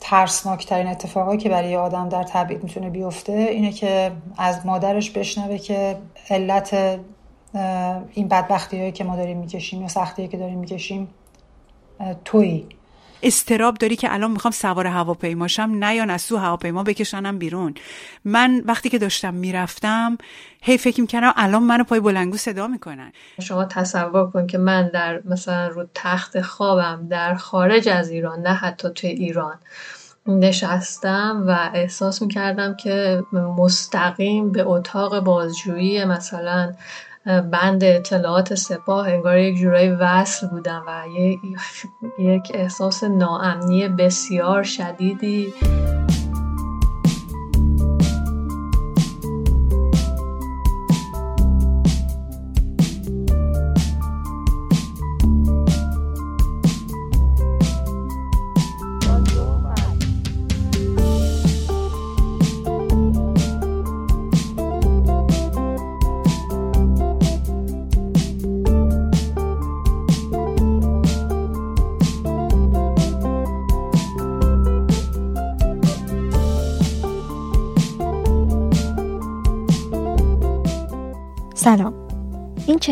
ترسناکترین اتفاقایی که برای آدم در تبعید می‌تونه بیفته اینه که از مادرش بشنوه که علت این بدبختی هایی که ما داریم می‌کشیم یا سختی که داریم می‌کشیم تویی. استراب داری که الان می‌خوام سوار هواپیماشم نیان از تو هواپیما بکشنم بیرون. من وقتی که داشتم می‌رفتم هی فکر می‌کردم الان منو پای بلنگو صدا می‌کنن. شما تصور کن که من در مثلا رو تخت خوابم در خارج از ایران نه حتی توی ایران نشستم و احساس می‌کردم که مستقیم به اتاق بازجویی مثلا بند اطلاعات سپاه انگار یک جورایی وصل بودم و یک احساس ناامنی بسیار شدیدی.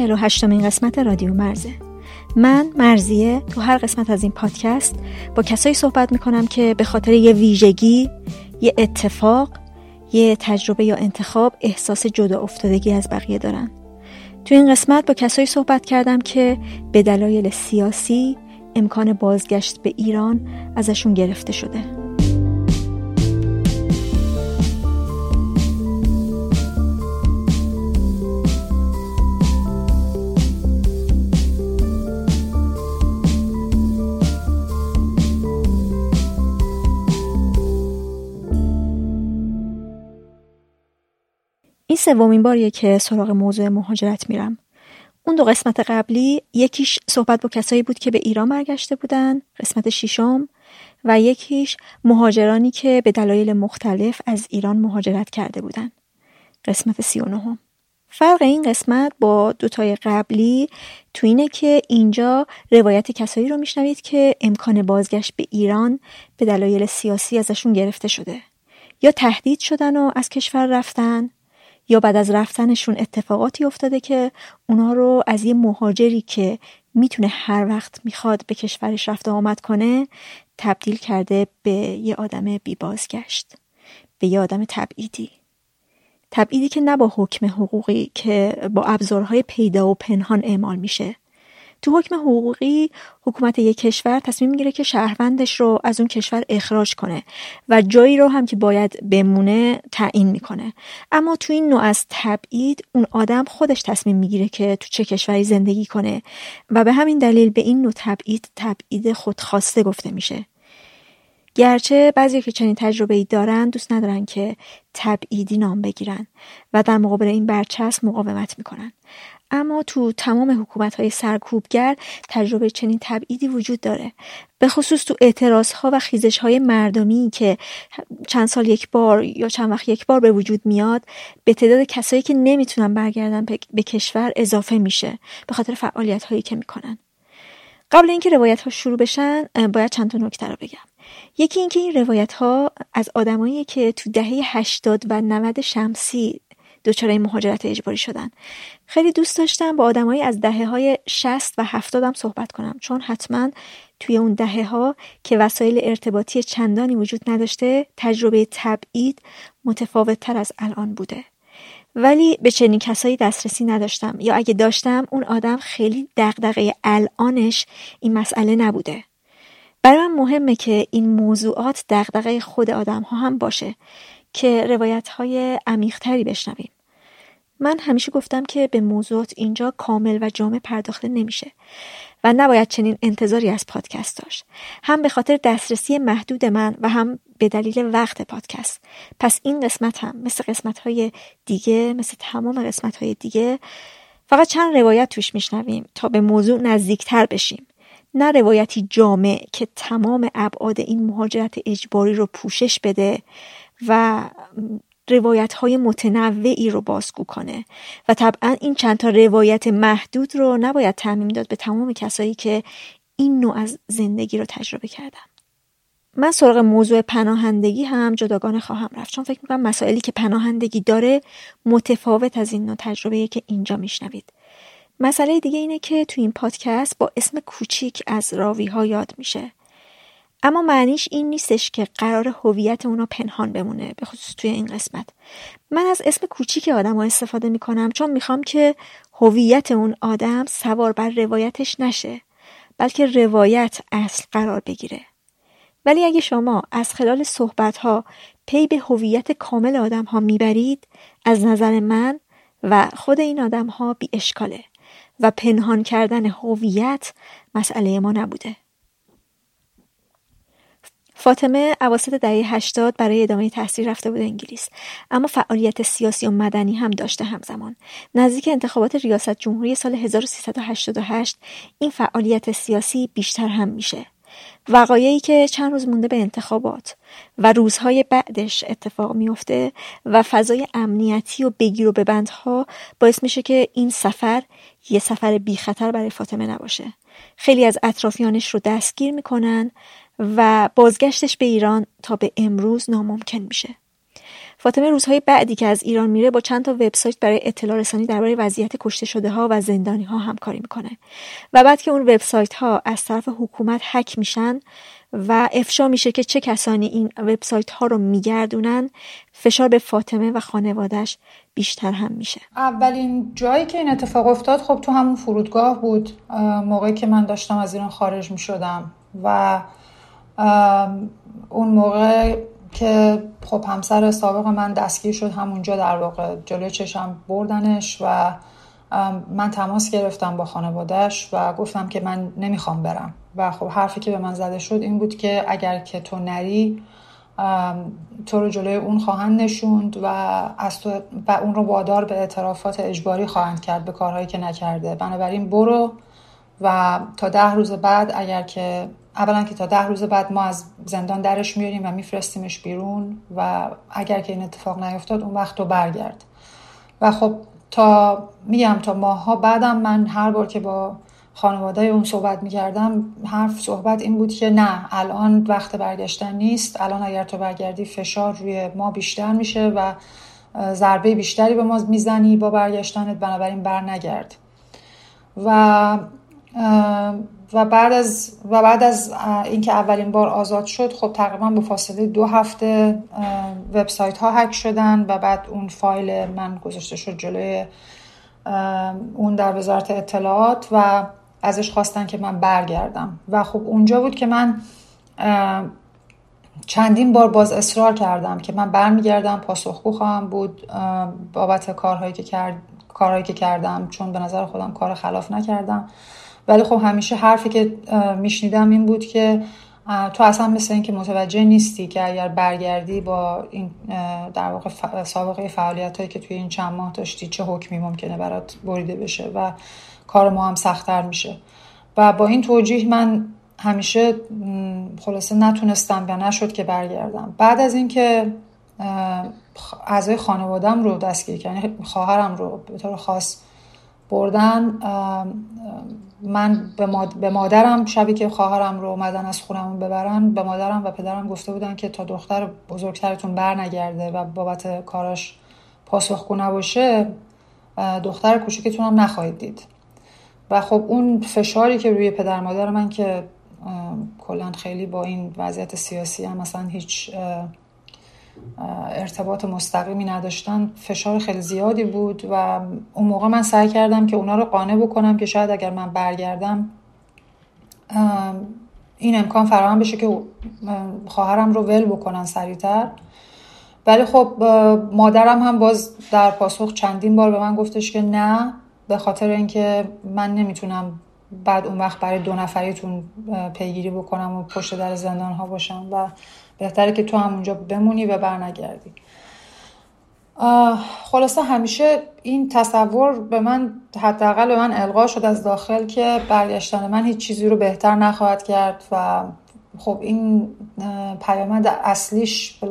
48 مین قسمت رادیو مرزه. من مرزیه تو هر قسمت از این پادکست با کسایی صحبت می‌کنم که به خاطر یه ویژگی یه اتفاق یه تجربه یا انتخاب احساس جدا افتادگی از بقیه دارن. تو این قسمت با کسایی صحبت کردم که به دلایل سیاسی امکان بازگشت به ایران ازشون گرفته شده. این سومین باریه که سراغ موضوع مهاجرت میرم. اون دو قسمت قبلی یکیش صحبت با کسایی بود که به ایران برگشته بودن قسمت ششم و یکیش مهاجرانی که به دلایل مختلف از ایران مهاجرت کرده بودن. قسمت سی و فرق این قسمت با دوتای قبلی تو اینه که اینجا روایت کسایی رو میشنوید که امکان بازگشت به ایران به دلایل سیاسی ازشون گرفته شده. یا تهدید شدن و از کشور رفتن یا بعد از رفتنشون اتفاقاتی افتاده که اونا رو از یه مهاجری که می‌تونه هر وقت می‌خواد به کشورش رفت آمد کنه تبدیل کرده به یه آدم بی بازگشت به یه آدم تبعیدی. تبعیدی که نه با حکم حقوقی که با ابزارهای پیدا و پنهان اعمال میشه. تو حکم حقوقی حکومت یک کشور تصمیم می‌گیره که شهروندش رو از اون کشور اخراج کنه و جایی رو هم که باید بمونه تعیین می‌کنه. اما تو این نوع از تبعید اون آدم خودش تصمیم می‌گیره که تو چه کشوری زندگی کنه و به همین دلیل به این نوع تبعید تبعید خودخواسته گفته میشه. گرچه بعضی که چنین تجربه ای دارن دوست ندارن که تبعیدی نام بگیرن و در مقابل این برچسب مقاومت می‌کنن. اما تو تمام حکومت های سرکوبگر تجربه چنین تبعیدی وجود داره. به خصوص تو اعتراض و خیزش های مردمی که چند سال یک بار یا چند وقت یک بار به وجود میاد به تعداد کسایی که نمی‌تونن برگردن به کشور اضافه میشه به خاطر فعالیت هایی که می‌کنن. قبل اینکه روایت ها شروع بشن باید چند تا نکته رو بگم. یکی اینکه این روایت ها از آدمایی که تو دهه 80 و 90 شمسی دچار مهاجرت اجباری شدن. خیلی دوست داشتم با آدمایی از دهه های 60 و 70 هم صحبت کنم چون حتما توی اون دهه ها که وسایل ارتباطی چندانی وجود نداشته تجربه تبعید متفاوت تر از الان بوده. ولی به چنین کسایی دسترسی نداشتم یا اگه داشتم اون آدم خیلی دغدغه الانش این مسئله نبوده. برای من مهمه که این موضوعات دغدغه خود آدم ها هم باشه. که روایت های عمیقتری بشنویم. من همیشه گفتم که به موضوعات اینجا کامل و جامع پرداخته نمیشه و نباید چنین انتظاری از پادکست داشت. هم به خاطر دسترسی محدود من و هم به دلیل وقت پادکست. پس این قسمت هم مثل قسمت های دیگه مثل تمام قسمت های دیگه فقط چند روایت توش میشنویم تا به موضوع نزدیکتر بشیم. نه روایتی جامع که تمام ابعاد این مهاجرت اجباری رو پوشش بده و روایت های متنوعی رو بازگو کنه. و طبعا این چند تا روایت محدود رو نباید تعمیم داد به تمام کسایی که این نوع از زندگی رو تجربه کردن. من سراغ موضوع پناهندگی هم جداگانه خواهم رفت چون فکر می‌کنم مسائلی که پناهندگی داره متفاوت از این نوع تجربه که اینجا میشنوید. مسئله دیگه اینه که تو این پادکست با اسم کوچیک از راوی ها یاد میشه. اما معنیش این نیستش که قرار هویت اونا پنهان بمونه به خصوص توی این قسمت. من از اسم کوچیک آدم ها استفاده می‌کنم چون می‌خوام که هویت اون آدم سوار بر روایتش نشه بلکه روایت اصل قرار بگیره. ولی اگه شما از خلال صحبت ها پی به هویت کامل آدم ها می‌برید از نظر من و خود این آدم ها بی اشکاله و پنهان کردن هویت مسئله ما نبوده. فاطمه اواسط دهه 80 برای ادامه تحصیل رفته بود انگلیس. اما فعالیت سیاسی و مدنی هم داشته همزمان. نزدیک انتخابات ریاست جمهوری سال 1388 این فعالیت سیاسی بیشتر هم میشه. وقایعی که چند روز مونده به انتخابات و روزهای بعدش اتفاق میفته و فضای امنیتی و بگیر و ببندها باعث میشه که این سفر یه سفر بی خطر برای فاطمه نباشه. خیلی از اطرافیانش رو دستگیر می‌کنن و بازگشتش به ایران تا به امروز ناممکن میشه. فاطمه روزهای بعدی که از ایران میره با چند تا وبسایت برای اطلاع رسانی درباره وضعیت کشته شده ها و زندانی ها همکاری می‌کنه. و بعد که اون وبسایت ها از طرف حکومت هک میشن و افشا میشه که چه کسانی این وبسایت ها رو میگردونن فشار به فاطمه و خانوادهش بیشتر هم میشه. اولین جایی که این اتفاق افتاد خب تو همون فرودگاه بود موقعی که من داشتم از ایران خارج می‌شدم و اون موقع که خب همسر سابق من دستگیر شد همونجا در واقع جلوی چشم بردنش و من تماس گرفتم با خانوادهش و گفتم که من نمی‌خوام برم. و خب حرفی که به من زده شد این بود که اگر که تو نری تو رو جلوی اون خواهند نشوند و از تو و اون رو وادار به اعترافات اجباری خواهند کرد به کارهایی که نکرده. بنابراین برو و تا ده روز بعد اگر که اولا که تا ده روز بعد ما از زندان درش میاریم و میفرستیمش بیرون و اگر که این اتفاق نیفتاد اون وقت تو برگرد. و خب تا میگم تا ماها بعدم من هر بار که با خانواده اون صحبت می‌کردم حرف صحبت این بود که نه الان وقت برگشتن نیست. الان اگر تو برگردی فشار روی ما بیشتر میشه و ضربه بیشتری به ما می‌زنی با برگشتنت بنابراین بر نگرد و و بعد از و بعد از اینکه اولین بار آزاد شد خب تقریبا به فاصله دو هفته وبسایت ها هک شدن و بعد اون فایل من گذاشته شد جلوی اون در وزارت اطلاعات و ازش خواستن که من برگردم. و خب اونجا بود که من چندین بار باز اصرار کردم که من برمیگردم پاسخگو خواهم بود بابت کارهایی که کرد کارهایی که کردم چون به نظر خودم کار خلاف نکردم. ولی خب همیشه حرفی که میشنیدم این بود که تو اصلا مثل اینکه متوجه نیستی که اگر برگردی با این در واقع سابقه فعالیت هایی که توی این چند ماه داشتی چه حکمی ممکنه برات بریده بشه و کار ما هم سختتر میشه. و با این توجیه من همیشه خلاصه نتونستم و نشد که برگردم. بعد از اینکه اعضای خانوادم رو دستگیر کردن یعنی خواهرم رو به طور خاص بردن من به مادرم شبی که خواهرم رو اومدن از خونمون ببرن به مادرم و پدرم گفته بودن که تا دختر بزرگترتون بر نگرده و بابت کاراش پاسخگو نباشه دختر کوچیکتون هم نخواهید دید. و خب اون فشاری که روی پدر مادر من که کلا خیلی با این وضعیت سیاسی هم مثلا هیچ ارتباط مستقیمی نداشتن فشار خیلی زیادی بود و اون موقع من سعی کردم که اونا رو قانع بکنم که شاید اگر من برگردم این امکان فراهم بشه که خواهرم رو ول بکنن سریعتر. ولی خب مادرم هم باز در پاسخ چندین بار به من گفتش که نه به خاطر اینکه من نمی‌تونم بعد اون وقت برای دو نفریتون پیگیری بکنم و پشت در زندان ها باشم و بهتره که تو هم اونجا بمونی و برنگردی. خلاصه همیشه این تصور به من حداقل به من القا شد از داخل که برگشتن من هیچ چیزی رو بهتر نخواهد کرد و خب این پیامد اصلیش به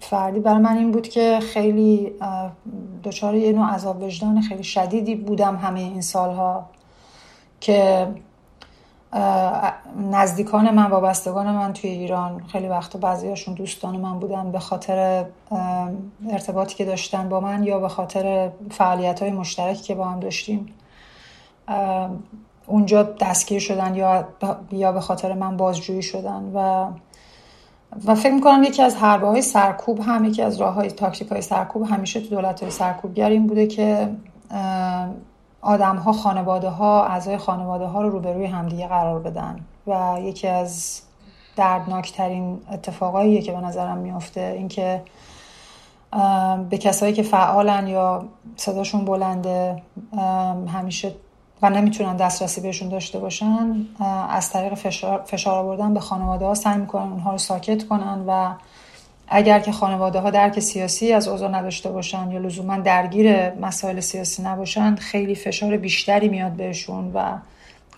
فردی برای من این بود که خیلی دچار یه نوع عذاب وجدان خیلی شدیدی بودم همه این سالها که نزدیکان من وابستگان من توی ایران. خیلی وقتا بعضیاشون دوستان من بودن به خاطر ارتباطی که داشتن با من یا به خاطر فعالیت های مشترکی که با هم داشتیم. اونجا دستگیر شدن یا یا به خاطر من بازجویی شدن. و و فکر می‌کنم یکی از حربه های سرکوب هم یکی از راه های تاکتیک های سرکوب همیشه تو دولت های سرکوبگر این بوده که آدم ها خانواده ها اعضای خانواده ها رو روبروی همدیگه قرار بدن و یکی از دردناکترین اتفاقایی که به نظرم میفته اینکه به کسایی که فعالن یا صداشون بلنده همیشه و نمی‌تونن دسترسی بهشون داشته باشن از طریق فشار, فشار آوردن به خانواده ها سعی می‌کنن اونها رو ساکت کنن و اگر که خانواده ها درک سیاسی از اوضاع نداشته باشن یا لزوما درگیر مسائل سیاسی نباشن خیلی فشار بیشتری میاد بهشون و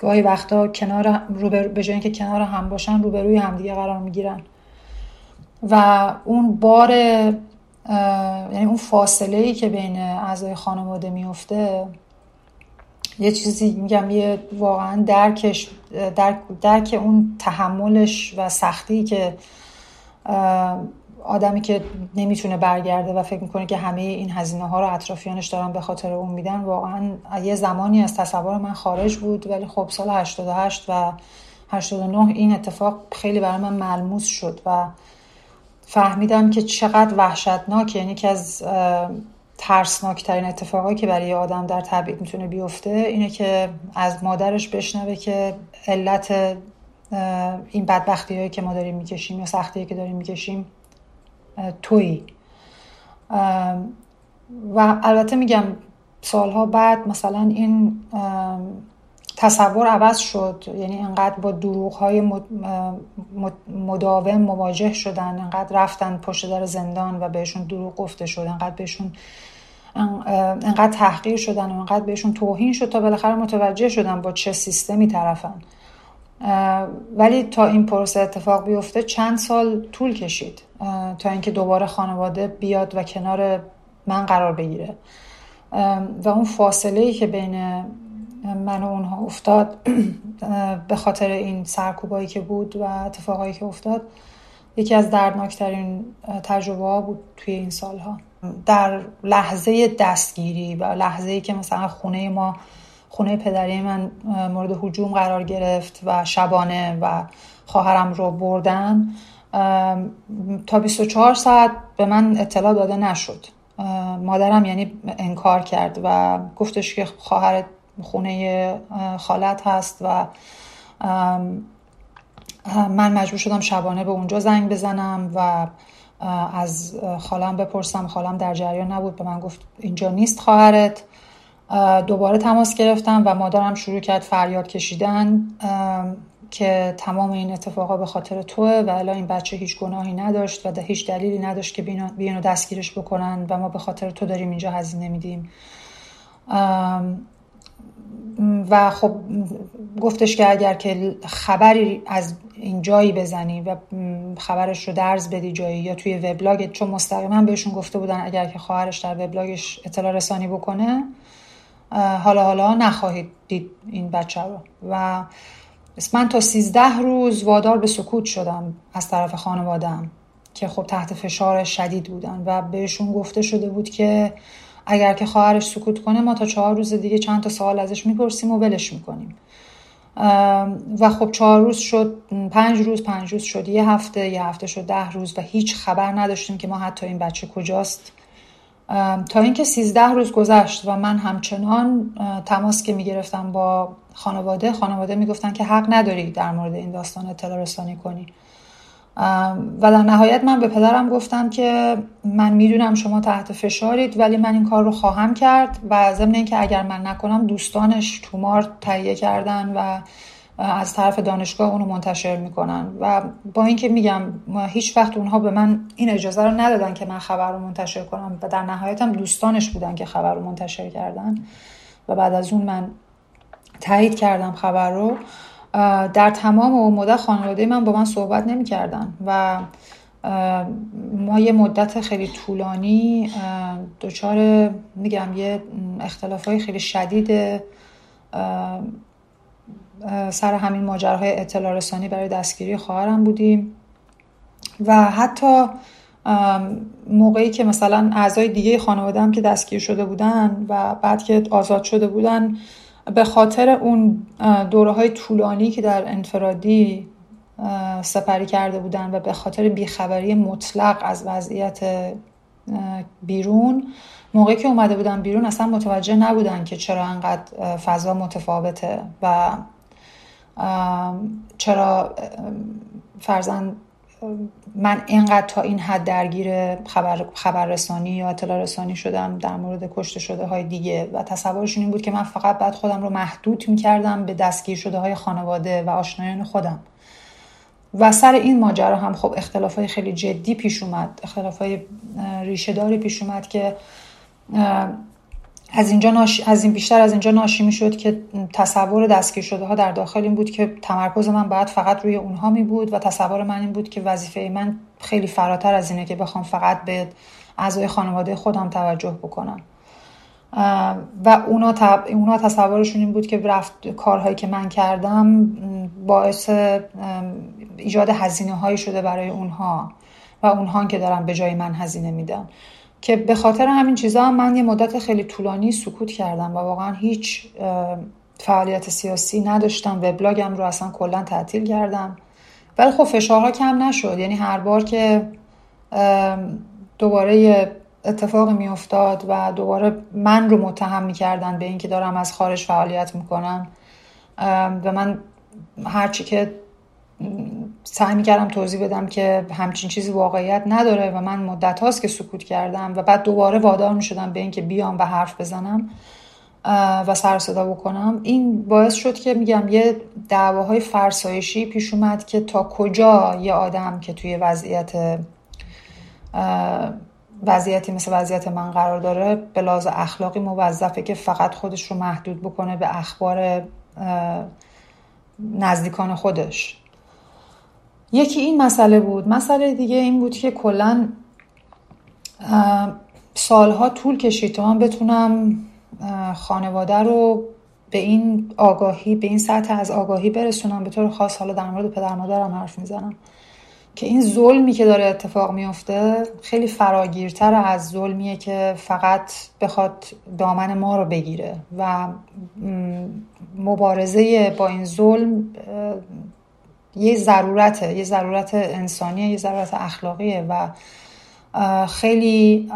گاهی وقتا کنار روبر... به جای اینکه کنار هم باشن روبروی همدیگه قرار می‌گیرن. و اون بار یعنی اون فاصله ای که بین اعضای خانواده میفته یه چیزی میگم یه واقعا درکش درک, درک اون تحملش و سختی که آدمی که نمی‌تونه برگرده و فکر می‌کنه که همه این هزینه ها رو اطرافیانش دارن به خاطر اون میدن واقعا یه زمانی از تصور من خارج بود ولی خب سال 88 و 89 این اتفاق خیلی برای من ملموس شد و فهمیدم که چقدر وحشتناک یعنی که از ترسناکترین اتفاقایی که برای آدم در تبعید می‌تونه بیفته اینه که از مادرش بشنوه که علت این بدبختی هایی که ما داریم می‌کشیم یا سختی که داریم می‌کشیم تویی. و البته میگم سالها بعد مثلا این تصور عوض شد. یعنی انقدر با دروغ های مداوم مواجه شدن انقدر رفتن پشت در زندان و بهشون دروغ گفته شد انقدر بهشون انقدر تحقیر شدن و انقدر بهشون توهین شد تا بالاخره متوجه شدن با چه سیستمی طرفن. ولی تا این پروسه اتفاق بیفته چند سال طول کشید تا اینکه دوباره خانواده بیاد و کنار من قرار بگیره. و اون فاصله ای که بین من و اونها افتاد به خاطر این سرکوبایی که بود و اتفاقایی که افتاد یکی از دردناکترین تجربه ها بود توی این سالها. در لحظه دستگیری و لحظه ای که مثلا خونه ما خونه پدری من مورد حجوم قرار گرفت و شبانه و خواهرم رو بردن. تا 24 ساعت به من اطلاع داده نشد. مادرم یعنی انکار کرد و گفتش که خواهر خونه خالت هست و من مجبور شدم شبانه به اونجا زنگ بزنم و از خالم بپرسم. خالم در جریان نبود. به من گفت اینجا نیست خواهرت. دوباره تماس گرفتم و مادرم شروع کرد فریاد کشیدن که تمام این اتفاقا به خاطر توه و الان این بچه هیچ گناهی نداشت و هیچ دلیلی نداشت که بیانو دستگیرش بکنن و ما به خاطر تو داریم اینجا هزینه میدیم. و خب گفتش که اگر که خبری از این جایی بزنی و خبرش رو درز بدی جایی یا توی وبلاگت چون مستقیما بهشون گفته بودن اگر که خواهرش در وبلاگش اطلاع رسانی بکنه حالا حالا نخواهید دید این بچه رو. و من تا سیزده روز وادار به سکوت شدم از طرف خانوادم که خب تحت فشار شدید بودن و بهشون گفته شده بود که اگر که خواهرش سکوت کنه ما تا چهار روز دیگه چند تا سوال ازش می‌پرسیم و ولش می‌کنیم. و خب چهار روز شد پنج روز پنج روز شد یه هفته یه هفته شد ده روز و هیچ خبر نداشتیم که ما حتی این بچه کجاست. تا اینکه سیزده روز گذشت و من همچنان تماس که می‌گرفتم با خانواده خانواده می‌گفتن که حق نداری در مورد این داستان اطلاع رسانی کنی. و در نهایت من به پدرم گفتم که من می‌دونم شما تحت فشارید ولی من این کار رو خواهم کرد و ضمن اینکه اگر من نکنم دوستانش تومار تهیه کردن و از طرف دانشگاه اونو منتشر می‌کنن. و با اینکه میگم هیچ وقت اونها به من این اجازه رو ندادن که من خبر رو منتشر کنم و در نهایت هم دوستانش بودن که خبر رو منتشر کردن. و بعد از اون من تایید کردم خبر رو. در تمام اون مدت خانواده من با من صحبت نمی‌کردن و ما یه مدت خیلی طولانی دچار میگم یه اختلاف های خیلی شدید سر همین ماجراهای اطلاع رسانی برای دستگیری خواهرم بودیم. و حتی موقعی که مثلا اعضای دیگه خانواده هم که دستگیر شده بودن و بعد که آزاد شده بودن به خاطر اون دوره های طولانی که در انفرادی سپری کرده بودن و به خاطر بیخبری مطلق از وضعیت بیرون موقعی که اومده بودن بیرون اصلا متوجه نبودن که چرا انقدر فضا متفاوته و چرا فرزن من اینقدر تا این حد درگیر خبر خبررسانی یا اطلاع رسانی شدم در مورد کشته شده های دیگه و تصورشون این بود که من فقط بعد خودم رو محدود می‌کردم به دستگیر شده های خانواده و آشنایان خودم. و سر این ماجرا هم خب اختلاف های خیلی جدی پیش اومد اختلاف های ریشه داری پیش اومد که از اینجا ناش... از این بیشتر از اینجا ناشی می شد که تصور دستگیر شده ها در داخل این بود که تمرکز من باید فقط روی اونها می بود و تصور من این بود که وظیفه من خیلی فراتر از اینه که بخوام فقط به اعضای خانواده خودم توجه بکنم. و اونا, تب... اونا تصورشون این بود که رفت کارهایی که من کردم باعث ایجاد هزینه هایی شده برای اونها و اونها که دارن به جای من هزینه میدن. که به خاطر همین چیزا هم من یه مدت خیلی طولانی سکوت کردم و واقعا هیچ فعالیت سیاسی نداشتم. وبلاگم رو اصلا کلا تعطیل کردم. ولی خب فشارها کم نشد. یعنی هر بار که دوباره اتفاقی میافتاد و دوباره من رو متهم می‌کردن به اینکه دارم از خارج فعالیت می‌کنم و من هرچی که سعی می‌کردم توضیح بدم که همچین چیزی واقعیت نداره و من مدت هاست که سکوت کردم و بعد دوباره وادار می‌شدم به اینکه بیام و حرف بزنم و سر صدا بکنم. این باعث شد که میگم یه دعواهای فرسایشی پیش اومد که تا کجا یه آدم که توی وضعیت وضعیتی مثل وضعیت من قرار داره به لحاظ اخلاقی موظفه که فقط خودش رو محدود بکنه به اخبار نزدیکان خودش. یکی این مسئله بود. مسئله دیگه این بود که کلا سالها طول کشید تا من بتونم خانواده رو به این آگاهی به این سطح از آگاهی برسونم. به طور خاص حالا در مورد پدر مادرم حرف می‌زنم. که این ظلمی که داره اتفاق میفته خیلی فراگیرتر از ظلمیه که فقط بخواد دامن ما رو بگیره. و مبارزه با این ظلم یه ضرورته یه ضرورت انسانیه یه ضرورت اخلاقیه و خیلی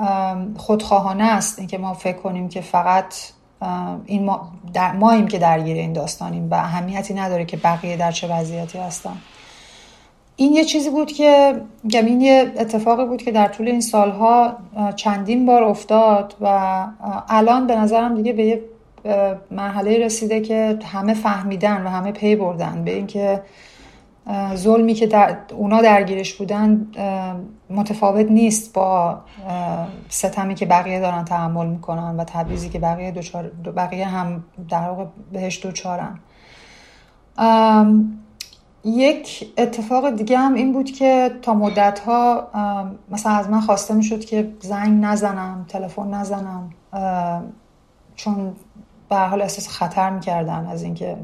خودخواهانه است اینکه ما فکر کنیم که فقط این ما در که درگیر این داستانیم و اهمیتی نداره که بقیه در چه وضعیتی هستن. این یه چیزی بود که این یه اتفاقی بود که در طول این سالها چندین بار افتاد و الان به نظرم دیگه به یه مرحله رسیده که همه فهمیدن و همه پی بردن. به اینکه ظلمی که در اونا درگیرش بودن متفاوت نیست با ستمی که بقیه دارن تحمل می‌کنن و تبعیضی که بقیه دوچار بقیه هم در واقع بهش دوچارن. یک اتفاق دیگه هم این بود که تا مدت ها مثلا از من خواسته می‌شد که زنگ نزنم تلفن نزنم چون به حال احساس خطر می‌کردن از اینکه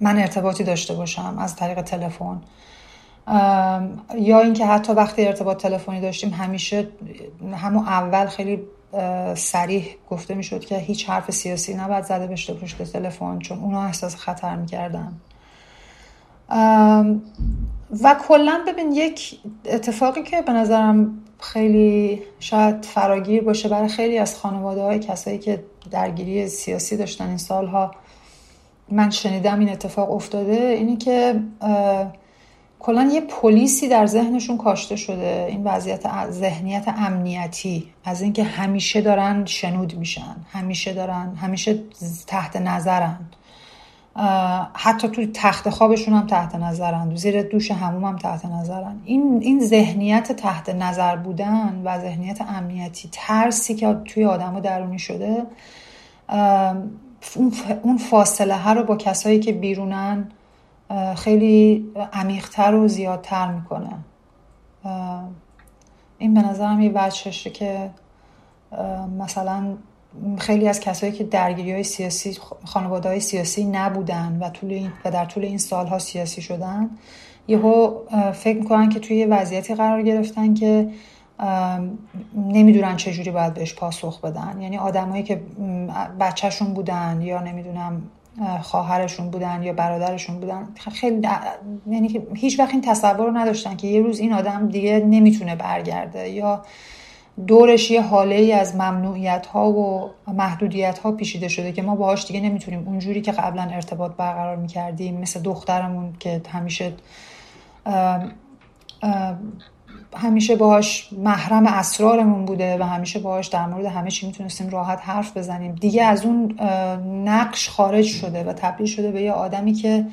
من ارتباطی داشته باشم از طریق تلفن. یا اینکه حتی وقتی ارتباط تلفنی داشتیم همیشه همون اول خیلی سریح گفته می‌شد که هیچ حرف سیاسی نباید زده بشه پشت تلفن چون اونا احساس خطر می‌کردن. و کلا ببین یک اتفاقی که به نظرم خیلی شاید فراگیر باشه برای خیلی از خانواده های کسایی که درگیری سیاسی داشتن این سالها من شنیدم این اتفاق افتاده اینه که کلا یه پلیسی در ذهنشون کاشته شده این وضعیت ذهنیت امنیتی. از اینکه همیشه دارن شنود میشن همیشه دارن همیشه تحت نظرن. حتی توی تخت خوابشون هم تحت نظرن زیر دوش هموم هم تحت نظرن. این این ذهنیت تحت نظر بودن و ذهنیت امنیتی ترسی که توی آدم درونی شده اون فاصله ها رو با کسایی که بیرونن خیلی عمیقتر و زیادتر می‌کنه. این به نظرم یه که مثلا خیلی از کسایی که درگیری های سیاسی خانواده های سیاسی نبودن و, طول این و در طول این سالها سیاسی شدن یهو فکر می‌کنن که توی وضعیتی قرار گرفتن که نمی‌دونن چجوری باید بهش پاسخ بدن. یعنی آدمایی که بچهشون بودن یا نمی‌دونم خواهرشون بودن یا برادرشون بودن خیلی یعنی هیچ وقت این تصور رو نداشتن که یه روز این آدم دیگه نمی‌تونه برگرده یا دورش یه حاله ای از ممنوعیت ها و محدودیت ها پیشیده شده که ما باهاش دیگه نمی‌تونیم. اونجوری که قبلا ارتباط برقرار می‌کردیم مثل دخترمون که همیشه همیشه باهاش محرم اسرارمون بوده و همیشه باهاش در مورد همه چی می‌تونستیم راحت حرف بزنیم. دیگه از اون نقش خارج شده و تبدیل شده به یه آدمی که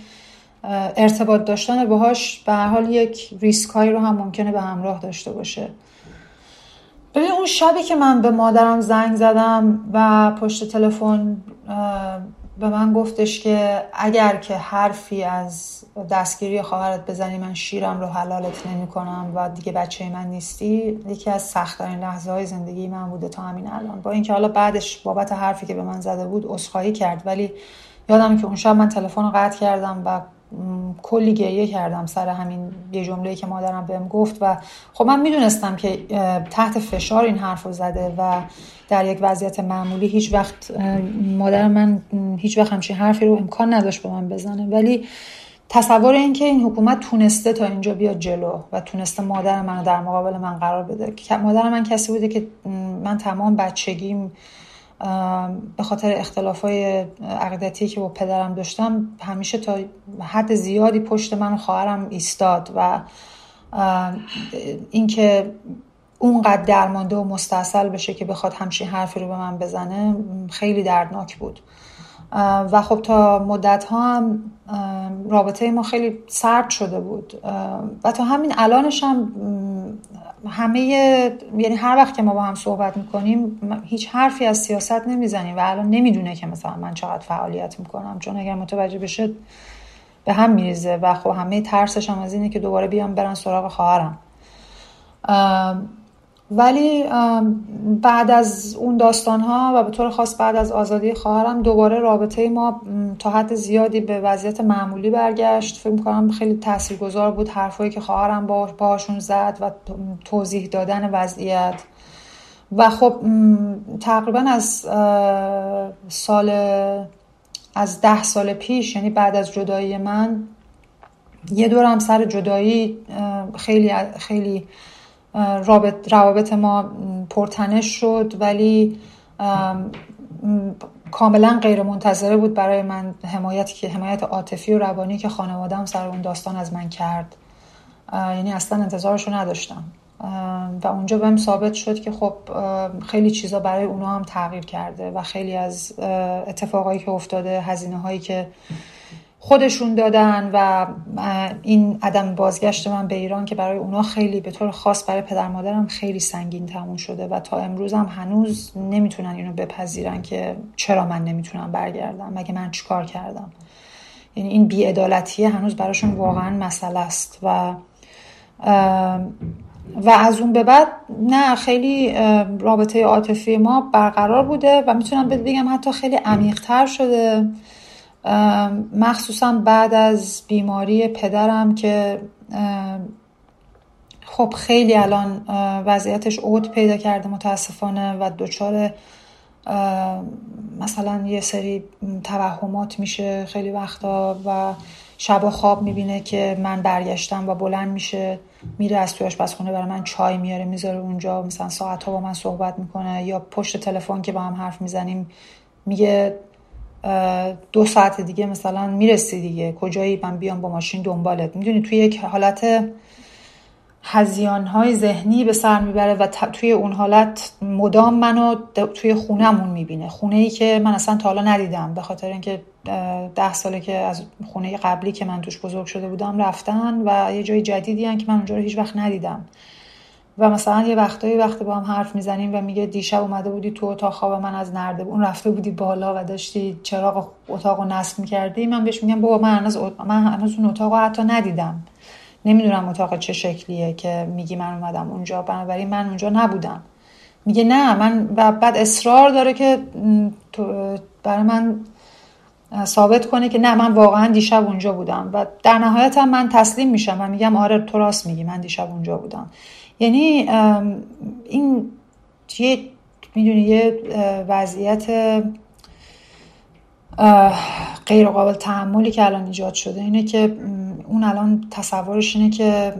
ارتباط داشتن باهاش به هر حال یک ریسکایی رو هم ممکنه به همراه داشته باشه. ببین اون شبی که من به مادرم زنگ زدم و پشت تلفن به من گفتش که اگر که حرفی از دستگیری خواهرت بزنی من شیرم رو حلالت نمی کنم و دیگه بچه من نیستی یکی از سختترین لحظه های زندگی من بوده تا همین الان. با اینکه حالا بعدش بابت حرفی که به من زده بود عذرخواهی کرد. ولی یادم که اون شب من تلفن رو قطع کردم و کلی گریه کردم سر همین یه جمله که مادرم بهم گفت و خب من می‌دونستم که تحت فشار این حرف رو زده و در یک وضعیت معمولی هیچ وقت مادر من هیچ وقت همچین حرفی رو امکان نداشت به من بزنه. ولی تصور این که این حکومت تونسته تا اینجا بیاد جلو و تونسته مادر منو در مقابل من قرار بده. مادر من کسی بوده که من تمام بچگیم به خاطر اختلاف های عقیدتی که با پدرم داشتم همیشه تا حد زیادی پشت من و خواهرم ایستاد و اینکه اونقدر درمانده و مستصل بشه که بخواد همچین حرفی رو به من بزنه خیلی دردناک بود. و خب تا مدت ها هم رابطه ما خیلی سرد شده بود. و تا همین الانش هم همه یعنی هر وقت که ما با هم صحبت می‌کنیم هیچ حرفی از سیاست نمی‌زنیم و الان نمی‌دونه که مثلا من چقدر فعالیت می‌کنم چون اگر متوجه بشه به هم میریزه و خب همه ترسش هم از اینه که دوباره بیام برن سراغ خواهرم. ولی بعد از اون داستان ها و به طور خاص بعد از آزادی خواهرم دوباره رابطه ما تا حد زیادی به وضعیت معمولی برگشت. فکر کنم خیلی تاثیرگذار بود حرفایی که خواهرم باهاشون زد و توضیح دادن وضعیت. و خب تقریبا از سال از ده سال پیش یعنی بعد از جدایی من یه دور هم سر جدایی خیلی خیلی رابط روابط ما پرتنش شد ولی کاملا غیر منتظره بود برای من حمایت که حمایت عاطفی و روانی که خانوادم سر اون داستان از من کرد. یعنی اصلا انتظارشو نداشتم. و اونجا بهم ثابت شد که خب خیلی چیزا برای اونا هم تغییر کرده و خیلی از اتفاقایی که افتاده هزینه هایی که خودشون دادن و این عدم بازگشت من به ایران که برای اونا خیلی به طور خاص برای پدر مادرم خیلی سنگین تموم شده و تا امروز هم هنوز نمی‌تونن اینو بپذیرن که چرا من نمی‌تونم برگردم مگه من چیکار کردم؟ یعنی این بیعدالتیه هنوز براشون واقعا مسئله است و و از اون به بعد نه خیلی رابطه عاطفی ما برقرار بوده و می‌تونم بگم حتی خیلی عمیقتر شده. مخصوصا بعد از بیماری پدرم که خب خیلی الان وضعیتش عود پیدا کرده متاسفانه و دچار مثلا یه سری توهمات میشه خیلی وقتا و شبا خواب می‌بینه که من برگشتم و بلند میشه میره از توی آشپزخونه برای من چای میاره می‌ذاره اونجا مثلا ساعت ها با من صحبت می‌کنه یا پشت تلفن که با هم حرف می‌زنیم میگه دو ساعت دیگه مثلا می‌رسی دیگه. کجایی؟ من بیام با ماشین دنبالت. می‌دونی توی یک حالت هزیان های ذهنی به سر می‌بره و توی اون حالت مدام منو توی خونهمون می‌بینه. خونه ای که من اصلا تا حالا ندیدم. به خاطر اینکه ده ساله که از خونه قبلی که من توش بزرگ شده بودم رفتن و یه جای جدیدی هن که من اونجا رو هیچ وقت ندیدم. و مثلا یه وقتایی وقتی با هم حرف می‌زنیم و میگه دیشب اومده بودی تو اتاق خواب من از نرده اون رفته بودی بالا و داشتی چراغ اتاق رو نصب می‌کردی من بهش میگم بابا من هنوز, من هنوز اون اتاق رو حتی ندیدم. نمی‌دونم اتاق چه شکلیه که میگی من اومدم اونجا بنابراین من اونجا نبودم. میگه نه من و بعد اصرار داره که برای من ثابت کنه که نه من واقعا دیشب اونجا بودم و در نهایت هم من تسلیم میشم و میگم آره تو راست میگی من دیشب اونجا بودم. یعنی این یه می‌دونی یه وضعیت غیر قابل تحملی که الان ایجاد شده اینه که اون الان تصورش اینه که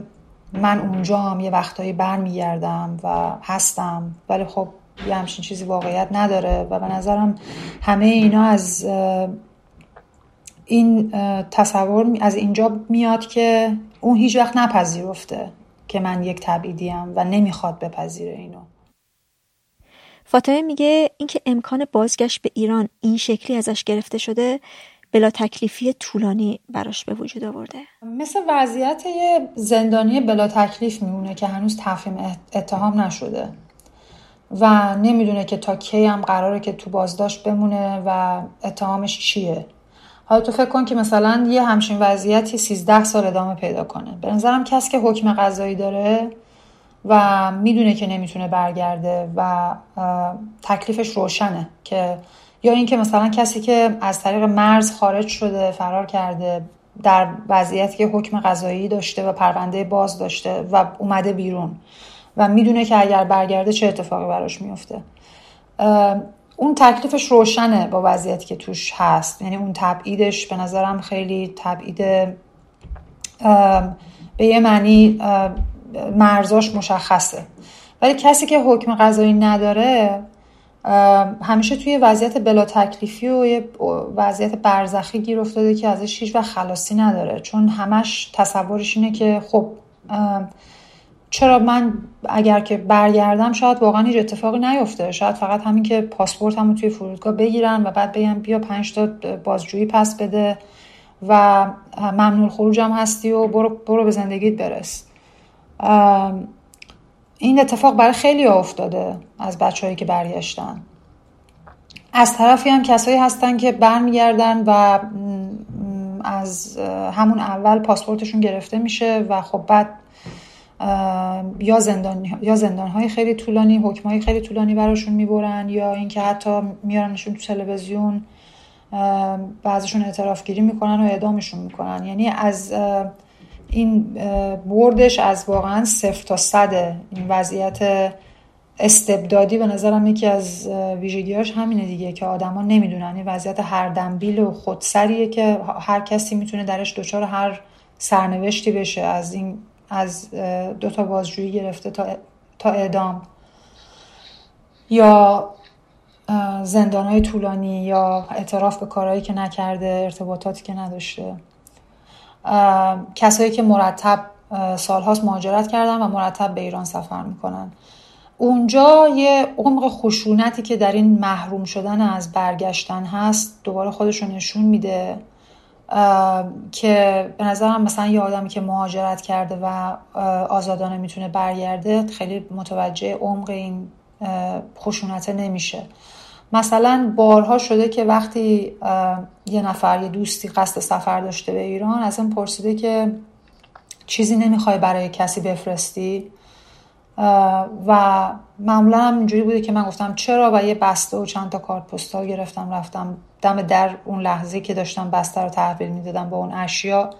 من اونجا هم یه وقتایی برمیگردم و هستم ولی خب یه همچین چیزی واقعیت نداره و به نظرم همه اینا از این تصور از اینجا میاد که اون هیچ وقت نپذیرفته. که من یک تبعیدیم و نمی‌خواد بپذیره اینو. فاطمه میگه اینکه امکان بازگشت به ایران این شکلی ازش گرفته شده بلا تکلیفی طولانی براش به وجود آورده. مثل وضعیت یه زندانی بلا تکلیف میمونه که هنوز تفهیم اتهام نشده و نمی‌دونه که تا کی هم قراره که تو بازداشت بمونه و اتهامش چیه. حالا تو فکر کن که مثلا یه همچین وضعیتی 13 سال ادامه پیدا کنه. به نظرم کسی که حکم قضایی داره و می‌دونه که نمی‌تونه برگرده و تکلیفش روشنه که یا اینکه مثلا کسی که از طریق مرز خارج شده فرار کرده در وضعیتی که حکم قضایی داشته و پرونده باز داشته و اومده بیرون و می‌دونه که اگر برگرده چه اتفاقی براش میفته اون تکلیفش روشنه با وضعیتی که توش هست. یعنی اون تبعیدش به نظرم خیلی تبعید به یه معنی مرزاش مشخصه. ولی کسی که حکم قضایی نداره همیشه توی وضعیت بلا تکلیفی و یه وضعیت برزخی گیر افتاده که ازش هیچ و خلاصی نداره. چون همش تصورش اینه که خب چرا من اگر که برگردم شاید واقعا هیچ اتفاقی نیفته. شاید فقط همین که پاسپورت همو توی فرودگاه بگیرن و بعد بگم بیا پنج تا بازجویی پس بده و ممنون خروجم هستی و برو, برو به زندگیت برس. این اتفاق برای خیلی افتاده از بچههایی که برگشتن. از طرفی هم کسایی هستن که برمیگردن و از همون اول پاسپورتشون گرفته میشه و خب بعد یا زندان یا زندان های خیلی طولانی حکم های خیلی طولانی براشون می‌برن یا اینکه حتی میارنشون تو تلویزیون بعضشون اعتراف گیری می‌کنن و اعدامشون می‌کنن. یعنی از این بردش از واقعا صفر تا صد این وضعیت استبدادی به نظرم یکی از ویژگیاش همینه دیگه که آدما نمی‌دونن. این وضعیت هر دنبیل و خودسریه که هر کسی می‌تونه درش دچار هر سرنوشتی بشه. از این از دو تا بازجویی گرفته تا تا اعدام. یا زندان های طولانی یا اعتراف به کارهایی که نکرده ارتباطاتی که نداشته. کسایی که مرتب سالهاست مهاجرت کردن و مرتب به ایران سفر می‌کنن. اونجا یه عمق خشونتی که در این محروم شدن از برگشتن هست دوباره خودش نشون میده. که به نظرم مثلا یه آدمی که مهاجرت کرده و آزادانه می‌تونه برگرده خیلی متوجه عمق این خشونت نمیشه. مثلا بارها شده که وقتی یه نفر یه دوستی قصد سفر داشته به ایران از این پرسیده که چیزی نمی‌خوای برای کسی بفرستی؟ و معمولا هم اینجوری بوده که من گفتم چرا و یه بسته و چند تا کارت پستال گرفتم رفتم دم در اون لحظه که داشتم بسته رو تحویل می‌دادم به اون اشیا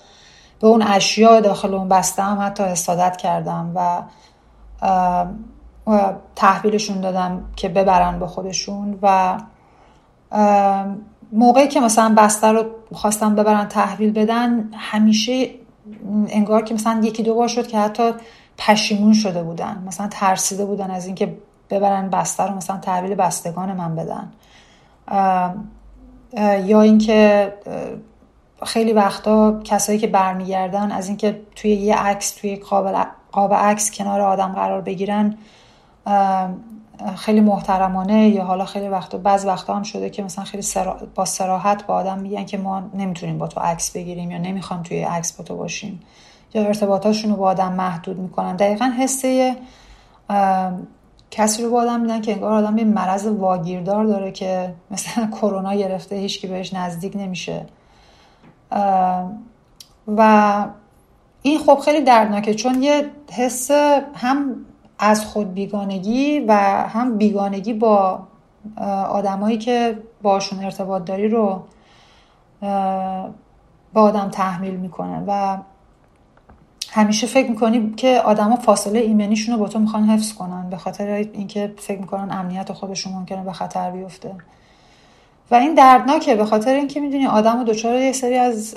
به اون اشیا داخل اون بسته هم حتی حسادت کردم و تحویلشون دادم که ببرن به خودشون و موقعی که مثلا بسته رو خواستم ببرن تحویل بدن همیشه انگار که مثلا یکی دو بار شد که حتی پشیمون شده بودن. مثلا ترسیده بودن از اینکه ببرن بسته رو مثلا تحویل بستگان من بدن. یا اینکه خیلی وقتا کسایی که برمیگردن از اینکه توی یه عکس توی قاب عکس کنار آدم قرار بگیرن خیلی محترمانه یا حالا خیلی وقتا بعض وقتا هم شده که مثلا خیلی با سراحت با آدم میگن که ما نمی‌تونیم با تو عکس بگیریم یا نمی‌خوام توی عکس با تو باشیم. یا ارتباطاشون رو با آدم محدود می‌کنن. دقیقا حسه کسی رو با آدم میدن که انگار آدم یه مرض واگیردار داره که مثلا کرونا گرفته هیچکی بهش نزدیک نمیشه. و این خب خیلی دردناکه چون یه حس هم از خود بیگانگی و هم بیگانگی با آدمایی که باشون ارتباط داری رو با آدم تحمیل می‌کنن و همیشه فکر می‌کنی که آدما فاصله ایمنیشون رو با تو می‌خوان حفظ کنن به خاطر اینکه فکر می‌کنن امنیت خودشون ممکنه به خطر بیفته. و این دردناکه به خاطر اینکه می‌دونی آدم رو دچار یه سری از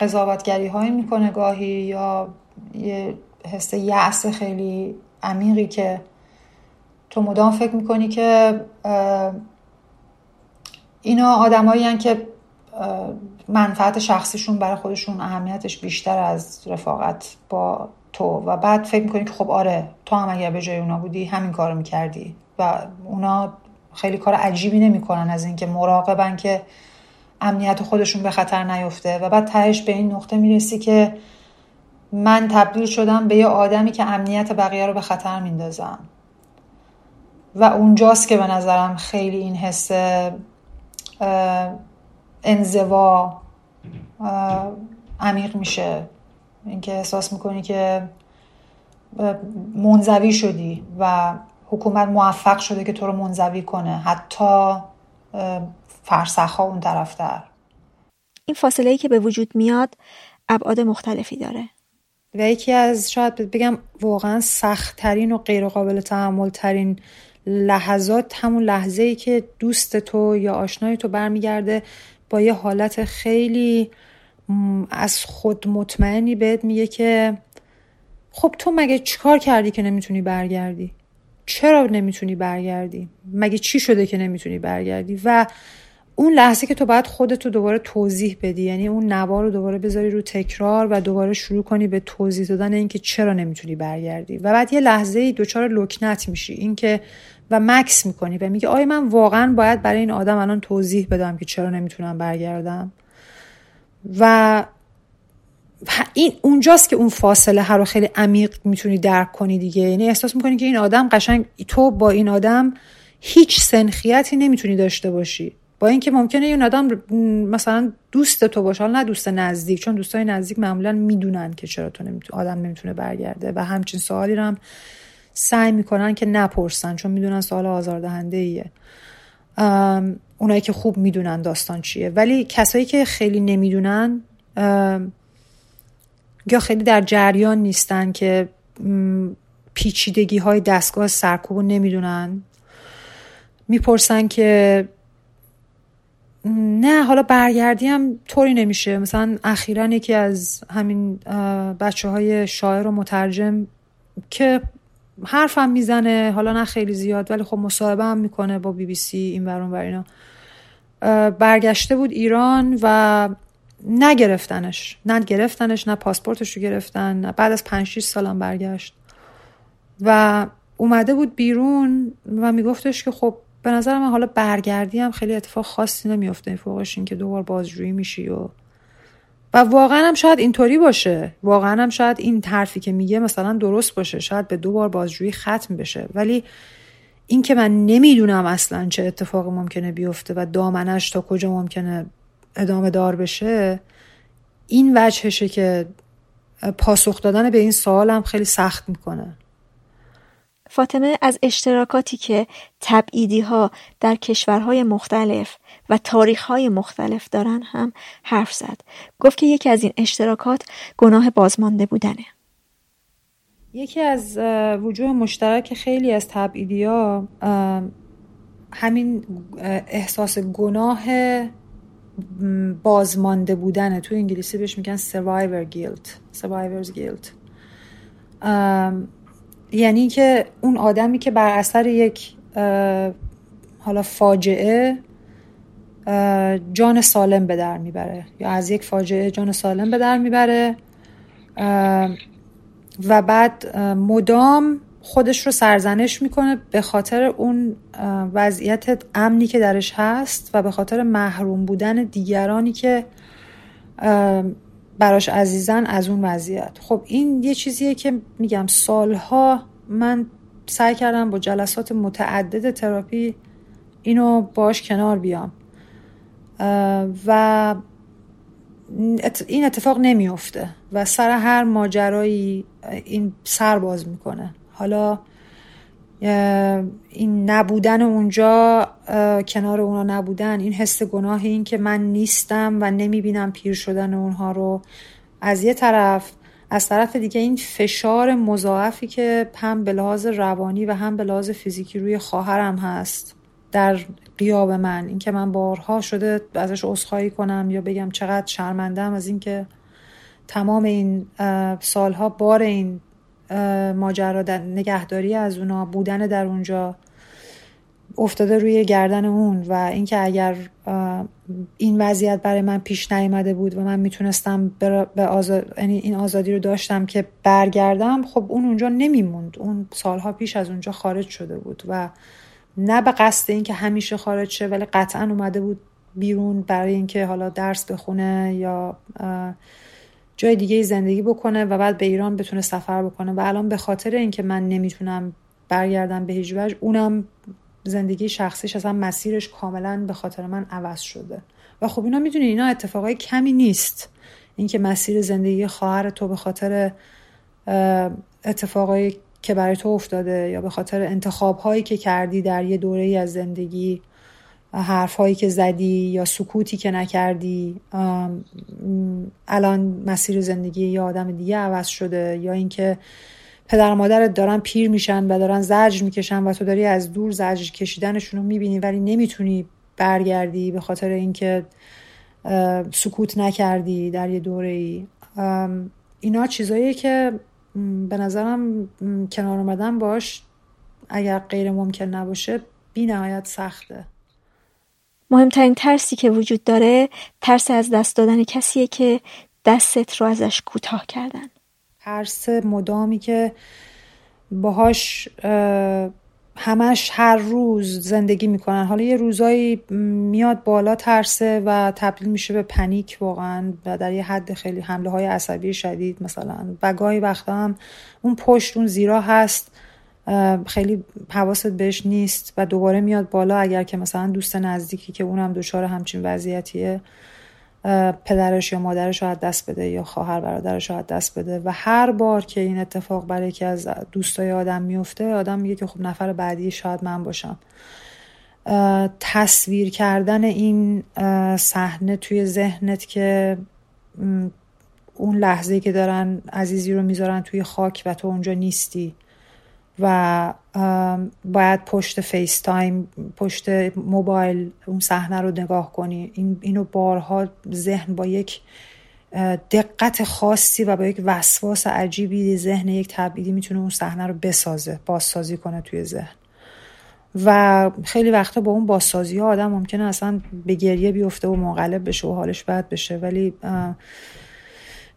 قضاوتگری هایی می‌کنه گاهی یا یه حس یأس خیلی عمیقی که تو مدام فکر می‌کنی که اینا آدمایی که منفعت شخصیشون برای خودشون اهمیتش بیشتر از رفاقت با تو. و بعد فکر می‌کنی که خب آره تو هم اگر به جای اونا بودی همین کارو می‌کردی. و اونا خیلی کار عجیبی نمی‌کنن از اینکه مراقبن که امنیت خودشون به خطر نیفته. و بعد تهش به این نقطه می‌رسی که من تبدیل شدم به یه آدمی که امنیت بقیه رو به خطر میندازم. و اونجاست که به نظرم خیلی این حس انزوا عمیق میشه. اینکه احساس می‌کنی که منزوی شدی و حکومت موفق شده که تو رو منزوی کنه. حتی فرسخ اون طرفتر این فاصله ای که به وجود میاد ابعاد مختلفی داره. و یکی از شاید بگم واقعا سختترین و غیر قابل تحمل ترین لحظات همون لحظه ای که دوست تو یا آشنای تو برمیگرده با یه حالت خیلی از خود مطمئنی بهت میگه که خب تو مگه چیکار کردی که نمی‌تونی برگردی؟ چرا نمی‌تونی برگردی؟ مگه چی شده که نمی‌تونی برگردی؟ و اون لحظه که تو باید خودتو دوباره توضیح بدی یعنی اون نوار رو دوباره بذاری رو تکرار و دوباره شروع کنی به توضیح دادن اینکه چرا نمی‌تونی برگردی. و بعد یه لحظه ای دچار لکنت میشی اینکه و مکس می‌کنی و میگه آیا من واقعا باید برای این آدم الان توضیح بدم که چرا نمی‌تونم برگردم؟ و این اونجاست که اون فاصله هر رو خیلی عمیق می‌تونی درک کنی دیگه. یعنی احساس می‌کنی که این آدم قشنگ تو با این آدم هیچ سنخیتی نمی‌تونی داشته باشی. با اینکه ممکنه این آدم مثلا دوست تو باشه حالا نه دوست نزدیک چون دوستای نزدیک معمولا می‌دونن که چرا تو نمی‌تونه آدم نمی‌تونه برگرده. و همچین سوالی رو هم سعی می‌کنن که نپرسن چون می‌دونن سوال آزاردهنده ایه اونایی که خوب می‌دونن داستان چیه. ولی کسایی که خیلی نمی‌دونن یا خیلی در جریان نیستن که پیچیدگی های دستگاه سرکوب رو نمی‌دونن. می‌پرسن که نه حالا برگردی هم طوری نمیشه. مثلا اخیرا یکی از همین بچه های شاعر و مترجم که حرفم می‌زنه حالا نه خیلی زیاد ولی خب مصاحبه هم می‌کنه با بی بی سی این برون بر اینا. برگشته بود ایران و نگرفتنش نه گرفتنش نه پاسپورتش رو گرفتن بعد از 5 6 سالم برگشت. و اومده بود بیرون و میگفتش که خب به نظر من حالا برگردی هم خیلی اتفاق خاصی نمیفته فوقش این که دوبار بازجویی میشی و و واقعا هم شاید اینطوری باشه. واقعا هم شاید این حرفی که میگه مثلا درست باشه. شاید به دو بار بازجویی ختم بشه. ولی این که من نمی‌دونم اصلا چه اتفاقی ممکنه بیفته و دامنش تا کجا ممکنه ادامه دار بشه این وجهشه که پاسخ دادن به این سوال خیلی سخت می‌کنه. فاطمه از اشتراکاتی که تبعیدی ها در کشورهای مختلف و تاریخهای مختلف دارن هم حرف زد. گفت که یکی از این اشتراکات گناه بازمانده بودنه. یکی از وجوه مشترک خیلی از تبعیدی ها همین احساس گناه بازمانده بودنه تو انگلیسی بهش میگن survivor guilt survivor's guilt یعنی که اون آدمی که بر اثر یک حالا فاجعه جان سالم به در می‌بره. یا از یک فاجعه جان سالم به در می‌بره. و بعد مدام خودش رو سرزنش می‌کنه به خاطر اون وضعیت امنی که درش هست و به خاطر محروم بودن دیگرانی که براش عزیزن از اون وضعیت. خب این یه چیزیه که میگم سالها من سعی کردم با جلسات متعدد تراپی اینو باش کنار بیام. و این اتفاق نمیفته و سر هر ماجرایی این سر باز می‌کنه. حالا این نبودن اونجا کنار اونا نبودن این حس گناه این که من نیستم و نمی‌بینم پیر شدن اونها رو از یه طرف از طرف دیگه این فشار مضاعفی که هم به لحاظ روانی و هم به لحاظ فیزیکی روی خواهرم هست. در قیاب من اینکه من بارها شده ازش عذرخواهی کنم یا بگم چقدر شرمندم از اینکه تمام این سالها بار این ماجرا نگهداری از اونا بودن در اونجا افتاده روی گردن اون و اینکه اگر این وضعیت برای من پیش نیامده بود و من می‌تونستم به آزاد... یعنی این آزادی رو داشتم که برگردم خب اون اونجا نمیموند. اون سالها پیش از اونجا خارج شده بود و نه به قصد اینکه همیشه خارج شه ولی قطعا اومده بود بیرون برای اینکه حالا درس بخونه یا جای دیگه زندگی بکنه و بعد به ایران بتونه سفر بکنه. و الان به خاطر اینکه من نمی‌تونم برگردم به هیچ وجه اونم زندگی شخصیش اصلا مسیرش کاملا به خاطر من عوض شده. و خب اینا می‌دونی اینا اتفاقای کمی نیست. اینکه مسیر زندگی خواهر تو به خاطر اتفاقایی که برای تو افتاده یا به خاطر انتخاب هایی که کردی در یه دوره ای از زندگی حرف هایی که زدی یا سکوتی که نکردی الان مسیر زندگی یه آدم دیگه عوض شده یا اینکه پدر و مادرت دارن پیر میشن و دارن زجر می‌کشن و تو داری از دور زجر کشیدنشون رو می‌بینی ولی نمی‌تونی برگردی به خاطر اینکه سکوت نکردی در یه دوره ای اینا چیزاییه که به نظرم کنار اومدن باش اگر غیر ممکن نباشه بی نهایت سخته. مهمترین ترسی که وجود داره ترس از دست دادن کسیه که دستت رو ازش کوتاه کردن. ترس مدامی که باهاش همش هر روز زندگی می‌کنن. حالا یه روزایی میاد بالا ترسه و تبدیل میشه به پنیک واقعا و در یه حد خیلی حمله های عصبی شدید مثلا. و گاهی وقتا هم اون پشت اون زیرا هست. خیلی حواست بهش نیست و دوباره میاد بالا اگر که مثلا دوست نزدیکی که اونم دچار همچین وضعیتیه. پدرش یا مادرش رو دست بده یا خواهر برادرش رو دست بده. و هر بار که این اتفاق برای یکی از دوستای آدم میفته آدم میگه که خب نفر بعدی شاید من باشم. تصویر کردن این صحنه توی ذهنت که اون لحظه که دارن عزیزی رو می‌ذارن توی خاک و تو اونجا نیستی. و باید پشت FaceTime پشت موبایل اون صحنه رو نگاه کنی. این اینو بارها ذهن با یک دقت خاصی و با یک وسواس عجیبی ذهن یک تبعیدی می‌تونه اون صحنه رو بسازه بازسازی کنه توی ذهن. و خیلی وقتا با اون بازسازی ها آدم ممکنه اصلا به گریه بیفته و منقلب بشه و حالش بد بشه. ولی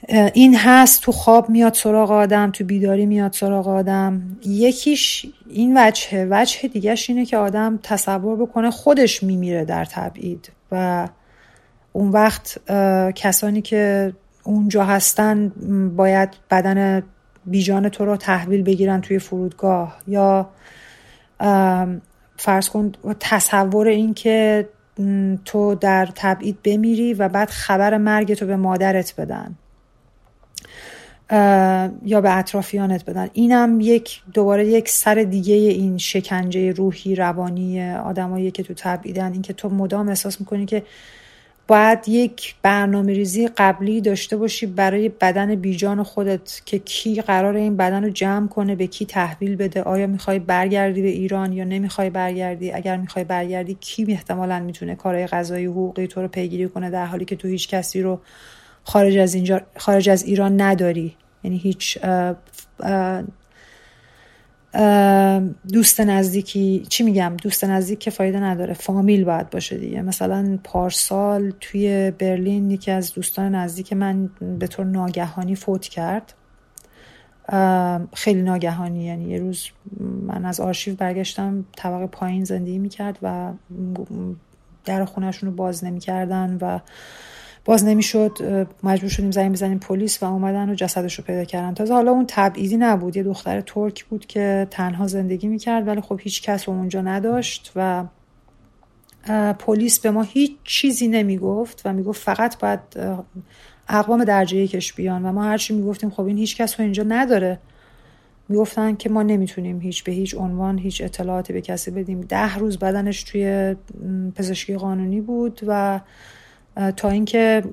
این هست تو خواب میاد سراغ آدم تو بیداری میاد سراغ آدم. یکیش این وجهه وجه دیگهش اینه که آدم تصور بکنه خودش میمیره در تبعید و اون وقت کسانی که اونجا هستن باید بدن بیجان تو رو تحویل بگیرن توی فرودگاه یا فرض کن تصور این که تو در تبعید بمیری و بعد خبر مرگ تو به مادرت بدن. یا به اطرافیانت بدن. اینم یک دوباره یک سر دیگه این شکنجه روحی روانی آدمایی که تو تبعیدن. اینکه تو مدام احساس می‌کنی که باید یک برنامه ریزی قبلی داشته باشی برای بدن بیجان خودت که کی قرار این بدن رو جمع کنه به کی تحویل بده آیا می‌خوای برگردی به ایران یا نمی‌خوای برگردی؟ اگر می‌خوای برگردی کی احتمالا می‌تونه کارهای غذایی حقوقی تو رو پیگیری کنه در حالی که تو هیچ کسی رو خارج از اینجا خارج از ایران نداری؟ یعنی هیچ دوست نزدیکی چی میگم؟ دوست نزدیک که فایده نداره. فامیل باید باشه دیگه. مثلا پارسال توی برلین یکی از دوستان نزدیک من به طور ناگهانی فوت کرد. خیلی ناگهانی. یعنی یه روز من از آرشیو برگشتم طبقه پایین زندگی می‌کرد و در خونهشون رو باز نمی‌کردن و باز نمی‌شد مجبور شدیم زنگ بزنیم پلیس و اومدن و جسدش رو پیدا کردن. تازه حالا اون تبعیدی نبود. یه دختر ترک بود که تنها زندگی می‌کرد ولی خب هیچ کس رو اونجا نداشت و پلیس به ما هیچ چیزی نمی‌گفت و می‌گفت فقط باید اقوام درجه کش بیان و ما هرچی می‌گفتیم خب این هیچ کس رو اینجا نداره. می‌گفتن که ما نمی‌تونیم هیچ به هیچ عنوان هیچ اطلاعاتی به کسی بدیم. ده روز بدنش توی پزشکی قانونی بود و تا اینکه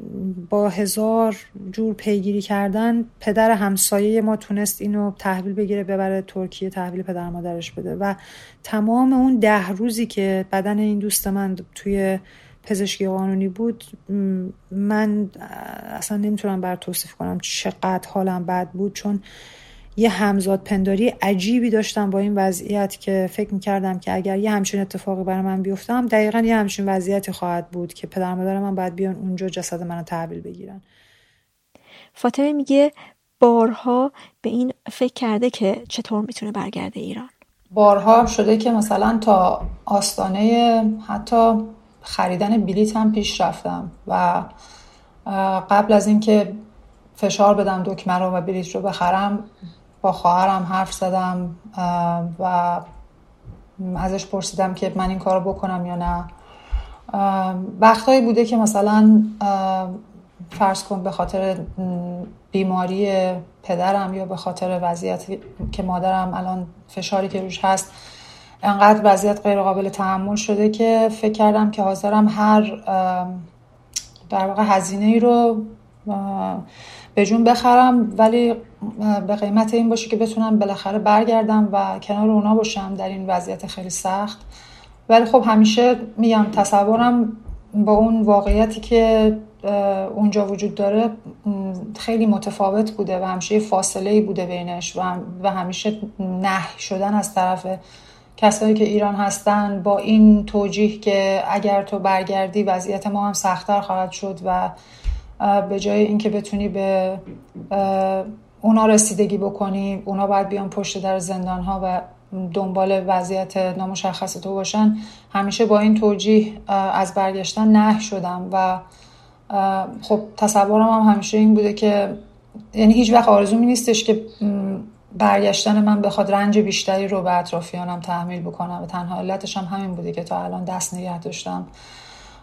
با هزار جور پیگیری کردن پدر همسایه ما تونست اینو تحویل بگیره ببره ترکیه تحویل پدر مادرش بده. و تمام اون ده روزی که بدن این دوست من توی پزشکی قانونی بود من اصلا نمی‌تونم بر توصیف کنم چقدر حالم بد بود چون یه همزاد پنداری عجیبی داشتم با این وضعیت که فکر می‌کردم که اگر یه همچین اتفاقی برای من بیفتم دقیقا یه همچین وضعیتی خواهد بود که پدر مادر من باید بیان اونجا جسد منو تحویل بگیرن. فاطمه میگه بارها به این فکر کرده که چطور می‌تونه برگرده ایران. بارها شده که مثلا تا آستانه حتی خریدن بلیت هم پیش رفتم و قبل از اینکه فشار بدم دکمه رو و بلیت رو بخرم با خواهرم حرف زدم و ازش پرسیدم که من این کار بکنم یا نه. وقتهایی بوده که مثلا فرض کن به خاطر بیماری پدرم یا به خاطر وضعیتی که مادرم الان فشاری که روش هست انقدر وضعیت غیر قابل تحمل شده که فکر کردم که حاضرم هر در واقع هزینه ای رو به جون بخرم ولی به قیمت این باشه که بتونم بالاخره برگردم و کنار اونا باشم در این وضعیت خیلی سخت. ولی خب همیشه میگم تصورم با اون واقعیتی که اونجا وجود داره خیلی متفاوت بوده و همیشه فاصله ای بوده بینش و همیشه نه شدن از طرف کسایی که ایران هستن با این توجیه که اگر تو برگردی وضعیت ما هم سختتر خواهد شد و به جای اینکه بتونی به اونا رسیدگی بکنی اونا باید بیان پشت در زندان ها و دنبال وضعیت نامشخص تو باشن. همیشه با این توجیه از برگشتن نه شدم و خب تصورم هم همیشه این بوده که یعنی هیچ وقت آرزومی نیستش که برگشتن من بخواد رنج بیشتری رو به اطرافیانم تحمیل بکنم. و تنها علتش هم همین بوده که تا الان دست نگه داشتم.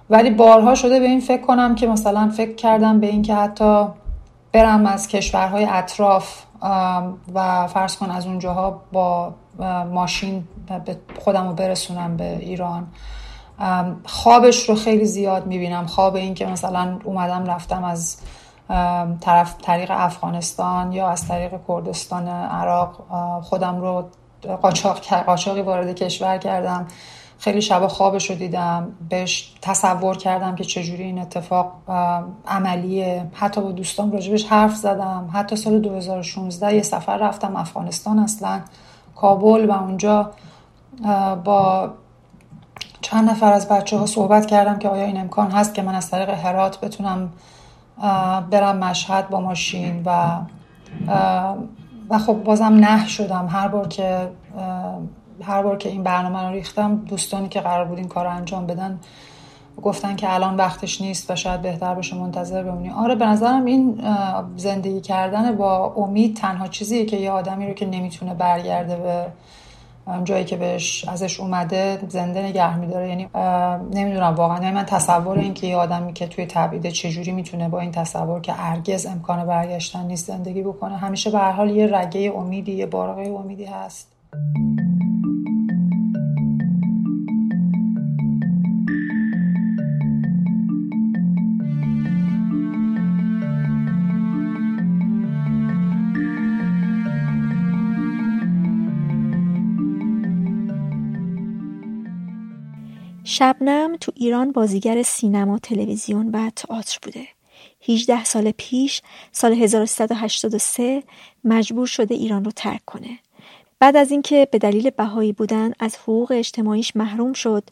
ولی بارها شده به این فکر کنم که مثلا فکر کردم به اینکه حتی برم از کشورهای اطراف و فرض کن از اونجاها با ماشین خودم رو برسونم به ایران. خوابش رو خیلی زیاد می‌بینم. خواب این که مثلا اومدم رفتم از طرف طریق افغانستان یا از طریق کردستان عراق خودم رو قاچاق قاچاقی وارد کشور کردم. خیلی شب خوابش رو دیدم بهش تصور کردم که چجوری این اتفاق عملیه. حتی با دوستان راجبش حرف زدم. حتی سال 2016 یه سفر رفتم افغانستان اصلا کابل و اونجا با چند نفر از بچه ها صحبت کردم که آیا این امکان هست که من از طریق هرات بتونم برم مشهد با ماشین و و خب بازم نه شدم. هر بار که هر بار که این برنامه رو ریختم دوستانی که قرار بود این کار رو انجام بدن گفتن که الان وقتش نیست و شاید بهتر باشه منتظر بمونی. آره به نظرم این زندگی کردن با امید تنها چیزیه که یه آدمی رو که نمی‌تونه برگرده به جایی که بهش ازش اومده زنده نگه میداره. یعنی نمی‌دونم واقعا. یعنی من تصور این که یه آدمی که توی تبعیده چجوری می‌تونه با این تصور که ارگز امکان برگشتن نیست زندگی بکنه همیشه به هر حال یه رگه امیدی یه بارقه امیدی هست. شبنم تو ایران بازیگر سینما، تلویزیون و تئاتر بوده. 18 سال پیش سال 1383 مجبور شده ایران رو ترک کنه. بعد از اینکه به دلیل بهایی بودن از حقوق اجتماعیش محروم شد،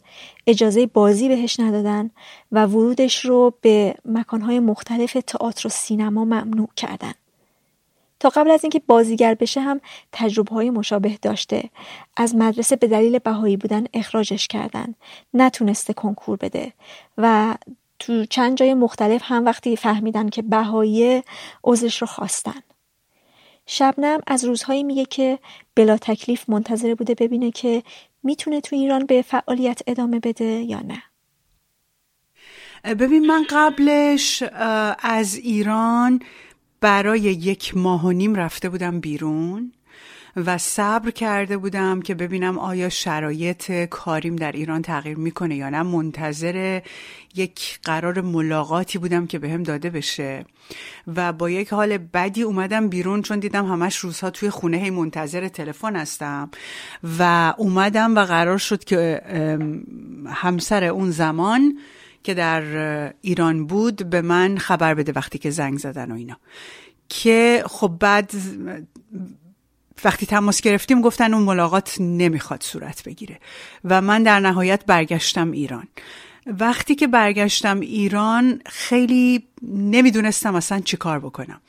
اجازه بازی بهش ندادن و ورودش رو به مکانهای مختلف تئاتر و سینما ممنوع کردن. تا قبل از اینکه بازیگر بشه هم تجربه های مشابه داشته. از مدرسه به دلیل بهایی بودن اخراجش کردن. نتونسته کنکور بده. و تو چند جای مختلف هم وقتی فهمیدن که بهایی عذرش رو خواستن. شبنم از روزهایی میگه که بلا تکلیف منتظر بوده ببینه که می‌تونه تو ایران به فعالیت ادامه بده یا نه. ببین من قبلش از ایران برای یک ماه و نیم رفته بودم بیرون و صبر کرده بودم که ببینم آیا شرایط کاریم در ایران تغییر می‌کنه یا نه. منتظر یک قرار ملاقاتی بودم که بهم داده بشه و با یک حال بدی اومدم بیرون چون دیدم همش روزها توی خونه هی منتظر تلفن هستم و اومدم و قرار شد که همسر اون زمان که در ایران بود به من خبر بده وقتی که زنگ زدن و اینا. که خب بعد وقتی تماس گرفتیم گفتن اون ملاقات نمی‌خواد صورت بگیره. و من در نهایت برگشتم ایران. وقتی که برگشتم ایران خیلی نمی‌دونستم اصلا چی کار بکنم.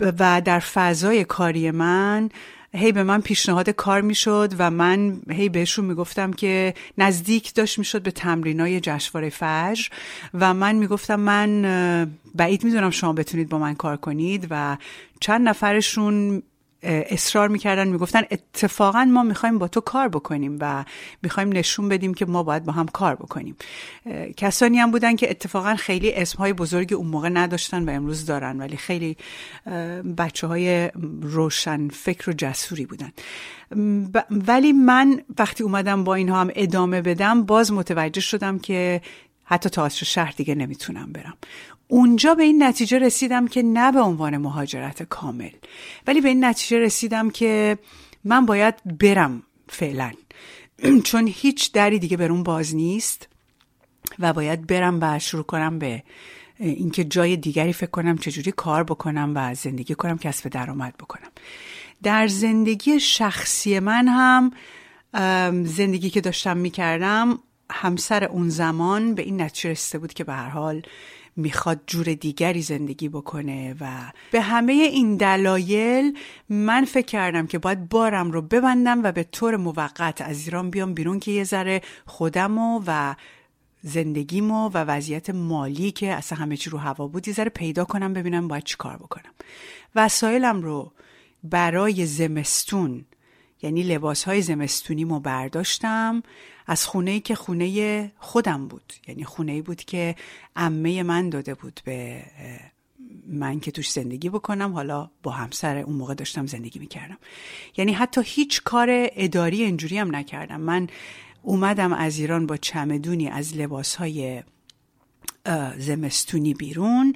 و در فضای کاری من هی به من پیشنهاد کار می‌شد و من هی بهشون می‌گفتم که نزدیک داشت می‌شد به تمرینای جشنواره فجر و من می‌گفتم من بعید می‌دونم شما بتونید با من کار کنید و چند نفرشون اصرار می‌کردن می‌گفتن اتفاقا ما می‌خوایم با تو کار بکنیم و می‌خوایم نشون بدیم که ما باید با هم کار بکنیم. کسانی هم بودن که اتفاقا خیلی اسمهای بزرگی اون موقع نداشتن و امروز دارن ولی خیلی بچه های روشن فکر و جسوری بودن. ولی من وقتی اومدم با اینها هم ادامه بدم باز متوجه شدم که حتی تئاتر شهر دیگه نمی‌تونم برم. اونجا به این نتیجه رسیدم که نه به عنوان مهاجرت کامل ولی به این نتیجه رسیدم که من باید برم فعلا. چون هیچ دری دیگه برون باز نیست و باید برم و شروع کنم به اینکه جای دیگری فکر کنم چجوری کار بکنم و زندگی کنم کسب درآمد بکنم. در زندگی شخصی من هم زندگی که داشتم می‌کردم همسر اون زمان به این نتیجه رسیده بود که به هر حال می‌خواد جور دیگری زندگی بکنه و به همه این دلایل من فکر کردم که باید بارم رو ببندم و به طور موقت از ایران بیام بیرون که یه ذره خودم و, و زندگیمو و وضعیت مالی که اصلا همه چی رو هوا بود یه ذره پیدا کنم ببینم باید چی کار بکنم. وسایلم رو برای زمستون یعنی لباس های زمستونیمو برداشتم. از خونه که خونه خودم بود. یعنی خونه بود که امه من داده بود به من که توش زندگی بکنم. حالا با همسر اون موقع داشتم زندگی می‌کردم. یعنی حتی هیچ کار اداری اینجوری هم نکردم. من اومدم از ایران با چمدونی از لباس های زمستونی بیرون.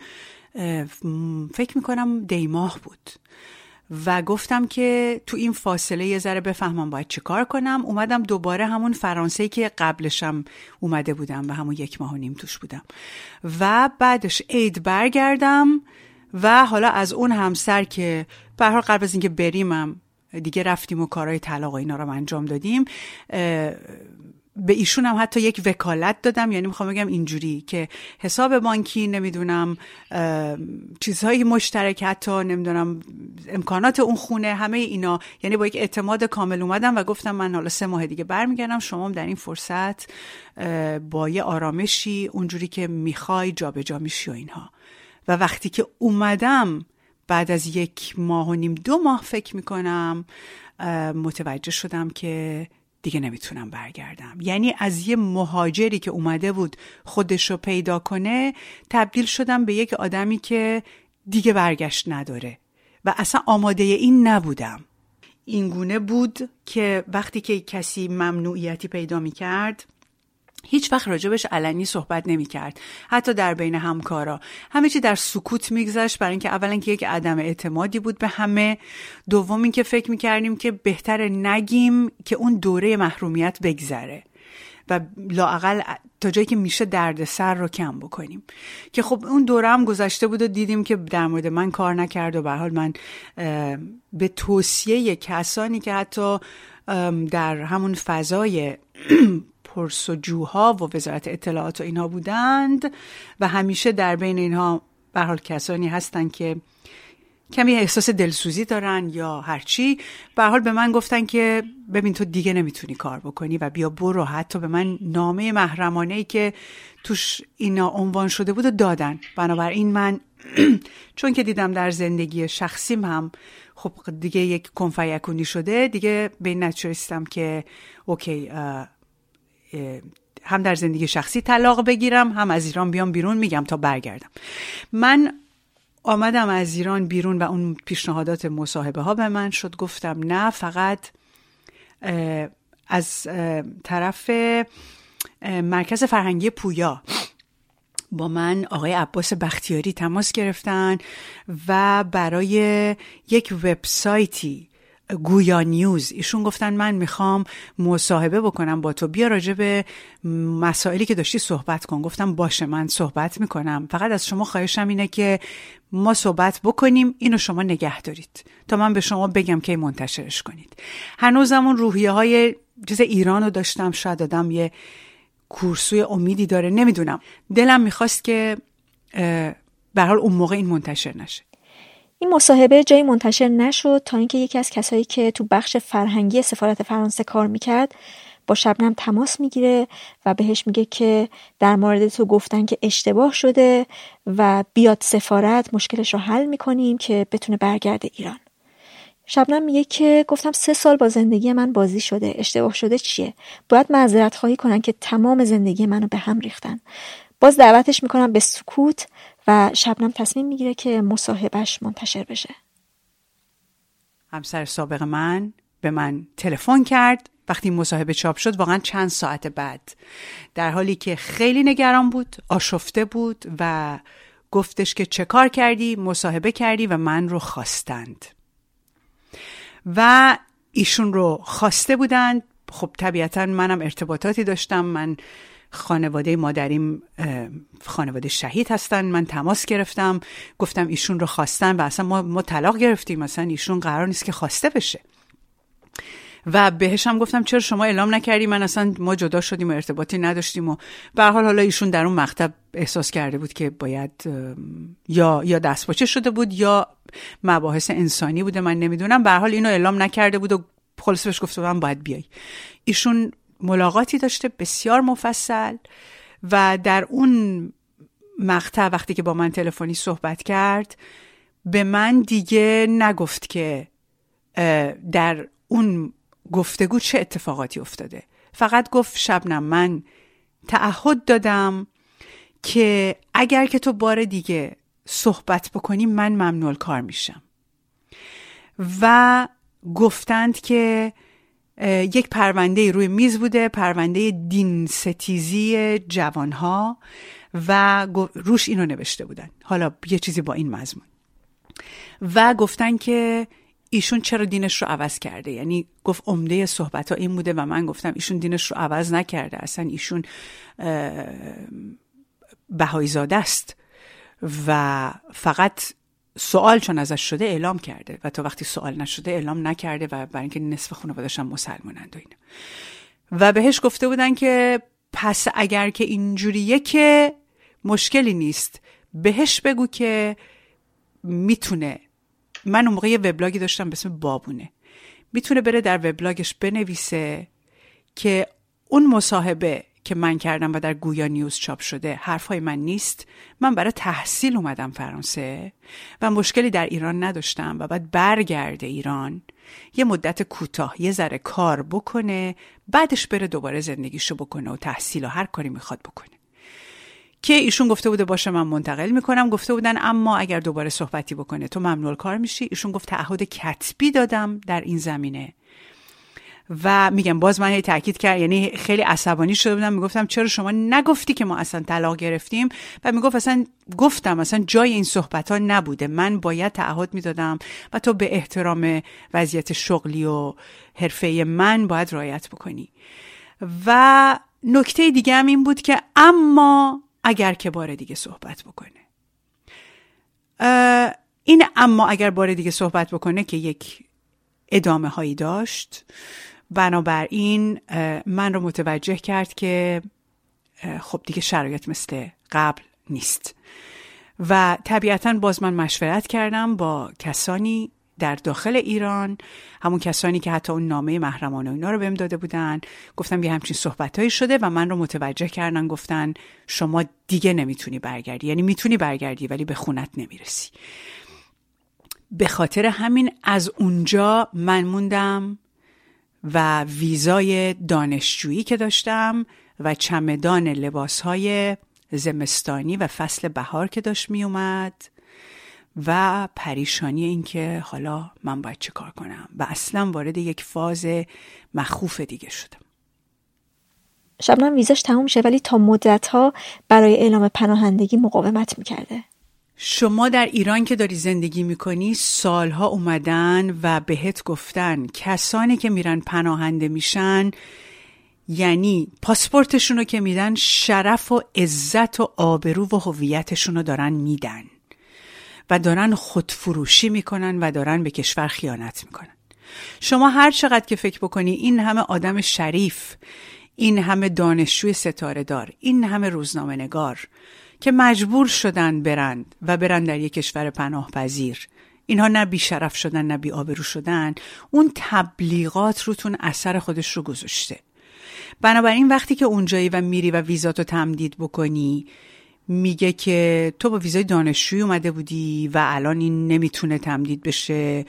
فکر می‌کنم دیماه بود. و گفتم که تو این فاصله یه ذره بفهمم باید چه کار کنم. اومدم دوباره همون فرانسه که قبلشم اومده بودم و همون یک ماه و نیم توش بودم. و بعدش عید برگردم و حالا از اون همسر که به هر قبل از اینکه بریمم دیگه رفتیم و کارهای طلاق و اینا رو انجام دادیم به ایشون هم حتی یک وکالت دادم یعنی می‌خوام بگم اینجوری که حساب بانکی نمی‌دونم چیزهای مشترک حتی نمی‌دونم امکانات اون خونه همه اینا. یعنی با یک اعتماد کامل اومدم و گفتم من حالا سه ماه دیگه برمیگردم شما در این فرصت با یه آرامشی اونجوری که می‌خوای جابجا میشی و اینها. و وقتی که اومدم بعد از یک ماه و نیم دو ماه فکر می‌کنم متوجه شدم که دیگه نمی‌تونم برگردم. یعنی از یه مهاجری که اومده بود خودش رو پیدا کنه تبدیل شدم به یک آدمی که دیگه برگشت نداره و اصلا آماده این نبودم. این گونه بود که وقتی که کسی ممنوعیتی پیدا می کرد هیچ وقت راجبش علنی صحبت نمی کرد حتی در بین همکارا. همه چی در سکوت میگذشت برای اینکه اولا که یک عدم اعتمادی بود به همه دوم اینکه فکر می کردیم که بهتر نگیم که اون دوره محرومیت بگذره و لاقل تا جایی که میشه دردسر رو کم بکنیم. که خب اون دوره هم گذشته بود و دیدیم که در مورد من کار نکرد و به حال من به توصیه کسانی که حتی در همون فضای پرسجوها و وزارت اطلاعات و اینها بودند و همیشه در بین اینها به حال کسانی هستند که کمی احساس دلسوزی دارن یا هرچی. به حال به من گفتن که ببین تو دیگه نمی‌تونی کار بکنی و بیا برو. حتی به من نامه محرمانه ای که توش اینا عنوان شده بود و دادن. بنابراین من چون که دیدم در زندگی شخصیم هم خب دیگه یک کنفیکونی شده دیگه به این که اوکی هم در زندگی شخصی طلاق بگیرم هم از ایران بیام بیرون میگم تا برگردم. من آمدم از ایران بیرون و اون پیشنهادات مصاحبه ها به من شد گفتم نه فقط از طرف مرکز فرهنگی پویا با من آقای عباس بختیاری تماس گرفتن و برای یک وبسایتی گویا نیوز. ایشون گفتن من می‌خوام مصاحبه بکنم با تو. بیا راجع به مسائلی که داشتی صحبت کن. گفتم باشه من صحبت می‌کنم. فقط از شما خواهشم اینه که ما صحبت بکنیم اینو شما نگه دارید. تا من به شما بگم که منتشرش کنید. هنوزم اون روحیه های چیز ایران رو داشتم. شاید دادم یه کورسوی امیدی داره. نمی‌دونم. دلم می‌خواست که به حال اون موقع این منتشر نشه. این مصاحبه جایی منتشر نشد تا اینکه یکی از کسایی که تو بخش فرهنگی سفارت فرانسه کار می‌کرد با شبنم تماس می‌گیره و بهش میگه که در مورد تو گفتن که اشتباه شده و بیاد سفارت مشکلش رو حل می‌کنیم که بتونه برگرده ایران. شبنم میگه که گفتم سه سال با زندگی من بازی شده اشتباه شده چیه؟ باید معذرت خواهی کنن که تمام زندگی منو به هم ریختن. باز دعوتش می‌کنم به سکوت و شبنم تصمیم می‌گیره که مصاحبهش منتشر بشه. همسر سابق من به من تلفن کرد. وقتی مصاحبه چاپ شد واقعا چند ساعت بعد. در حالی که خیلی نگران بود آشفته بود و گفتش که چه کار کردی مصاحبه کردی و من رو خواستند. و ایشون رو خواسته بودند. خب طبیعتا منم ارتباطاتی داشتم. من خانواده مادریم خانواده شهید هستن. من تماس گرفتم. گفتم ایشون رو خواستن و اصلا ما, ما طلاق گرفتیم. مثلا ایشون قرار نیست که خواسته بشه. و بهش هم گفتم چرا شما اعلام نکردی؟ من اصلا ما جدا شدیم و ارتباطی نداشتیم و به حال حالا ایشون در اون مکتب احساس کرده بود که باید یا یا دستپاچه شده بود یا مباحث انسانی بوده. من نمی‌دونم. به حال اینو اعلام نکرده بود و خلاص بهش گفته باید بیای. ایشون ملاقاتی داشته بسیار مفصل و در اون مقطع وقتی که با من تلفنی صحبت کرد به من دیگه نگفت که در اون گفتگو چه اتفاقاتی افتاده. فقط گفت شبنم من تعهد دادم که اگر که تو بار دیگه صحبت بکنی من ممنوع کار میشم. و گفتند که یک پرونده روی میز بوده پرونده دین ستیزی جوانها و روش اینو نوشته بودن. حالا یه چیزی با این مضمون. و گفتن که ایشون چرا دینش رو عوض کرده؟ یعنی گفت عمده صحبت ها این بوده و من گفتم ایشون دینش رو عوض نکرده اصلا ایشون بهایی زاده است و فقط سوال چون ازش شده اعلام کرده و تا وقتی سوال نشده اعلام نکرده و برای اینکه نصف خانواده‌اش هم مسلمانند و اینا. و بهش گفته بودن که پس اگر که اینجوریه که مشکلی نیست بهش بگو که می‌تونه. من اون موقع یه وبلاگی داشتم به اسم بابونه. می‌تونه بره در وبلاگش بنویسه که اون مصاحبه که من کردم و در گویا نیوز چاپ شده حرفای من نیست. من برای تحصیل اومدم فرانسه و مشکلی در ایران نداشتم و بعد برگرده ایران. یه مدت کوتاه یه ذره کار بکنه بعدش بره دوباره زندگیشو بکنه و تحصیل و هر کاری می‌خواد بکنه. که ایشون گفته بوده باشه من منتقل می‌کنم. گفته بودن اما اگر دوباره صحبتی بکنه تو ممنوع کار میشی. ایشون گفت تعهد کتبی دادم در این زمینه. و میگم باز من تاکید کرد یعنی خیلی عصبانی شده بودم. می‌گفتم چرا شما نگفتی که ما اصلا طلاق گرفتیم؟ و می‌گفت اصلا گفتم اصلا جای این صحبت ها نبوده. من باید تعهد می‌دادم و تو به احترام وضعیت شغلی و حرفه من باید رعایت بکنی. و نکته دیگه هم این بود که اما اگر که بار دیگه صحبت بکنه. این اما اگر بار دیگه صحبت بکنه که یک ادامه هایی داشت بنابراین من رو متوجه کرد که خب دیگه شرایط مثل قبل نیست. و طبیعتا باز من مشورت کردم با کسانی در داخل ایران همون کسانی که حتی اون نامه محرمانه اینا رو بهم داده بودن. گفتم یه همچین صحبتهایی شده و من رو متوجه کردن گفتن شما دیگه نمی‌تونی برگردی. یعنی می‌تونی برگردی ولی به خونت نمی‌رسی. به خاطر همین از اونجا من موندم و ویزای دانشجویی که داشتم و چمدان لباسهای زمستانی و فصل بهار که داشت می اومد و پریشانی اینکه حالا من باید چه کار کنم و اصلا وارد یک فاز مخوف دیگه شدم. شبنم ویزاش تموم شه ولی تا مدت ها برای اعلام پناهندگی مقاومت می‌کرده. شما در ایران که داری زندگی می‌کنی سالها اومدن و بهت گفتن کسانی که میرن پناهنده میشن یعنی پاسپورتشون رو که میدن شرف و عزت و آبرو و هویتشون رو دارن میدن و دارن خودفروشی می‌کنن و دارن به کشور خیانت می‌کنن. شما هر چقدر که فکر بکنی این همه آدم شریف این همه دانشجوی ستاره دار این همه روزنامه نگار که مجبور شدن برند و برند در یک کشور پناه پذیر اینها نه بی شرف شدن نه بی آبرو شدن. اون تبلیغات روتون اثر خودش رو گذاشته. بنابراین وقتی که اونجایی و میری و ویزاتو تمدید بکنی میگه که تو با ویزای دانشجویی اومده بودی و الان این نمی‌تونه تمدید بشه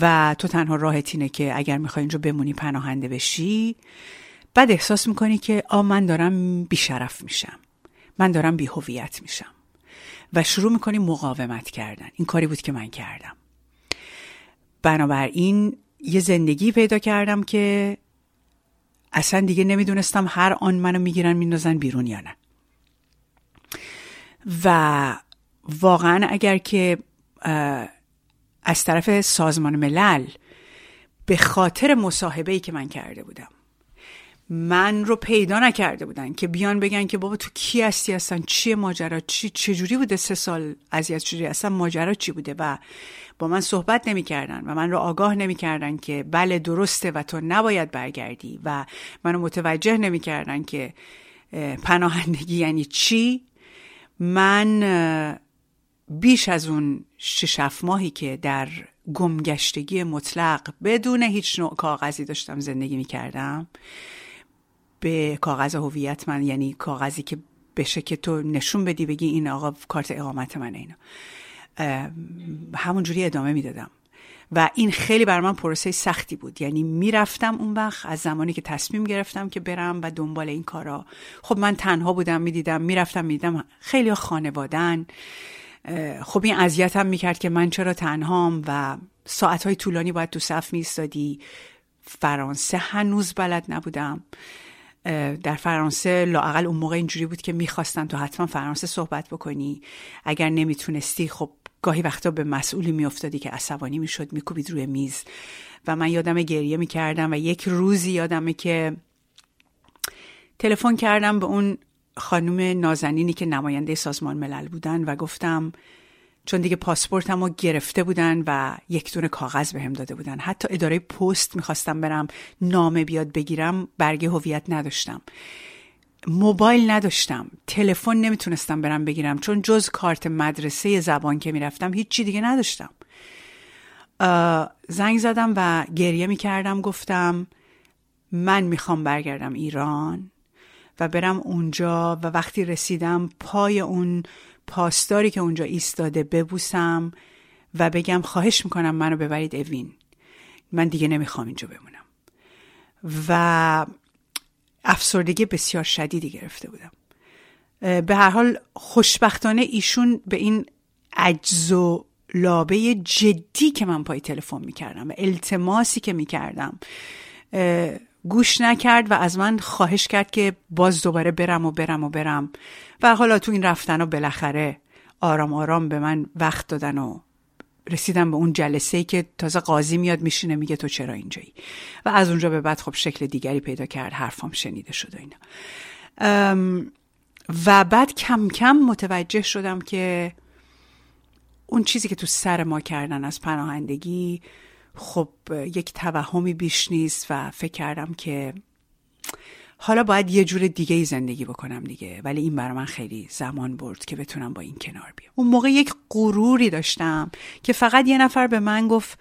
و تو تنها راهت اینه که اگر می‌خوای اینجا بمونی پناهنده بشی. بعد احساس می‌کنی که آ من دارم بیشرف میشم. من دارم بیهویت میشم. و شروع می‌کنی مقاومت کردن. این کاری بود که من کردم. بنابراین یه زندگی پیدا کردم که اصلا دیگه نمی‌دونستم هر آن منو می‌گیرن میندازن بیرون یا نه. و واقعا اگر که از طرف سازمان ملل به خاطر مصاحبه ای که من کرده بودم من رو پیدا نکرده بودن که بیان بگن که بابا تو کی هستی هستن چیه ماجرا؟ چی چجوری بوده سه سال اذیت چجوری اصلا ماجرا چی بوده؟ و با من صحبت نمی‌کردن و من رو آگاه نمی‌کردن که بله درسته و تو نباید برگردی و منو متوجه نمی‌کردن که پناهندگی یعنی چی؟ من بیش از اون شش ماهی که در گمگشتگی مطلق بدون هیچ نوع کاغذی داشتم زندگی می کردم به کاغذ هویت من یعنی کاغذی که بشه که تو نشون بدی بگی این آقا کارت اقامت منه اینا. همونجوری ادامه می‌دادم. و این خیلی بر من پروسه سختی بود. یعنی می‌رفتم اون وقت از زمانی که تصمیم گرفتم که برم و دنبال این کارا. خب من تنها بودم می‌دیدم می‌رفتم می‌دیدم خیلی خانوادن. خب این اذیتم می‌کرد که من چرا تنهام و ساعتهای طولانی باید تو صف میستادی فرانسه هنوز بلد نبودم. در فرانسه لاقل اون موقع اینجوری بود که می‌خواستن تو حتما فرانسه صحبت بکنی. اگر نمی‌تونستی خب گاهی وقتا به مسئولی میافتادی که عصبانی می‌شد میکوبید روی میز. و من یادم گریه می‌کردم و یک روزی یادمه که تلفن کردم به اون خانم نازنینی که نماینده سازمان ملل بودن و گفتم چون دیگه پاسپورتمو گرفته بودن و یک دونه کاغذ بهم داده بودن. حتی اداره پست می‌خواستم برم نامه بیاد بگیرم برگه هویت نداشتم. موبایل نداشتم تلفن نمی‌تونستم برم بگیرم چون جز کارت مدرسه زبان که می‌رفتم هیچی دیگه نداشتم. زنگ زدم و گریه می‌کردم گفتم من می‌خوام برگردم ایران و برم اونجا. و وقتی رسیدم پای اون پاسداری که اونجا ایستاده ببوسم و بگم خواهش می‌کنم منو ببرید اوین. من دیگه نمی‌خوام اینجا بمونم. و افسردگی بسیار شدیدی گرفته بودم. به هر حال خوشبختانه ایشون به این عجز و لابه جدی که من پای تلفن می‌کردم و التماسی که می‌کردم گوش نکرد و از من خواهش کرد که باز دوباره برم و برم و برم. و حالا تو این رفتن و بالاخره آرام آرام به من وقت دادن و رسیدم به اون جلسه که تازه قاضی میاد میشینه میگه تو چرا اینجایی؟ و از اونجا به بعد خب شکل دیگری پیدا کرد حرفام شنیده شد و اینا. و بعد کم کم متوجه شدم که اون چیزی که تو سر ما کردن از پناهندگی خب یک توهمی بیش نیست و فکر کردم که حالا باید یه جور دیگه ای زندگی بکنم دیگه. ولی این برای من خیلی زمان برد که بتونم با این کنار بیام. اون موقع یک غروری داشتم که فقط یه نفر به من گفت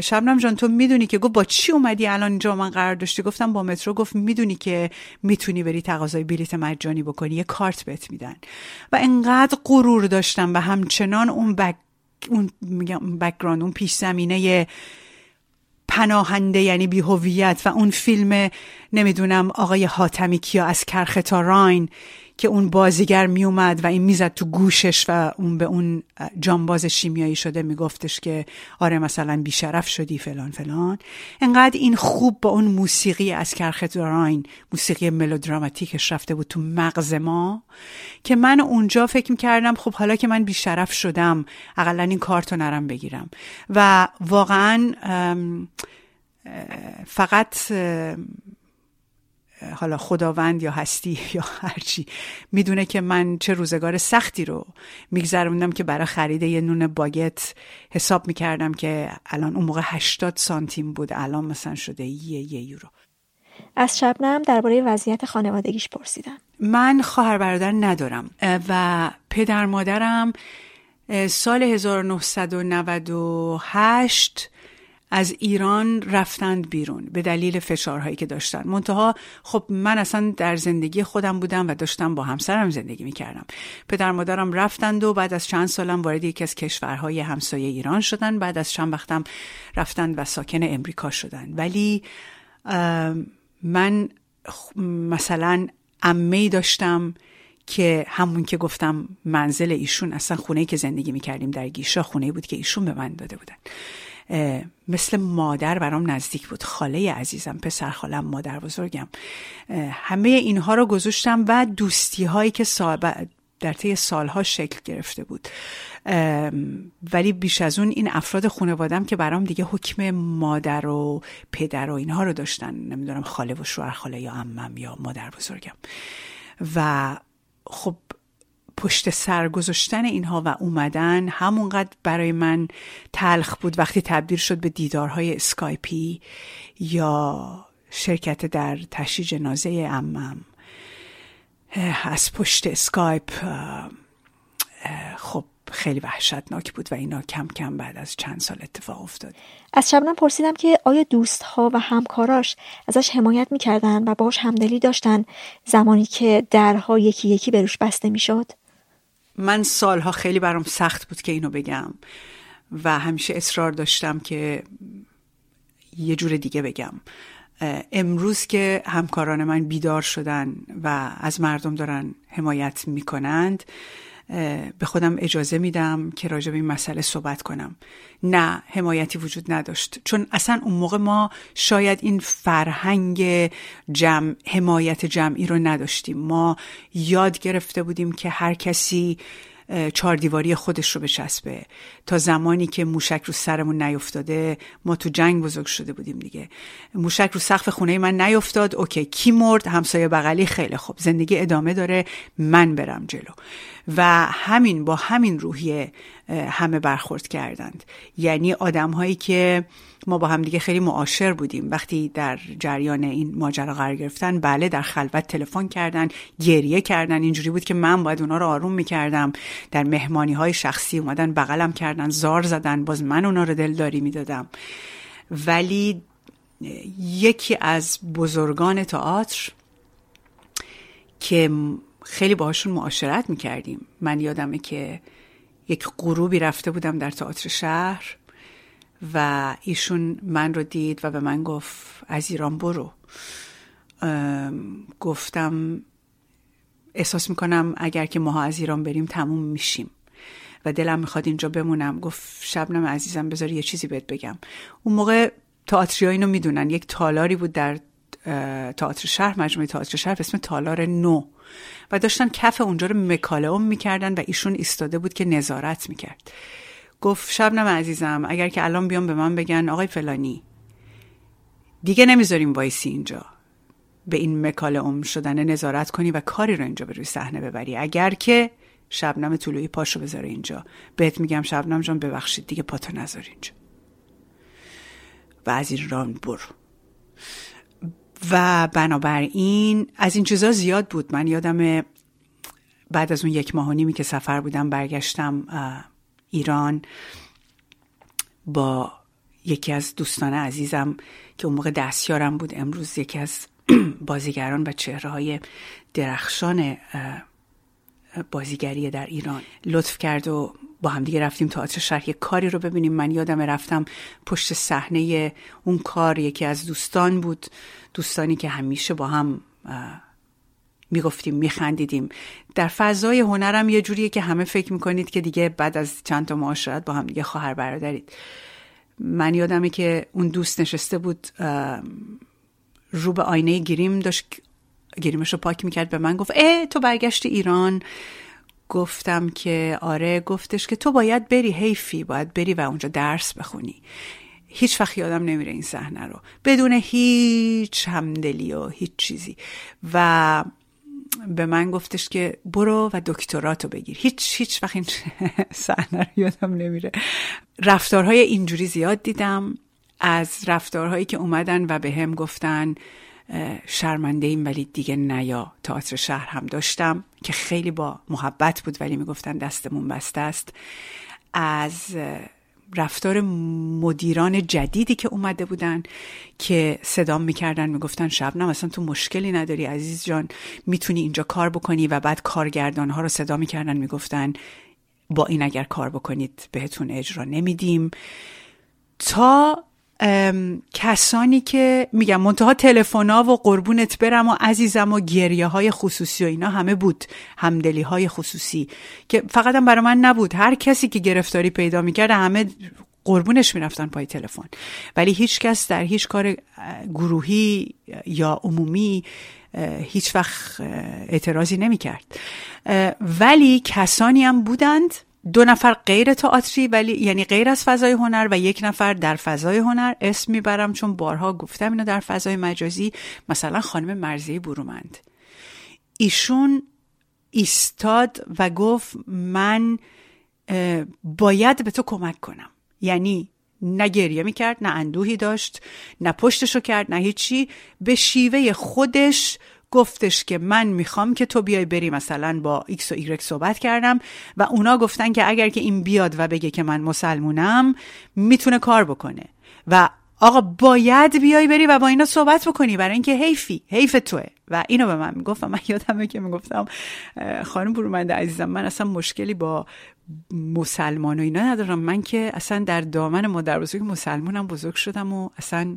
شبنم جان تو می‌دونی که؟ گفت با چی اومدی الان اینجا من قرار داشتی؟ گفتم با مترو. گفت می‌دونی که می‌تونی بری تقاضای بلیت مجانی بکنی یه کارت بهت میدن. و انقدر غرور داشتم و همچنان اون back اون میگم background اون پیش زمینه پناهنده یعنی بیهویت و اون فیلم نمی‌دونم آقای حاتمی کیا از کرخه تا راین. که اون بازیگر میومد و این می‌زد تو گوشش و اون به اون جانباز شیمیایی شده میگفتش که آره مثلا بیشرف شدی فلان فلان. انقدر این خوب با اون موسیقی از کرخ موسیقی ملودراماتیکش رفته بود تو مغز ما که من اونجا فکر می‌کردم خب حالا که من بیشرف شدم اقلا این کارتو نرم بگیرم. و واقعا فقط حالا خداوند یا هستی یا هرچی می‌دونه که من چه روزگار سختی رو میگذروندم که برای خرید یه نون باگت حساب می‌کردم که الان اون موقع 80 سانتیم بود الان مثلا شده یه یه یورو. از شبنم درباره وضعیت خانوادگیش پرسیدم. من خواهر برادر ندارم و پدر مادرم سال 1998 از ایران رفتند بیرون به دلیل فشارهایی که داشتن. منتها خب من اصلا در زندگی خودم بودم و داشتم با همسرم زندگی می‌کردم. پدر مادرم رفتند و بعد از چند سالم وارد یکی از کشورهای همسایه ایران شدن. بعد از چند وقتم رفتند و ساکن امریکا شدن. ولی من مثلا امی داشتم که همون که گفتم منزل ایشون اصلا خونه که زندگی می‌کردیم در گیشا خونه بود که ایشون به من داده بودن. مثل مادر برام نزدیک بود. خاله عزیزم پسر خالم مادر بزرگم. همه اینها رو گذاشتم و دوستی هایی که در طی سالها شکل گرفته بود. ولی بیش از اون این افراد خانوادم که برام دیگه حکم مادر و پدر و اینها رو داشتن. نمی‌دونم خاله و شوهر خاله یا امم یا مادر بزرگم. و خب پشت سر گذاشتن اینها و اومدن همونقدر برای من تلخ بود وقتی تبدیل شد به دیدارهای اسکایپی یا شرکت در تشییع جنازه اِم از پشت اسکایپ خب خیلی وحشتناک بود و اینا کم کم بعد از چند سال اتفاق افتاد. از شبنم پرسیدم که آیا دوست‌ها و همکاراش ازش حمایت می‌کردن و باهاش همدلی داشتن زمانی که درها یکی یکی به روش بسته می‌شد؟ من سالها خیلی برام سخت بود که اینو بگم و همیشه اصرار داشتم که یه جور دیگه بگم. امروز که همکاران من بیدار شدن و از مردم دارن حمایت می‌کنند به خودم اجازه میدم که راجع به این مسئله صحبت کنم. نه حمایتی وجود نداشت. چون اصلا اون موقع ما شاید این فرهنگ جمع حمایت جمعی رو نداشتیم. ما یاد گرفته بودیم که هر کسی چهار دیواری خودش رو بچسبه. تا زمانی که موشک رو سرمون نیفتاده ما تو جنگ بزرگ شده بودیم دیگه. موشک رو سقف خونه من نیفتاد اوکی کی مرد؟ همسایه بغلی؟ خیلی خوب. زندگی ادامه داره. من برم جلو. و همین با همین روحیه همه برخورد کردند. یعنی آدم هایی که ما با هم دیگه خیلی معاشر بودیم. وقتی در جریان این ماجرا قرار گرفتن بله در خلوت تلفن کردن گریه کردن. اینجوری بود که من باید اونا رو آروم می‌کردم. در مهمانی های شخصی اومدن بغلم کردن زار زدن. باز من اونا رو دلداری می‌دادم. ولی یکی از بزرگان تئاتر که خیلی باهاشون معاشرت می‌کردیم. من یادمه که یک غروبی رفته بودم در تئاتر شهر و ایشون من رو دید و به من گفت از ایران برو. گفتم احساس می‌کنم اگر که ماها از ایران بریم تموم میشیم و دلم می‌خواد اینجا بمونم. گفت شبنم عزیزم بذار یه چیزی بهت بگم. اون موقع تئاتری اینو می‌دونن. یک تالاری بود در تئاتر شهر مجموعه تئاتر شهر اسم تالار نو. و داشتن کف اونجا رو مکالئوم می‌کردن و ایشون ایستاده بود که نظارت می‌کرد. گفت شبنم عزیزم اگر که الان بیام به من بگن آقای فلانی دیگه نمی‌ذاریم وایسی اینجا. به این مکالئوم شدن نظارت کنی و کاری رو اینجا به روی صحنه ببری. اگر که شبنم طلوعی پاشو بذاره اینجا. بهت میگم شبنم جان ببخشید دیگه پاتو نذار اینجا. و از این ران برو. و بنابراین از این چیزا زیاد بود. من یادم بعد از اون یک ماه و نیمی که سفر بودم برگشتم ایران با یکی از دوستان عزیزم که اون موقع دستیارم بود. امروز یکی از بازیگران و چهره های درخشان بازیگری در ایران لطف کرد و با هم دیگه رفتیم تئاتر شهر یک کاری رو ببینیم. من یادم رفتم پشت صحنه اون کار یکی از دوستان بود. دوستانی که همیشه با هم می‌گفتیم میخندیدیم. در فضای هنرم یه جوریه که همه فکر می‌کنید که دیگه بعد از چند تا معاشرت با هم دیگه خواهر برادرید. من یادمه که اون دوست نشسته بود رو به آینه گریم داشت گریمش رو پاک می‌کرد به من گفت اه تو برگشتی ایران. گفتم که آره گفتش که تو باید بری حیفی باید بری و اونجا درس بخونی. هیچ وقت یادم نمیره این صحنه رو. بدون هیچ همدلی و هیچ چیزی. و به من گفتش که برو و دکتراتو بگیر. هیچ هیچ وقت این صحنه رو یادم نمیره. رفتارهای اینجوری زیاد دیدم. از رفتارهایی که اومدن و به هم گفتن شرمنده ایم ولی دیگه نیا تئاتر شهر هم داشتم که خیلی با محبت بود ولی می‌گفتن دستمون بسته است. از رفتار مدیران جدیدی که اومده بودن که صدام می‌کردن می‌گفتن شبنم اصلا تو مشکلی نداری عزیز جان می‌تونی اینجا کار بکنی و بعد کارگردان ها رو صدا می‌کردن می‌گفتن با این اگر کار بکنید بهتون اجرا نمیدیم. تا کسانی که میگم منتها تلفنا و قربونت برم و عزیزم و گریه های خصوصی و اینا همه بود. همدلی های خصوصی که فقط هم برای من نبود. هر کسی که گرفتاری پیدا می‌کرد همه قربونش می‌رفتن پای تلفن. ولی هیچ کس در هیچ کار گروهی یا عمومی هیچ وقت اعتراضی نمی‌کرد. ولی کسانی هم بودند دو نفر غیر تئاتری ولی یعنی غیر از فضای هنر و یک نفر در فضای هنر اسم می‌برم چون بارها گفتم اینو در فضای مجازی مثلا خانم مرزی برومند. ایشون ایستاد و گفت من باید به تو کمک کنم. یعنی نه گریه می‌کرد نه اندوهی داشت نه پشتشو کرد نه هیچی. به شیوه خودش گفتش که من می‌خوام که تو بیای بری مثلا با ایکس و ایگرگ صحبت کردم و اونا گفتن که اگر که این بیاد و بگه که من مسلمونم می‌تونه کار بکنه. و آقا باید بیای بری و با اینا صحبت بکنی برای اینکه حیفی حیف توئه. و اینو به من می‌گفت و من یادمه که می‌گفتم خانم برومنده عزیزم من اصلا مشکلی با مسلمان و اینا ندارم. من که اصلا در دامن مادر بزرگ مسلمانم بزرگ شدم و اصلا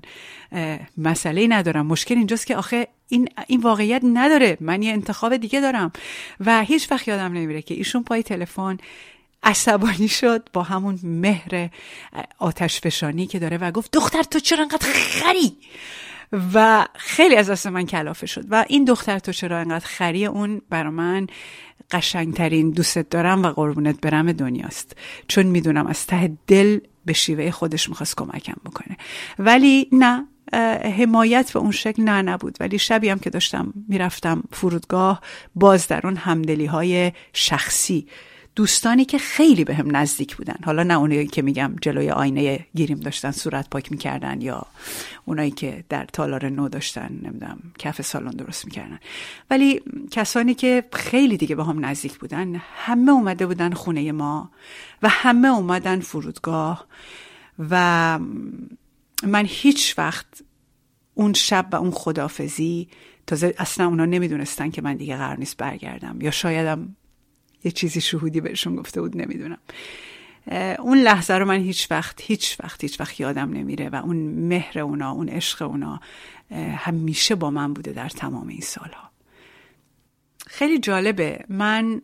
مسئله ندارم. مشکل اینجاست که آخه این, این واقعیت نداره. من یه انتخاب دیگه دارم. و هیچ وقت یادم نمیره که ایشون پای تلفن عصبانی شد با همون مهر آتش فشانی که داره و گفت دختر تو چرا انقدر خری؟ و خیلی از دست من کلافه شد و این دختر تو چرا انقدر خری؟ اون برا من قشنگترین دوستت دارم و قربونت برم دنیاست. چون می‌دونم از ته دل به شیوه خودش می‌خواست کمکم بکنه. ولی نه حمایت به اون شکل نه نبود. ولی شبی هم که داشتم می‌رفتم فرودگاه باز در اون همدلی های شخصی دوستانی که خیلی به هم نزدیک بودن. حالا نه اونایی که میگم جلوی آینه گیریم داشتن صورت پاک می‌کردن یا اونایی که در تالار نو داشتن نمی‌دونم کف سالن درست می‌کردن. ولی کسانی که خیلی دیگه به هم نزدیک بودن همه اومده بودن خونه ما و همه اومدن فرودگاه و من هیچ وقت اون شب و اون خدافزی تازه اصلا اونا نمی‌دونستن که من دیگه قرار نیست برگردم یا شایدم یه چیزی شهودی بهشون گفته بود نمی‌دونم. اون لحظه رو من هیچ وقت هیچ وقت هیچ وقت یادم نمیره و اون مهر اونا اون عشق اونا همیشه با من بوده در تمام این سالها. خیلی جالبه من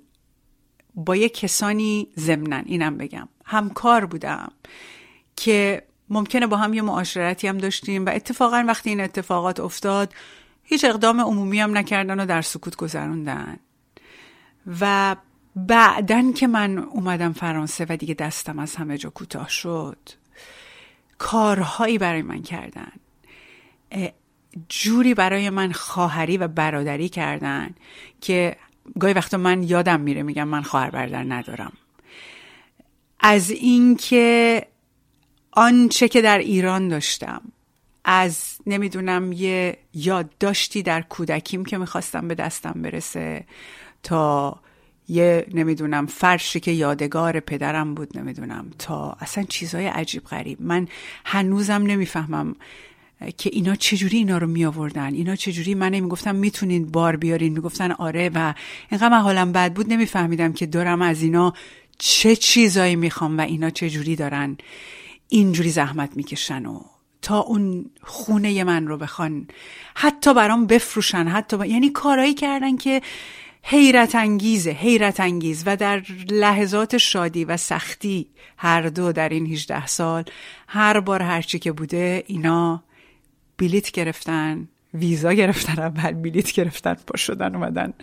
با یه کسانی ضمنن اینم بگم همکار بودم که ممکنه با هم یه معاشرتی هم داشتیم و اتفاقا وقتی این اتفاقات افتاد هیچ اقدام عمومی هم نکردن و در سکوت گذروندن. و بعدن که من اومدم فرانسه و دیگه دستم از همه جا کوتاه شد کارهایی برای من کردن جوری برای من خواهری و برادری کردن که گاهی وقتا من یادم میره میگم من خواهر برادر ندارم. از اینکه آنچه که در ایران داشتم از نمی‌دونم یه یادداشتی در کودکیم که می‌خواستم به دستم برسه تا یه نمی‌دونم فرشی که یادگار پدرم بود نمی‌دونم تا اصلا چیزهای عجیب غریب. من هنوزم نمی‌فهمم که اینا چجوری اینا رو می آوردن اینا چجوری من نمی‌گفتم می‌تونین بار بیارین. می‌گفتن آره و اینقدر من حالم بد بود. نمیفهمیدم که دارم از اینا چه چیزایی می‌خوام و اینا چجوری دارن اینجوری زحمت می‌کشن و تا اون خونه من رو بخوان حتی برام بفروشن حتی با... یعنی کارایی کردن که حیرت انگیزه حیرت انگیز. و در لحظات شادی و سختی هر دو در این 18 سال هر بار هرچی که بوده اینا بلیت گرفتن ویزا گرفتن اول بلیت گرفتن پا شدن اومدن.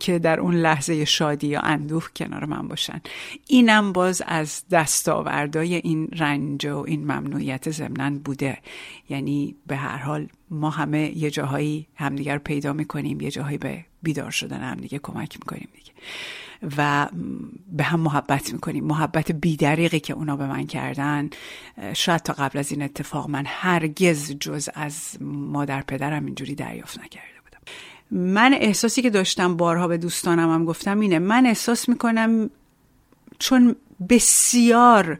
که در اون لحظه شادی یا اندوه کنار من باشن. اینم باز از دستاوردهای این رنج و این ممنوعیت ضمنا بوده. یعنی به هر حال ما همه یه جاهایی همدیگر پیدا می‌کنیم یه جاهایی به بیدار شدن همدیگه کمک می‌کنیم دیگه. و به هم محبت می‌کنیم. محبت بیدریقی که اونا به من کردن شاید تا قبل از این اتفاق من هرگز جز از مادر پدرم اینجوری دریافت نکرده. بودم من احساسی که داشتم بارها به دوستانم هم گفتم اینه. من احساس می‌کنم چون بسیار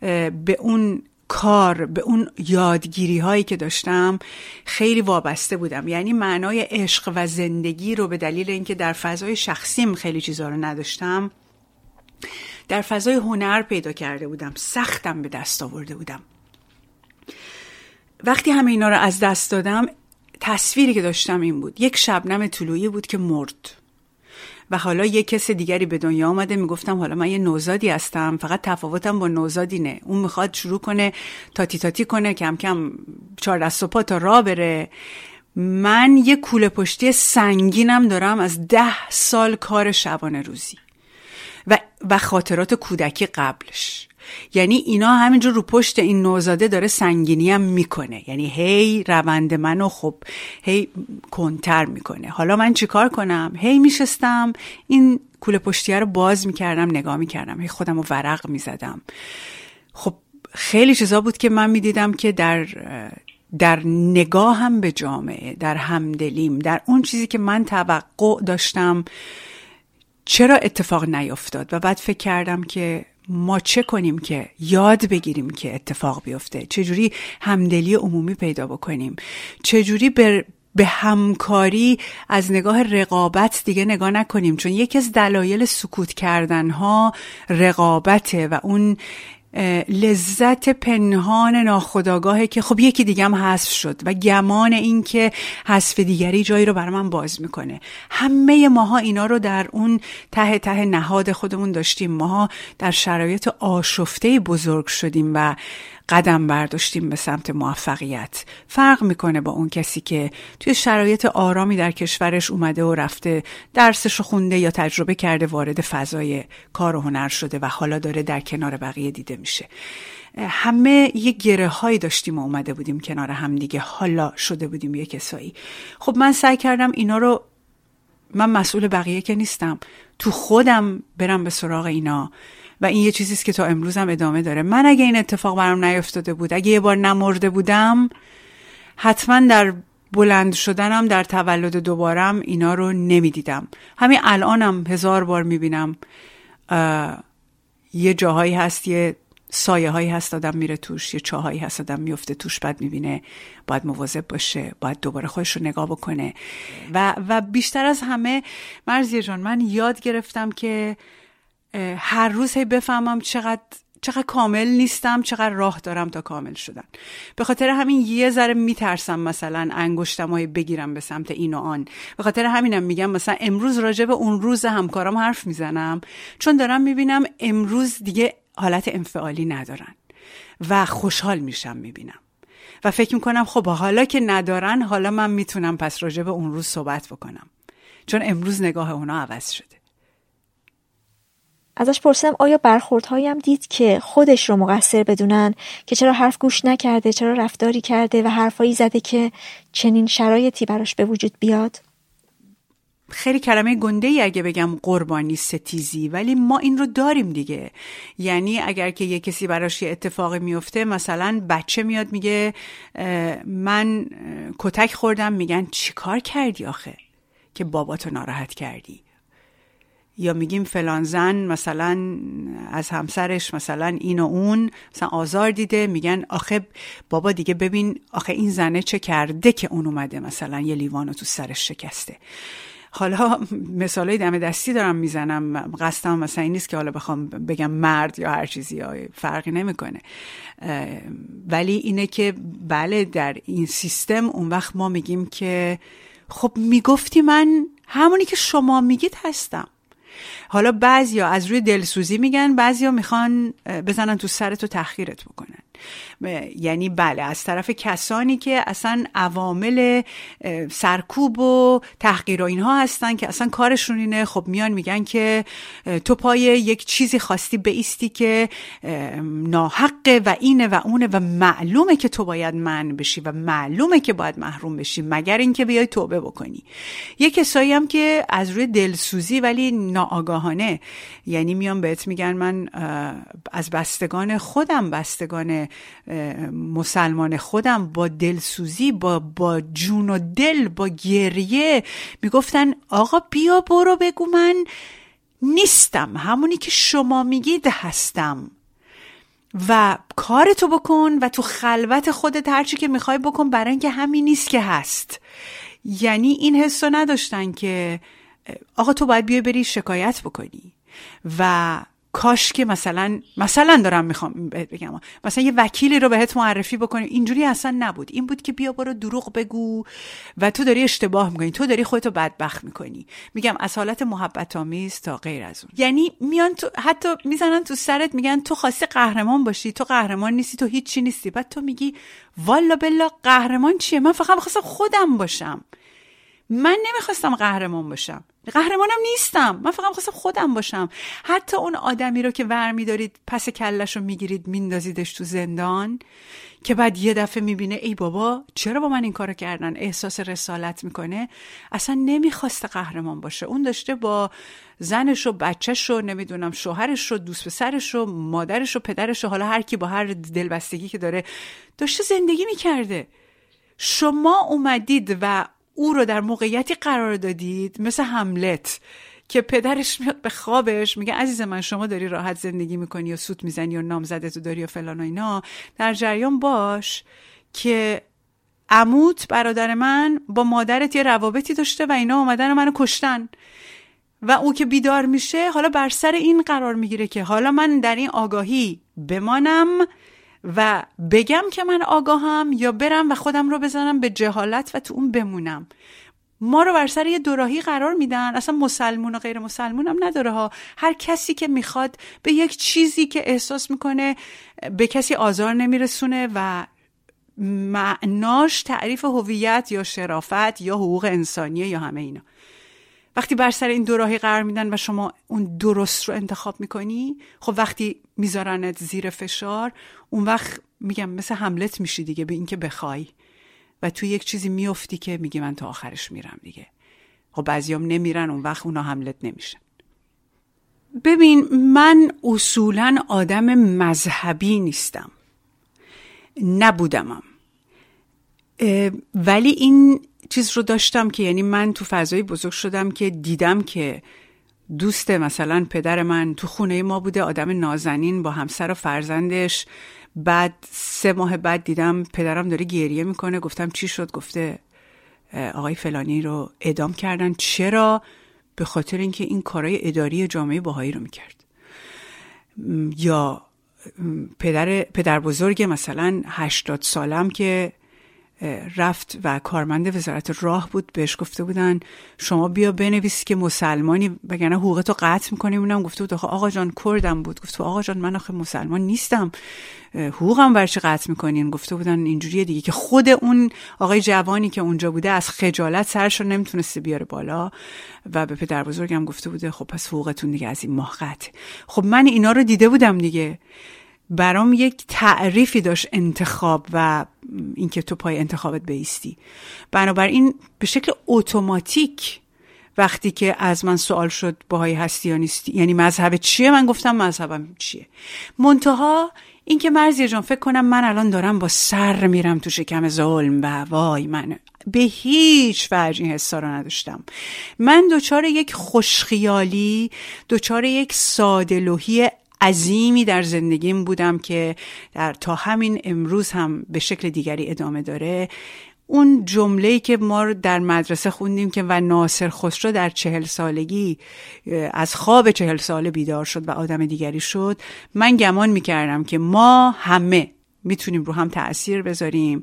به اون کار به اون یادگیری هایی که داشتم خیلی وابسته بودم. یعنی معنای عشق و زندگی رو به دلیل اینکه در فضای شخصیم خیلی چیزها رو نداشتم در فضای هنر پیدا کرده بودم. سختم به دست آورده بودم. وقتی همه اینا رو از دست دادم تصویری که داشتم این بود. یک شبنم طلوعی بود که مرد. و حالا یه کس دیگری به دنیا آمده. می‌گفتم حالا من یه نوزادی هستم. فقط تفاوتم با نوزادینه اون می‌خواد شروع کنه تاتی تاتی کنه کم کم چهار دست و پا تا را بره. من یه کوله پشتی سنگینم دارم از ده سال کار شبانه روزی. و, و خاطرات کودکی قبلش. یعنی اینا همینجور رو پشت این نوزاده داره سنگینی هم می‌کنه. یعنی هی روند منو خب هی کنتر می‌کنه. حالا من چیکار کنم؟ هی میشستم. این کوله پشتیه رو باز می‌کردم نگاه می‌کردم. هی خودم رو ورق می‌زدم. خب خیلی چیزا بود که من می‌دیدم که در در نگاهم به جامعه در همدلیم در اون چیزی که من توقع داشتم چرا اتفاق نیفتاد؟ و بعد فکر کردم که ما چه کنیم که یاد بگیریم که اتفاق بیفته؟ چجوری همدلی عمومی پیدا بکنیم؟ چجوری به به همکاری از نگاه رقابت دیگه نگاه نکنیم؟ چون یکی از دلایل سکوت کردن ها رقابته و اون لذت پنهان ناخداگاهه که خب یکی دیگه هم حذف شد و گمان این که حذف دیگری جایی رو بر من باز می‌کنه. همه ماها اینا رو در اون ته ته نهاد خودمون داشتیم. ماها در شرایط آشفته بزرگ شدیم و قدم برداشتیم به سمت موفقیت. فرق می‌کنه با اون کسی که توی شرایط آرامی در کشورش اومده و رفته درسش خونده یا تجربه کرده وارد فضای کار و هنر شده و حالا داره در کنار بقیه دیده میشه. همه یه گره هایی داشتیم و اومده بودیم کنار هم دیگه. حالا شده بودیم یه کسایی. خب من سعی کردم اینا رو من مسئول بقیه که نیستم. تو خودم برم به سراغ اینا. و این یه چیزیست که تا امروزم ادامه داره. من اگه این اتفاق برام نیفتاده بود اگه یه بار نمرده بودم حتما در بلند شدنم در تولد دوبارم اینا رو نمی‌دیدم. همین الانم هزار بار می‌بینم یه جاهایی هست یه سایه هایی هست آدم میره توش یه چاهایی هست آدم میفته توش بعد می‌بینه باید مواظب باشه باید دوباره خودش رو نگاه بکنه. و, و بیشتر از همه مرزیه جان من یاد گرفتم که هر روز هی بفهمم چقدر چقدر کامل نیستم چقدر راه دارم تا کامل شدن. به خاطر همین یه ذره میترسم مثلا انگشتم بگیرم به سمت این و آن. به خاطر همینم میگم مثلا امروز راجع به اون روز همکارام حرف می‌زنم چون دارم می‌بینم امروز دیگه حالت انفعالی ندارن و خوشحال میشم می‌بینم. و فکر می‌کنم خب حالا که ندارن حالا من می‌تونم پس راجع به اون روز صحبت بکنم. چون امروز نگاه اونا عوض شده. ازش پرسیدم آیا برخوردهایی هم دید که خودش رو مقصر بدونن؟ که چرا حرف گوش نکرده چرا رفتاری کرده و حرفایی زده که چنین شرایطی براش به وجود بیاد؟ خیلی کلمه گنده ای اگه بگم قربانی ستیزی ولی ما این رو داریم دیگه. یعنی اگر که یه کسی براش یه اتفاقی میفته مثلا بچه میاد میگه من کتک خوردم میگن چیکار کردی آخه؟ که باباتو ناراحت کردی. یا میگیم فلان زن مثلا از همسرش مثلا این و اون مثلا آزار دیده میگن آخه بابا دیگه ببین آخه این زنه چه کرده که اون اومده مثلا یه لیوانو تو سرش شکسته. حالا مثالای دم دستی دارم می‌زنم قصدم مثلا این نیست که حالا بخوام بگم مرد یا هر چیزی های فرقی نمی‌کنه. ولی اینه که بله در این سیستم اون وقت ما میگیم که خب می‌گفتی من همونی که شما میگید هستم. حالا بعضیا از روی دلسوزی میگن بعضیا می‌خوان بزنن تو سرت و تحقیرت بکنن. یعنی بله از طرف کسانی که اصلا عوامل سرکوب و تحقیر و اینها هستن که اصلا کارشون اینه خب میان میگن که تو پای یک چیزی خواستی بیستی که ناحقه و اینه و اونه و معلومه که تو باید من بشی و معلومه که باید محروم بشی مگر اینکه بیای توبه بکنی. یه کسایی هم که از روی دلسوزی ولی ناآگاهانه یعنی میان بهت میگن من از بستگان خودم بستگان مسلمان خودم با دلسوزی با, با جون و دل با گریه می‌گفتن آقا بیا برو بگو من نیستم همونی که شما میگید هستم. و کارتو بکن و تو خلوت خودت هرچی که می‌خوای بکن برای اینکه همین نیست که هست. یعنی این حسو نداشتن که آقا تو باید بیای بری شکایت بکنی. و کاش که مثلا مثلا دارم می‌خوام بگم. مثلا یه وکیلی رو بهت معرفی بکنی. اینجوری اصلا نبود. این بود که بیا برو دروغ بگو و تو داری اشتباه می‌کنی. تو داری خودتو بدبخت می‌کنی. میگم از حالت محبت آمیز تا غیر از اون. یعنی میان تو حتی می‌زنن تو سرت میگن تو خواستی قهرمان باشی. تو قهرمان نیستی تو هیچی نیستی. بعد تو میگی والا بلا قهرمان چیه؟ من فقط می‌خواستم خودم باشم. من نمی‌خواستم قهرمان باشم. قهرمانم نیستم. من فقط خواستم خودم باشم. حتی اون آدمی رو که ور میدارید پس کلش رو می‌گیرید میندازیدش تو زندان که بعد یه دفعه می‌بینه ای بابا چرا با من این کارو کردن؟ احساس رسالت می‌کنه. اصلا نمی‌خواست قهرمان باشه. اون داشته با زنش و بچهش رو نمی‌دونم شوهرش رو دوست پسرش رو مادرش رو پدرش رو حالا هر کی با هر دلبستگی که داره داشته زندگی می‌کرده. شما اومدید و او رو در موقعیتی قرار دادید مثل حملت که پدرش میاد به خوابش میگه عزیز من شما داری راحت زندگی می‌کنی و سوت می‌زنی و تو داری و فلان و اینا. در جریان باش که عموت برادر من با مادرت یه روابطی داشته و اینا اومدن منو کشتن. و او که بیدار میشه حالا بر سر این قرار می‌گیره که حالا من در این آگاهی بمانم و بگم که من آگاهم یا برم و خودم رو بزنم به جهالت و تو اون بمونم. ما رو بر سر یه دوراهی قرار میدن. اصلا مسلمون و غیر مسلمون هم نداره ها. هر کسی که می‌خواد به یک چیزی که احساس می‌کنه به کسی آزار نمیرسونه و معناش تعریف هویت یا شرافت یا حقوق انسانیه یا همه اینا. وقتی بر سر این دوراهی قرار میدن و شما اون درست رو انتخاب می‌کنی خب وقتی میذارنت زیر فشار اون وقت میگم مثل حملت میشی دیگه به اینکه بخوای. و تو یک چیزی میفتی که میگی من تا آخرش میرم دیگه. خب بعضیام نمیرن اون وقت اونا حملت نمیشن. ببین من اصولا آدم مذهبی نیستم. نبودمم. ولی این چیز رو داشتم که یعنی من تو فضایی بزرگ شدم که دیدم که دوست مثلا پدر من تو خونه ما بوده آدم نازنین با همسر و فرزندش. بعد سه ماه بعد دیدم پدرم داره گریه می‌کنه. گفتم چی شد؟ گفته آقای فلانی رو ادام کردن. چرا؟ به خاطر اینکه این کارهای اداری جامعه باهایی رو می‌کرد. یا پدر پدر بزرگ مثلا هشتاد سالم که رفت و کارمند وزارت راه بود بهش گفته بودن شما بیا بنویسی که مسلمانی وگرنه حقوقتو قطع می‌کنیم. اونم گفته بود آقا جان کردم بود. گفت آقا جان من آخه مسلمان نیستم حقوقم برچه قطع می‌کنین؟ گفته بودن اینجوریه دیگه که خود اون آقای جوانی که اونجا بوده از خجالت سرش رو نمی‌تونسته بیاره بالا. و به پدر بزرگم گفته بوده خب پس حقوقتون دیگه از این ماه قطع. خب من اینا رو دیده بودم دیگه. برام یک تعریفی داشت انتخاب و اینکه تو پای انتخابت بیستی. بنابراین به شکل اتوماتیک وقتی که از من سوال شد باهایی هستی یا نیستی یعنی مذهب چیه؟ من گفتم مذهبم چیه. منتها اینکه مرزی جان فکر کنم من الان دارم با سر میرم تو شکم ظلم و وای من به هیچ وجه این حسا رو نداشتم. من دچار یک خوشخیالی دچار یک سادلوهی عظیمی در زندگیم بودم که در تا همین امروز هم به شکل دیگری ادامه داره. اون جمله که ما در مدرسه خوندیم که و ناصر خسرو در چهل سالگی از خواب چهل ساله بیدار شد و آدم دیگری شد من گمان می‌کردم که ما همه می‌تونیم رو هم تاثیر بذاریم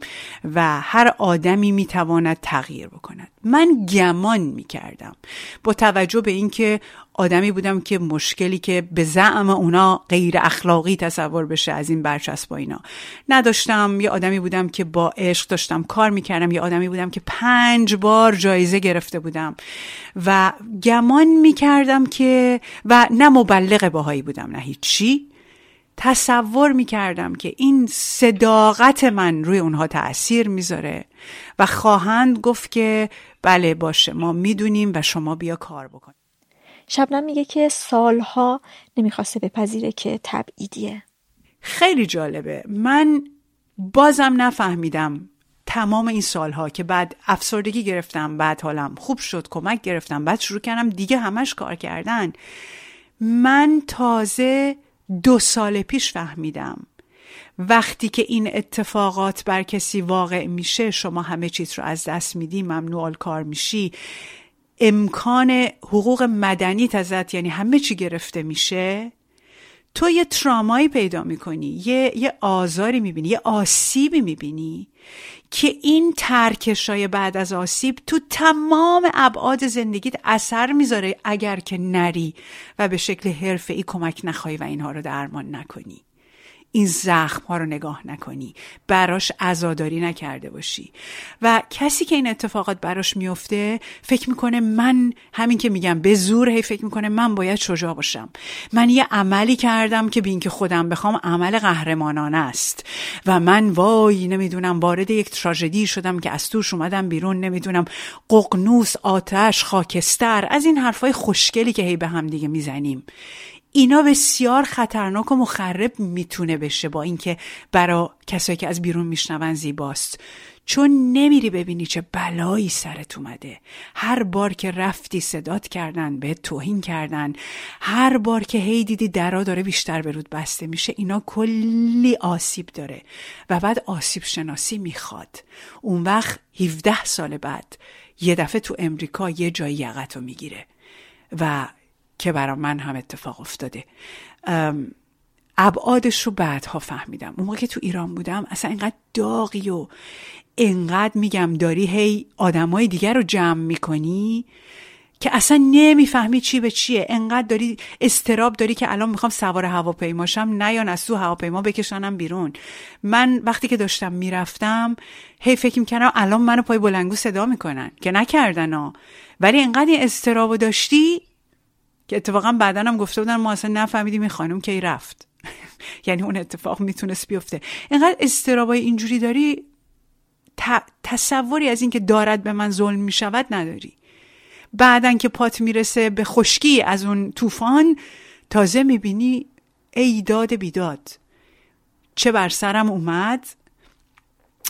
و هر آدمی می‌تواند تغییر بکند. من گمان می‌کردم با توجه به اینکه آدمی بودم که مشکلی که به زعم اونا غیر اخلاقی تصور بشه از این برچسب با اینا. نداشتم. یه آدمی بودم که با عشق داشتم کار می‌کردم. یه آدمی بودم که پنج بار جایزه گرفته بودم. و گمان می‌کردم که و نه مبلغ باهایی بودم نه هیچی. تصور می‌کردم که این صداقت من روی اونها تاثیر می‌ذاره و خواهند گفت که بله باشه ما می‌دونیم و شما بیا کار بکن. شبنم میگه که سالها نمی‌خواسته بپذیره که تبعیدیه. خیلی جالبه. من بازم نفهمیدم تمام این سالها که بعد افسردگی گرفتم بعد حالم خوب شد کمک گرفتم بعد شروع کردم دیگه همش کار کردن. من تازه دو سال پیش فهمیدم. وقتی که این اتفاقات بر کسی واقع میشه شما همه چیز رو از دست میدی ممنوع کار میشی. امکان حقوق مدنی ازت یعنی همه چی گرفته میشه. تو یه ترامایی پیدا می‌کنی یه, یه آزاری می‌بینی یه آسیبی می‌بینی. که این ترکشای بعد از آسیب تو تمام ابعاد زندگیت اثر می‌ذاره اگر که نری و به شکل حرفه کمک نخوای و اینها رو درمان نکنی. این زخم ها رو نگاه نکنی. براش عزاداری نکرده باشی. و کسی که این اتفاقات براش میفته فکر می‌کنه من همین که میگم به زور هی فکر می‌کنه من باید شجاع باشم. من یه عملی کردم که بین که خودم بخوام عمل قهرمانانه است. و من وای نمی‌دونم وارد یک تراژدی شدم که از توش اومدم بیرون نمی‌دونم ققنوس آتش خاکستر از این حرفای خوشگلی که هی به هم دیگه می‌زنیم. اینا بسیار خطرناک و مخرب می‌تونه بشه با اینکه برا کسایی که از بیرون میشنون زیباست. چون نمیری ببینی چه بلایی سرت اومده. هر بار که رفتی صدات کردن به توهین کردن. هر بار که هی دیدی درا داره بیشتر به رود بسته میشه اینا کلی آسیب داره و بعد آسیب شناسی می‌خواد. اون وقت 17 سال بعد یه دفعه تو امریکا یه جایی یقتو می‌گیره و که برا من هم اتفاق افتاده. ابعادش رو بعدها فهمیدم. اون موقع که تو ایران بودم اصلا اینقدر داغی و اینقدر میگم داری هی آدمای دیگر رو جمع می‌کنی که اصلا نمی‌فهمی چی به چیه. انقدر داری استراب داری که الان می‌خوام سوار هواپیماشم نه یا از تو هواپیما بکشانم بیرون. من وقتی که داشتم می‌رفتم هی فکر می‌کردم الان منو پای بلنگو صدا می‌کنن. که نکردن ها. ولی انقدر این استرابو داشتی که اتفاقا بعدا هم گفته بودن ما اصلا نفهمیدیم این خانم کی رفت. یعنی اون اتفاق می‌تونست بیفته. اینقدر استرابای اینجوری داری تصوری از اینکه دارد به من ظلم می‌شود نداری. بعدن که پات می‌رسه به خشکی از اون طوفان تازه می‌بینی ای داد بیداد چه بر سرم اومد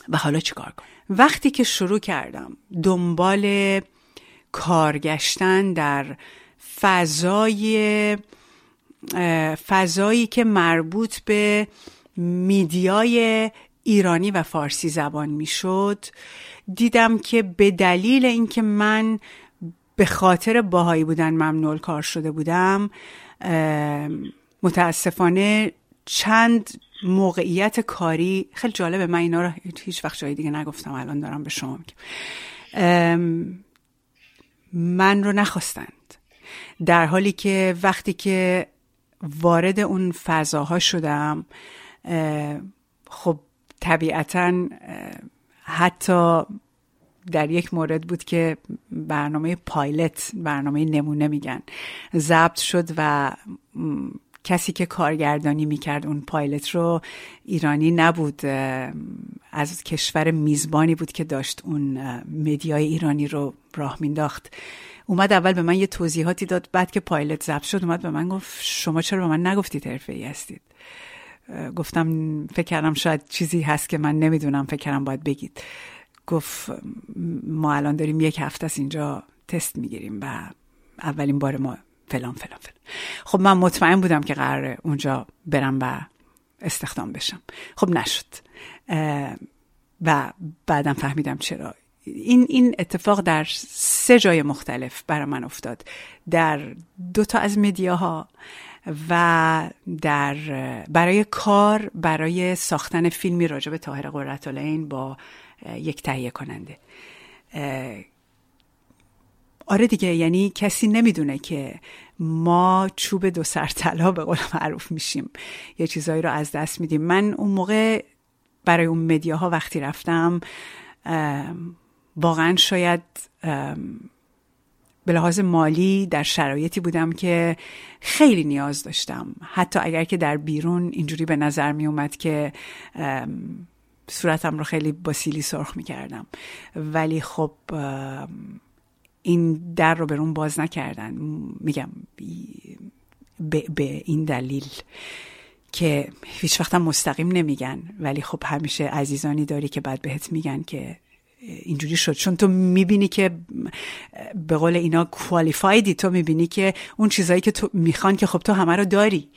و حالا چیکار کنم؟ وقتی که شروع کردم دنبال کارگشتن در فضای فضایی که مربوط به میدیای ایرانی و فارسی زبان می‌شد. دیدم که به دلیل اینکه من به خاطر باهایی بودن ممنوع کار شده بودم متاسفانه چند موقعیت کاری خیلی جالبه من اینا رو هیچ وقت جای دیگه نگفتم الان دارم به شما میگم. من رو نخواستند در حالی که وقتی که وارد اون فضاها شدم خب طبیعتا حتی در یک مورد بود که برنامه پایلت برنامه نمونه میگن ضبط شد و کسی که کارگردانی می‌کرد اون پایلت رو ایرانی نبود از کشور میزبانی بود که داشت اون مدیای ایرانی رو راه مینداخت. اومد اول به من یه توضیحاتی داد بعد که پایلت ضبط شد اومد به من گفت شما چرا به من نگفتید حرفه ای هستید گفتم فکر کردم شاید چیزی هست که من نمی‌دونم فکر کردم باید بگید. گفت ما الان داریم یک هفته از اینجا تست می‌گیریم و اولین بار ما فلان فلان فلان. خب من مطمئن بودم که قرار اونجا برم و استخدام بشم. خب نشد. و بعدم فهمیدم چرا این, این اتفاق در سه جای مختلف برای من افتاد. در دو تا از مدیاها و در برای کار برای ساختن فیلمی راجع به طاهر قرتالعین با یک تهیه کننده. آره دیگه یعنی کسی نمی‌دونه که ما چوب دو سر طلا به قول معروف میشیم. یه چیزایی رو از دست میدیم. من اون موقع برای اون مدیاها وقتی رفتم واقعا شاید به لحاظ مالی در شرایطی بودم که خیلی نیاز داشتم. حتی اگر که در بیرون اینجوری به نظر می اومد که صورتم رو خیلی با سیلی سرخ می کردم. ولی خب این در رو برون باز نکردن. میگم به, به این دلیل که هیچ وقتم مستقیم نمیگن. ولی خب همیشه عزیزانی داری که بعد بهت میگن که اینجوری شد. چون تو می‌بینی که به قول اینا کوالیفایدی تو می‌بینی که اون چیزایی که تو می‌خوان که خب تو همه رو داری.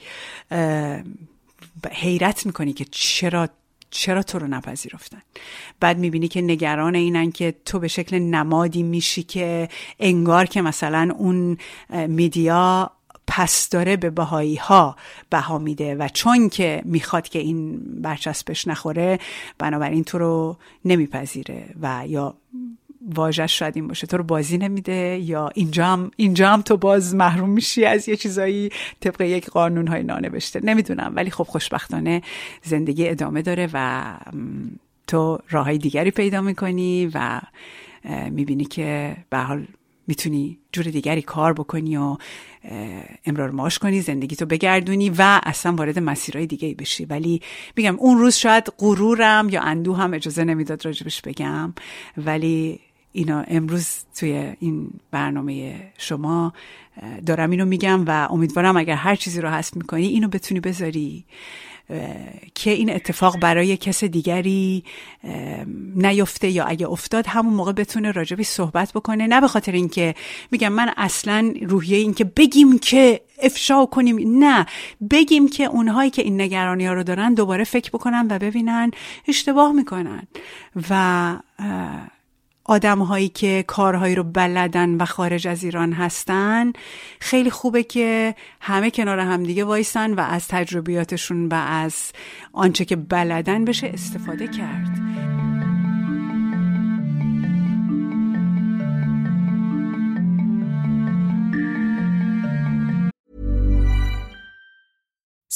حیرت می‌کنی که چرا چرا تو رو نپذیرفتن. بعد می‌بینی که نگران اینن که تو به شکل نمادی میشی که انگار که مثلا اون میدیا پس داره به بهایی ها بها میده و چون که می‌خواد که این برچسبش نخوره بنابراین تو رو نمیپذیره و یا واژش شاید این باشه تو رو بازی نمیده یا اینجا هم, اینجا هم تو باز محروم میشی از یه چیزایی طبق یک قانون های نانوشته. نمی‌دونم ولی خب خوشبختانه زندگی ادامه داره و تو راه دیگری پیدا می‌کنی و می‌بینی که به حال می‌تونی جور دیگری کار بکنی و امرار ماش کنی زندگی تو بگردونی و اصلا وارد مسیرهای دیگه بشی. ولی میگم اون روز شاید غرورم یا اندو هم اجازه نمی‌داد راجبش بگم. ولی اینا امروز توی این برنامه شما دارم اینو میگم و امیدوارم اگر هر چیزی رو حذف می‌کنی اینو بتونی بذاری. که این اتفاق برای کس دیگری نیفته یا اگه افتاد همون موقع بتونه راجبی صحبت بکنه. نه به خاطر اینکه میگم من اصلا روحیه این که بگیم که افشا کنیم نه. بگیم که اونهایی که این نگرانی ها رو دارن دوباره فکر بکنن و ببینن اشتباه می‌کنن. و آدم هایی که کارهایی رو بلدن و خارج از ایران هستن خیلی خوبه که همه کنار همدیگه وایسن و از تجربیاتشون و از آنچه که بلدن بشه استفاده کرد.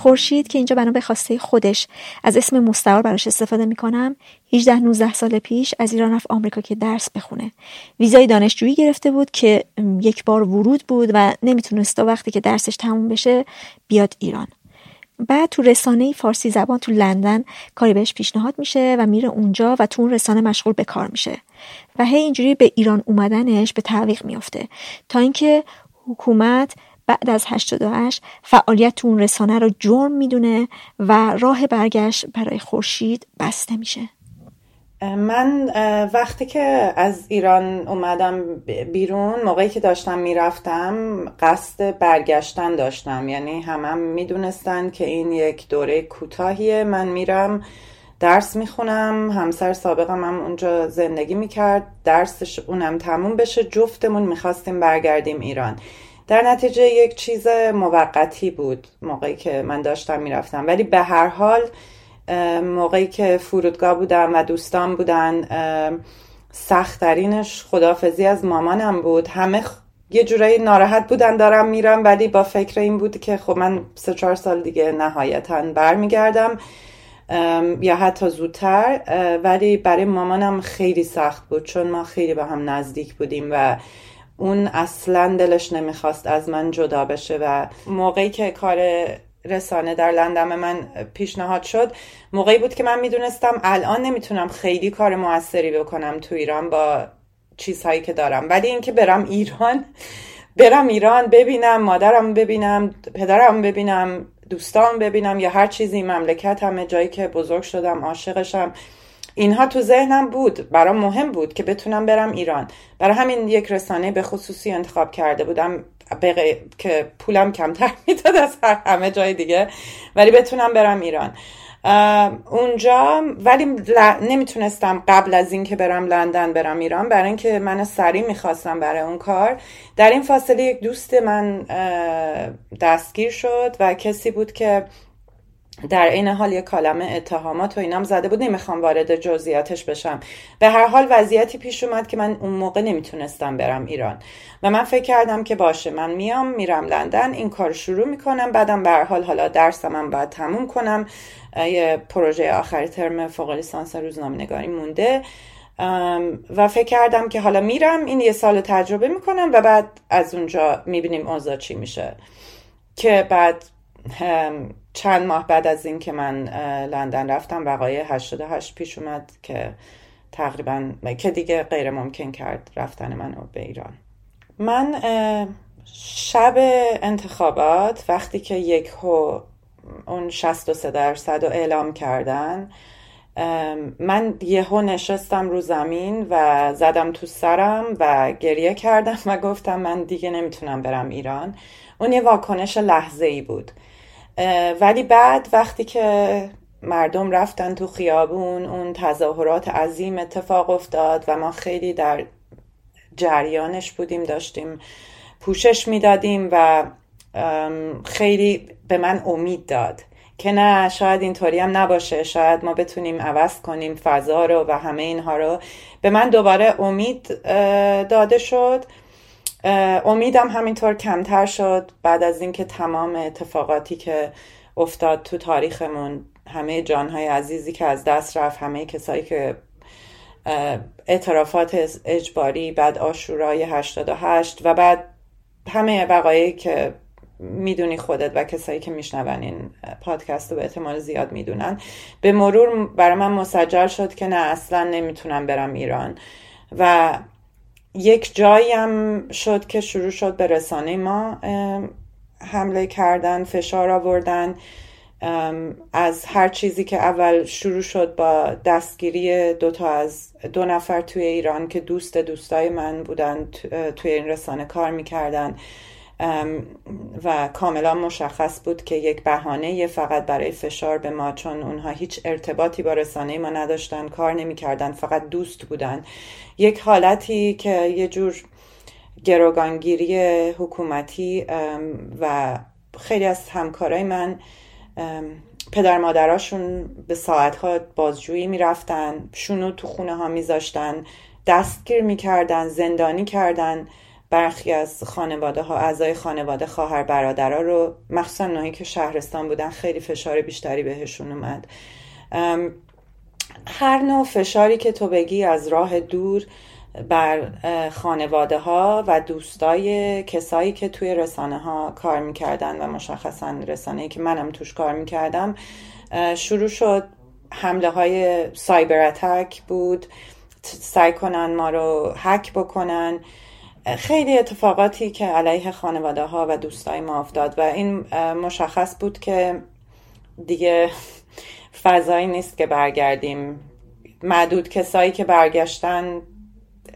خورشید که اینجا بنا به خواسته خودش از اسم مستعار براش استفاده می‌کنم 18 19 سال پیش از ایران رفت آمریکا که درس بخونه. ویزای دانشجویی گرفته بود که یک بار ورود بود و نمی‌تونست تا وقتی که درسش تموم بشه بیاد ایران. بعد تو رسانه فارسی زبان تو لندن کاری بهش پیشنهاد میشه و میره اونجا و تو اون رسانه مشغول به کار میشه و هی اینجوری به ایران اومدنش به تعویق میافته. تا اینکه حکومت بعد از 88 فعالیت اون رسانه رو جرم می‌دونه و راه برگشت برای خورشید بسته میشه. من وقتی که از ایران اومدم بیرون موقعی که داشتم می‌رفتم قصد برگشتن داشتم. یعنی همم می‌دونستن که این یک دوره کوتاهیه. من میرم درس می‌خونم همسر سابقم هم اونجا زندگی می‌کرد. درسش اونم تموم بشه جفتمون می‌خواستیم برگردیم ایران. در نتیجه یک چیز موقتی بود موقعی که من داشتم می‌رفتم. ولی به هر حال موقعی که فرودگاه بودم و دوستان بودن سختترینش خدافزی از مامانم بود. همه یه جورایی ناراحت بودن دارم میرم ولی با فکر این بود که خب من سه چهار سال دیگه نهایتا برمیگردم یا حتی زودتر. ولی برای مامانم خیلی سخت بود چون ما خیلی به هم نزدیک بودیم و اون اصلا دلش نمی‌خواست از من جدا بشه و موقعی که کار رسانه در لندن من پیشنهاد شد موقعی بود که من می‌دونستم الان نمی‌تونم خیلی کار موثری بکنم تو ایران با چیزهایی که دارم. ولی اینکه برم ایران برم ایران ببینم مادرم ببینم پدرم ببینم دوستان ببینم یا هر چیزی مملکت همه جایی که بزرگ شدم عاشقشم. اینها تو ذهنم بود. برام مهم بود که بتونم برم ایران. برای همین یک رسانه به خصوصی انتخاب کرده بودم. که پولم کمتر می‌داد از هر همه جای دیگه ولی بتونم برم ایران. اونجا ولی نمی‌تونستم قبل از اینکه برم لندن برم ایران. برای اینکه من سریع می‌خواستم برای اون کار. در این فاصله یک دوست من دستگیر شد و کسی بود که در این حال یه کالمه اتهامات و اینام زده بود نمی‌خوام وارد جزئیاتش بشم. به هر حال وضعیتی پیش اومد که من اون موقع نمی‌تونستم برم ایران. و من فکر کردم که باشه من میام میرم لندن این کار شروع می‌کنم. بعدم به هر حال حالا درسم هم باید تموم کنم. یه پروژه آخر ترم فوق لیسانس روزنامه نگاری مونده و فکر کردم که حالا میرم این یه سال تجربه می‌کنم و بعد از اونجا می‌بینیم اوضاع چی میشه. که بعد چند ماه بعد از این که من لندن رفتم وقایع 88 پیش اومد که تقریبا که دیگه غیر ممکن کرد رفتن من به ایران. من شب انتخابات وقتی که یک اون 63 درصد رو اعلام کردن من یهو نشستم رو زمین و زدم تو سرم و گریه کردم و گفتم من دیگه نمی‌تونم برم ایران. اون یه واکنش لحظه ای بود. ولی بعد وقتی که مردم رفتن تو خیابون اون تظاهرات عظیم اتفاق افتاد و ما خیلی در جریانش بودیم داشتیم پوشش می‌دادیم و خیلی به من امید داد که نه شاید اینطوری هم نباشه شاید ما بتونیم عوض کنیم فضا رو و همه اینها رو. به من دوباره امید داده شد. امیدم همینطور کمتر شد. بعد از اینکه تمام اتفاقاتی که افتاد تو تاریخمون همه جانهای عزیزی که از دست رفت همه کسایی که اعترافات اجباری بعد آشورای 88 و بعد همه وقایعی که می‌دونی خودت و کسایی که میشنون این پادکست رو به احتمال زیاد می‌دونن. به مرور برای من مسجل شد که نه اصلا نمی‌تونم برم ایران. و یک جایی هم شد که شروع شد به رسانه ما حمله کردن فشار آوردن از هر چیزی که اول شروع شد با دستگیری دو تا از دو نفر توی ایران که دوست دوستای من بودن توی این رسانه کار می‌کردن. و کاملا مشخص بود که یک بهانه فقط برای فشار به ما چون اونها هیچ ارتباطی با رسانه ما نداشتن کار نمی‌کردن فقط دوست بودن. یک حالتی که یه جور گروگانگیری حکومتی و خیلی از همکارای من پدر مادراشون به ساعتها بازجویی می‌رفتن شونو تو خونه ها میذاشتن دستگیر می‌کردن زندانی کردن. برخی از خانواده ها اعضای خانواده خواهر برادرها رو مخصوصا نهایی که شهرستان بودن خیلی فشار بیشتری بهشون اومد. هر نوع فشاری که تو بگی از راه دور بر خانواده ها و دوستای کسایی که توی رسانه ها کار می‌کردن و مشخصا رسانه ای که منم توش کار می‌کردم شروع شد حمله های سایبر اتک بود سعی کنن ما رو حک بکنن. خیلی اتفاقاتی که علیه خانواده ها و دوستای ما افتاد و این مشخص بود که دیگه فضایی نیست که برگردیم. معدود کسایی که برگشتن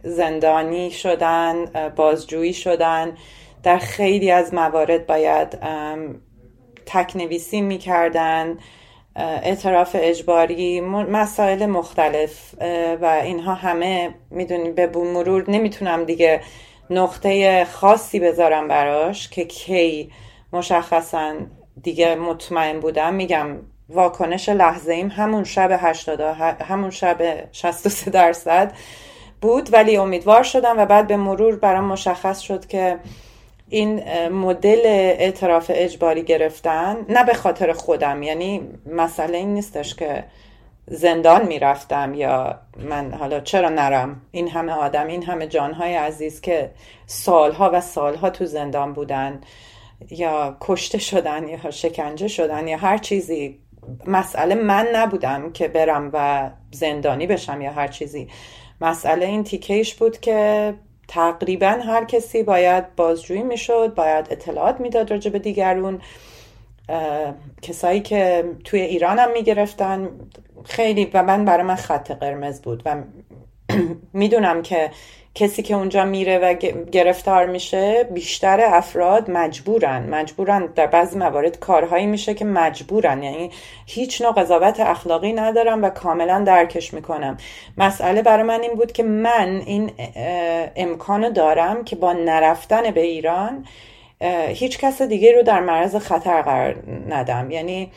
زندانی شدن بازجویی شدن. در خیلی از موارد باید تکنویسی می‌کردن اعتراف اجباری مسائل مختلف و اینها همه می‌دونیم به مرور نمی‌تونم دیگه نقطه خاصی بذارم براش که کی مشخصا دیگه مطمئن بودم. میگم واکنش لحظه ایم همون شب 80 همون شب 63 درصد بود ولی امیدوار شدم و بعد به مرور برام مشخص شد که این مدل اعتراف اجباری گرفتن نه به خاطر خودم یعنی مسئله این نیستش که زندان می‌رفتم یا من حالا چرا نرم؟ این همه آدم این همه جانهای عزیز که سالها و سالها تو زندان بودن یا کشته شدن یا شکنجه شدن یا هر چیزی. مسئله من نبودم که برم و زندانی بشم یا هر چیزی. مسئله این تیکیش بود که تقریبا هر کسی باید بازجویی می‌شد باید اطلاعات می‌داد راجع به دیگرون. کسایی که توی ایران هم می‌گرفتن خیلی و من برای من خط قرمز بود و می‌دونم که کسی که اونجا میره و گرفتار میشه بیشتر افراد مجبورن. مجبورن در بعضی موارد کارهایی میشه که مجبورن. یعنی هیچ نوع قضاوت اخلاقی ندارم و کاملا درکش می‌کنم. مسئله برای من این بود که من این امکانو دارم که با نرفتن به ایران هیچ کس دیگه رو در معرض خطر قرار ندم. یعنی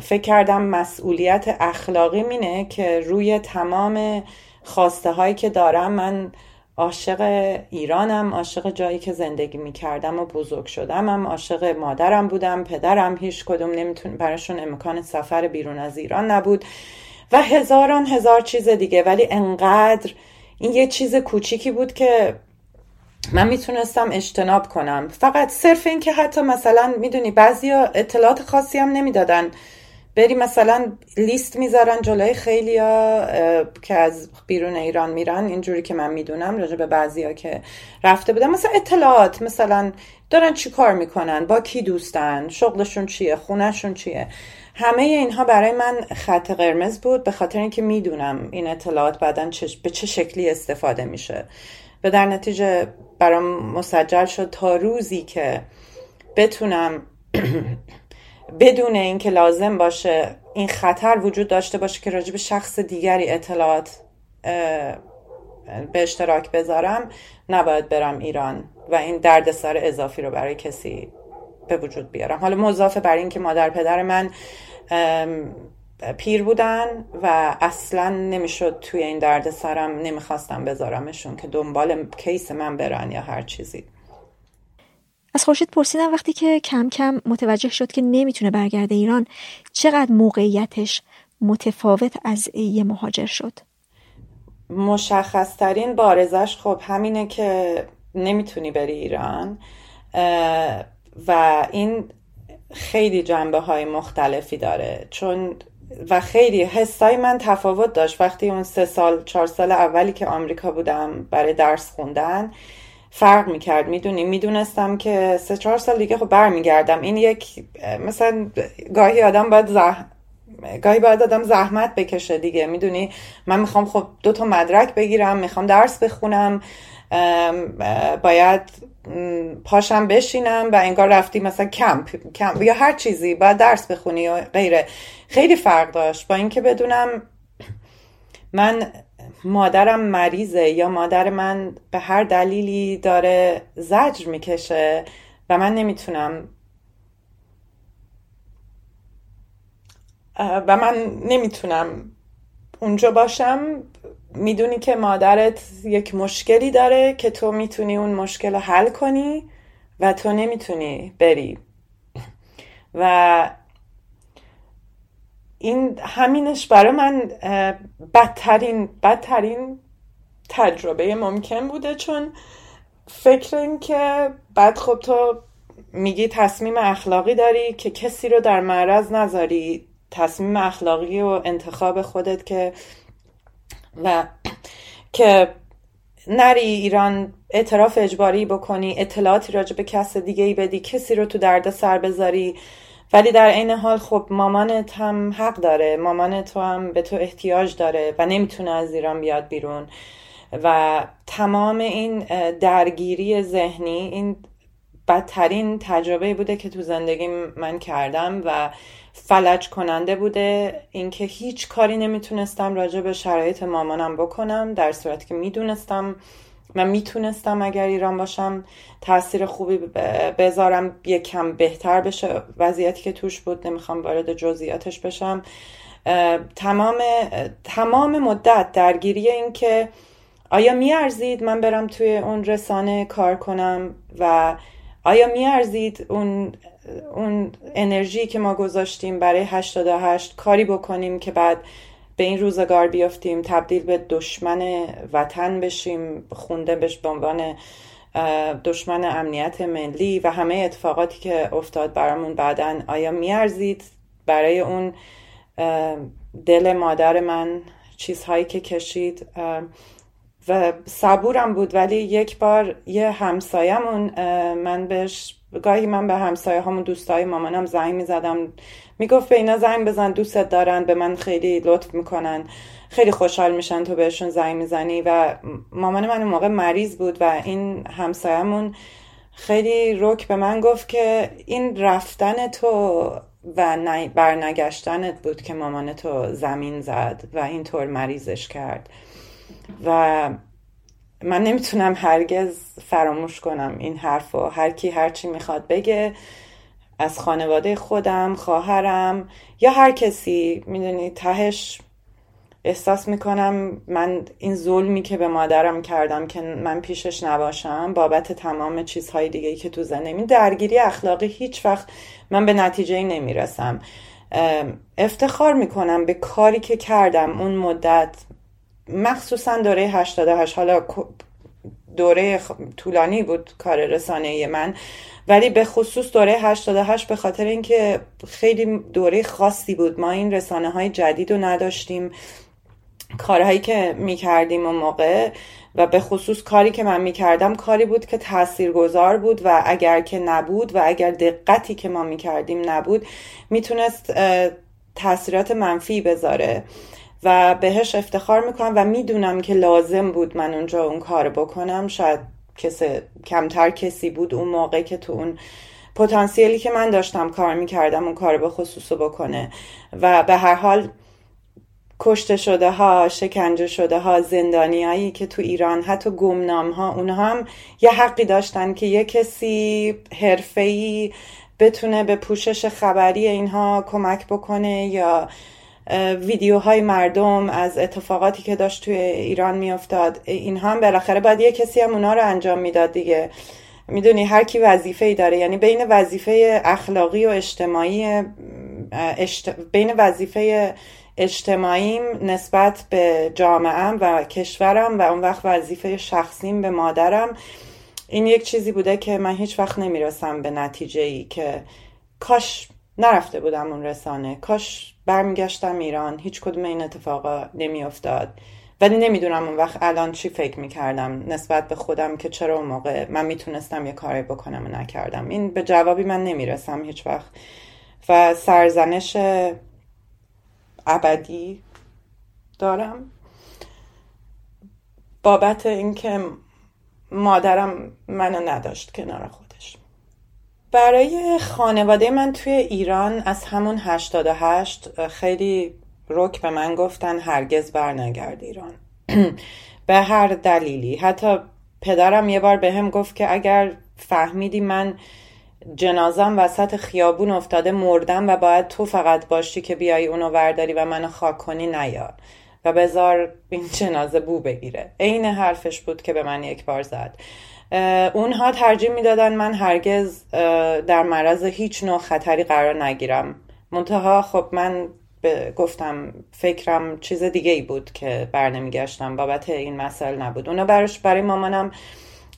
فکر کردم مسئولیت اخلاقی مینه که روی تمام خواسته هایی که دارم من عاشق ایرانم عاشق جایی که زندگی می‌کردم و بزرگ شدم هم عاشق مادرم بودم پدرم هیچ کدوم نمیتون براشون امکان سفر بیرون از ایران نبود و هزاران هزار چیز دیگه. ولی انقدر این یه چیز کوچیکی بود که من می‌تونستم اجتناب کنم. فقط صرف این که حتی مثلا می‌دونی بعضی اطلاعات خاصی هم نمی‌دادن. بری مثلا لیست می‌ذارن جلوی خیلی که از بیرون ایران میرن. اینجوری که من می‌دونم راجع به بعضی ها که رفته بودن. مثلا اطلاعات مثلا دارن چی کار می‌کنن؟ با کی دوستن؟ شغلشون چیه؟ خونهشون چیه؟ همه اینها برای من خط قرمز بود. به خاطر اینکه می‌دونم این اطلاعات بعدا به چه شکلی استفاده میشه. و در نتیجه برام مسجل شد تا روزی که بتونم بدون اینکه لازم باشه این خطر وجود داشته باشه که راجب شخص دیگری اطلاعات به اشتراک بذارم نباید برم ایران و این دردسر اضافی رو برای کسی به وجود بیارم. حالا مضافه بر اینکه مادر پدر من پیر بودن و اصلا نمی‌شد توی این دردسرم نمی‌خواستم بذارمشون که دنبال کیس من برن یا هر چیزی. از خورشید پرسیدم وقتی که کم کم متوجه شد که نمی‌تونه برگرده ایران چقدر موقعیتش متفاوت از یه مهاجر شد؟ مشخصترین بارزش خب همینه که نمی‌تونی بری ایران و این خیلی جنبه های مختلفی داره. چون و خیلی حسای من تفاوت داشت. وقتی اون سه سال چهار سال اولی که آمریکا بودم برای درس خوندن فرق می‌کرد. می‌دونی می‌دونستم که سه چهار سال دیگه خب برمیگردم. این یک مثلا گاهی آدم باید زح... گاهی باید آدم زحمت بکشه دیگه. می‌دونی؟ من می‌خوام خب دو تا مدرک بگیرم می‌خوام درس بخونم باید پاشم بشینم و انگار رفتی مثلا کمپ کمپ یا هر چیزی باید درس بخونی یا غیره. خیلی فرق داشت با اینکه بدونم من مادرم مریضه یا مادر من به هر دلیلی داره زجر می‌کشه و من نمی‌تونم و من نمی‌تونم اونجا باشم. می‌دونی که مادرت یک مشکلی داره که تو می‌تونی اون مشکل رو حل کنی و تو نمی‌تونی بری. و این همینش برای من بدترین بدترین تجربه ممکن بوده چون فکر این که بعد خب تو میگی تصمیم اخلاقی داری که کسی رو در معرض نذاری. تصمیم اخلاقی و انتخاب خودت که و که نری ایران اعتراف اجباری بکنی اطلاعاتی راجع به کس دیگه ای بدی کسی رو تو درد سر بذاری. ولی در عین حال خب مامانت هم حق داره. مامان تو هم به تو احتیاج داره و نمی‌تونه از ایران بیاد بیرون. و تمام این درگیری ذهنی این بدترین تجربه بوده که تو زندگی من کردم و فلج کننده بوده. اینکه هیچ کاری نمی‌تونستم راجع به شرایط مامانم بکنم در صورتی که می‌دونستم من می‌تونستم اگر ایران باشم تاثیر خوبی بذارم یکم بهتر بشه. وضعیتی که توش بود نمی‌خوام وارد جزئیاتش بشم. تمام تمام مدت درگیری این که آیا میارزید من برم توی اون رسانه کار کنم و آیا میارزید اون اون انرژی که ما گذاشتیم برای 88 کاری بکنیم که بعد به این روزگار بیافتیم تبدیل به دشمن وطن بشیم خونده بش به عنوان دشمن امنیت ملی و همه اتفاقاتی که افتاد برامون بعدا؟ آیا میارزید برای اون دل مادر من چیزهایی که کشید؟ و صبورم بود ولی یک بار یه همسایمون من بهش گاهی من به همسایه همون دوستای مامانم زنگ می‌زدم. می‌گفت به اینا زنگ بزن دوستت دارن به من خیلی لطف می‌کنن خیلی خوشحال میشن تو بهشون زنگ می‌زنی. و مامان من اون موقع مریض بود و این همسایمون خیلی رک به من گفت که این رفتن تو و برنگشتنت بود که مامان تو زمین زد و اینطور مریضش کرد. و من نمی‌تونم هرگز فراموش کنم این حرف و هر کی هرچی می‌خواد بگه از خانواده خودم خواهرم یا هر کسی. می‌دونی تهش احساس می‌کنم من این ظلمی که به مادرم کردم که من پیشش نباشم بابت تمام چیزهای دیگه که تو زندگی درگیری اخلاقی هیچ وقت من به نتیجه نمی‌رسم. افتخار می‌کنم به کاری که کردم. اون مدت مخصوصا دوره 88 حالا دوره طولانی بود کار رسانه من ولی به خصوص دوره 88 به خاطر اینکه خیلی دوره خاصی بود. ما این رسانه های جدید رو نداشتیم. کارهایی که می‌کردیم اون موقع و به خصوص کاری که من می‌کردم کاری بود که تاثیرگذار بود و اگر که نبود و اگر دقتی که ما می‌کردیم نبود می‌تونست تاثیرات منفی بذاره. و بهش افتخار می‌کنم و می‌دونم که لازم بود من اونجا اون کار بکنم. شاید کسی کمتر کسی بود اون موقع که تو اون پتانسیلی که من داشتم کار می‌کردم اون کار به خصوص بکنه. و به هر حال کشته شده ها شکنجه شده ها زندانیایی که تو ایران حتی گمنام ها اونها هم یه حقی داشتن که یه کسی حرفه‌ای بتونه به پوشش خبری اینها کمک بکنه یا ویدیوهای مردم از اتفاقاتی که داشت توی ایران میافتاد. اینها هم بالاخره باید یه کسی هم اونا رو انجام می‌داد دیگه. می‌دونی هر کی وظیفه ای داره یعنی بین وظیفه اخلاقی و اجتماعی بین وظیفه اجتماعیم نسبت به جامعهم و کشورم و اون وقت وظیفه شخصیم به مادرم این یک چیزی بوده که من هیچ وقت نمی‌رسم به نتیجه ای که کاش نرفته بودم اون رسانه. کاش برمیگشتم ایران. هیچ کدوم این اتفاقا نمیافتاد. ولی نمی‌دونم اون وقت الان چی فکر می‌کردم. نسبت به خودم که چرا اون موقع من می‌تونستم یه کاری بکنم و نکردم. این به جوابی من نمی‌رسم هیچ وقت. و سرزنش ابدی دارم. بابت اینکه مادرم منو نداشت کنار خودش برای خانواده من توی ایران از همون 88 خیلی رک به من گفتن هرگز برنگرد ایران. به هر دلیلی. حتی پدرم یه بار به هم گفت که اگر فهمیدی من جنازم وسط خیابون افتاده مردم و باید تو فقط باشی که بیای اونو ورداری و منو خاک کنی نیار و بذار این جنازه بو بگیره. عین حرفش بود که به من یک بار زد. اونها ترجیح می‌دادن من هرگز در معرض هیچ نوع خطری قرار نگیرم. منتها خب من گفتم فکرم چیز دیگه ای بود که برنمیگشتم بابت این مسئله نبود. اونا براش برای مامانم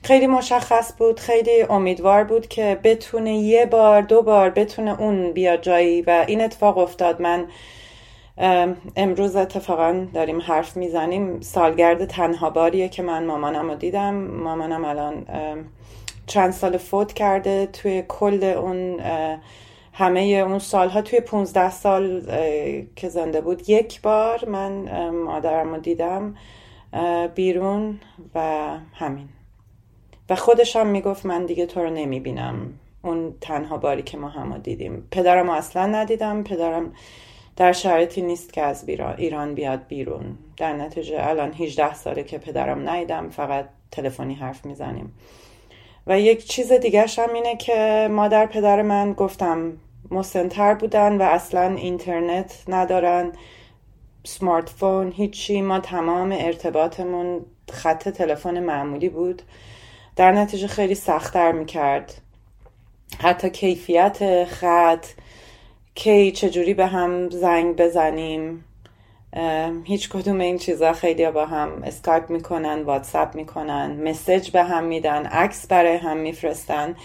خیلی مشخص بود خیلی امیدوار بود که بتونه یه بار دو بار بتونه اون بیا جایی و این اتفاق افتاد. من امروز اتفاقا داریم حرف می‌زنیم. سالگرد تنها باریه که من مامانم رو دیدم. مامانم الان چند سال فوت کرده. توی کل اون همه اون سالها توی 15 سال که زنده بود یک بار من مادرم رو دیدم بیرون و همین. و خودش هم می‌گفت من دیگه تو رو نمی‌بینم. اون تنها باری که ما هم دیدیم. پدرم اصلا ندیدم. پدرم در شرایطی نیست که از ایران بیاد بیرون. در نتیجه الان 18 ساله که پدرم ندیدم فقط تلفنی حرف می‌زنیم. و یک چیز دیگه هم اینه که مادر پدر من گفتم مسنتر بودن و اصلا اینترنت ندارن smart phone هیچی ما تمام ارتباطمون خط تلفن معمولی بود. در نتیجه خیلی سختتر می‌کرد. حتی کیفیت خط که چجوری به هم زنگ بزنیم. هیچ کدوم این چیزا خیلی با هم اسکایپ می‌کنن واتساپ می‌کنن message به هم میدن عکس برای هم میفرستن.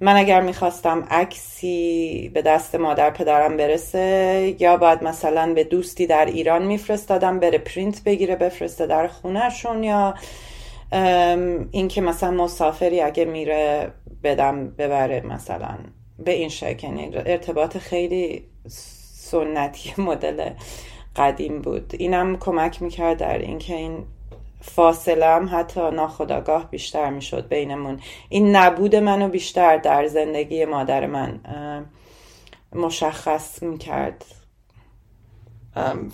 من اگر می‌خواستم عکسی به دست مادر پدرم برسه یا باید مثلا به دوستی در ایران میفرستادم بره پرینت بگیره بفرسته در خونهشون یا اینکه مثلا مسافری اگه میره بدم ببره مثلا. به این شکل یعنی ارتباط خیلی سنتی مدل قدیم بود. اینم کمک می‌کرد در اینکه این فاصله هم حتی ناخداگاه بیشتر می‌شد بینمون. این نبود منو بیشتر در زندگی مادر من مشخص می‌کرد.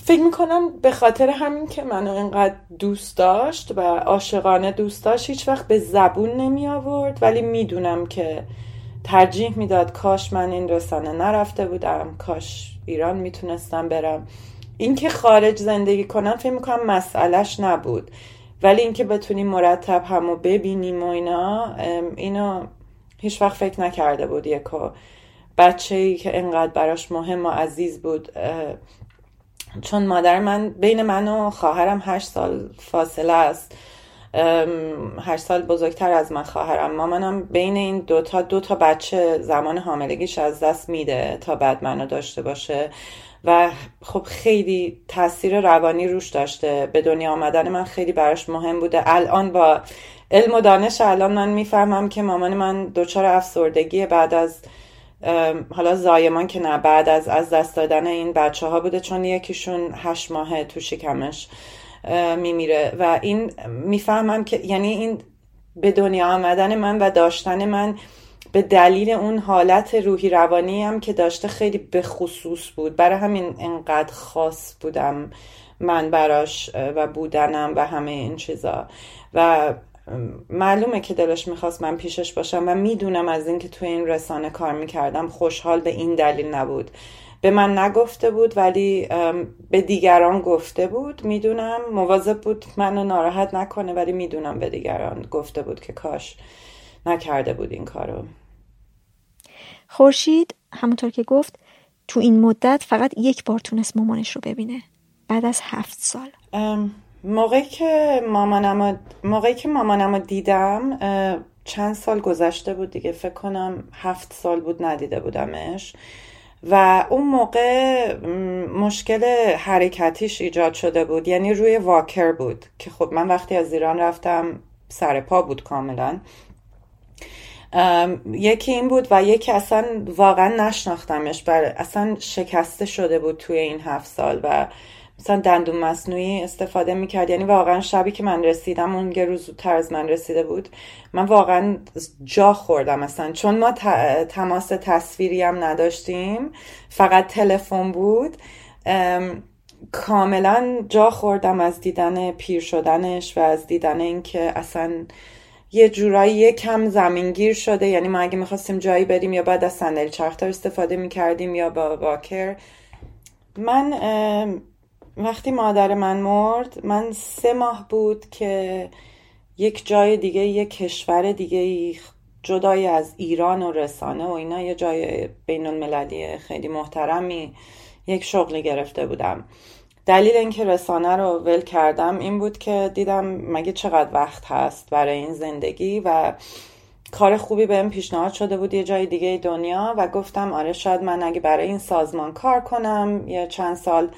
فکر می‌کنم به خاطر همین که منو اینقدر دوست داشت و عاشقانه دوست داشت هیچ وقت به زبون نمی آورد ولی می‌دونم که ترجیح می‌داد کاش من این رسانه نرفته بودم کاش ایران می‌تونستم برم. اینکه خارج زندگی کنم فکر می‌کنم مسئلهش نبود. ولی اینکه بتونیم مرتب همو ببینیم و اینا اینو هیچ وقت فکر نکرده بود یکو. بچه ای که انقدر براش مهم و عزیز بود چون مادر من بین من و خواهرم هشت سال فاصله است. هشت سال بزرگتر از من خواهرم. مامانم بین این دوتا دو تا بچه زمان حاملگیش از دست میده تا بعد منو داشته باشه. و خب خیلی تاثیر روانی روش داشته. به دنیا آمدن من خیلی براش مهم بوده. الان با علم و دانش الان من می‌فهمم که مامان من دچار افسردگی بعد از حالا زایمان که نه بعد از از دست دادن این بچه ها بوده. چون یکیشون هشت ماه تو شکمش. میمیره و این می‌فهمم که یعنی این به دنیا آمدن من و داشتن من به دلیل اون حالت روحی روانی هم که داشته خیلی به خصوص بود. برای همین انقدر خاص بودم من براش و بودنم و همه این چیزا. و معلومه که دلش می‌خواست من پیشش باشم و می‌دونم از اینکه تو این رسانه کار می‌کردم خوشحال به این دلیل نبود. به من نگفته بود ولی به دیگران گفته بود. می‌دونم مواظب بود منو ناراحت نکنه ولی می‌دونم به دیگران گفته بود که کاش نکرده بود این کارو. خورشید همونطور که گفت تو این مدت فقط یک بار تونست مامانش رو ببینه. بعد از هفت سال. موقعی که مامانم موقعی که مامانم دیدم چند سال گذشته بود دیگه. فکر کنم هفت سال بود ندیده بودمش. و اون موقع مشکل حرکتیش ایجاد شده بود. یعنی روی واکر بود که خب من وقتی از ایران رفتم سر پا بود کاملا. یکی این بود و یکی اصلا واقعا نشناختمش بر اصلا شکسته شده بود توی این هفت سال و مثلا دندون مصنوعی استفاده می‌کرد. یعنی واقعا شبی که من رسیدم اون یه روز زودتر از من رسیده بود من واقعا جا خوردم مثلا چون ما تماس تصویری هم نداشتیم فقط تلفن بود. کاملا جا خوردم از دیدن پیر شدنش و از دیدن اینکه اصلا یه جورایی کم زمینگیر شده. یعنی ما اگه می‌خواستیم جایی بریم یا بعد از صندلی چرختر استفاده می‌کردیم یا با واکر. من وقتی مادر من مرد من سه ماه بود که یک جای دیگه یک کشور دیگه جدای از ایران و رسانه و اینا یه جای بین المللی خیلی محترمی یک شغلی گرفته بودم. دلیل اینکه رسانه رو ول کردم این بود که دیدم مگه چقدر وقت هست برای این زندگی و کار خوبی بهم پیشنهاد شده بود یه جای دیگه دنیا و گفتم آره شاید من اگه برای این سازمان کار کنم یه چند سال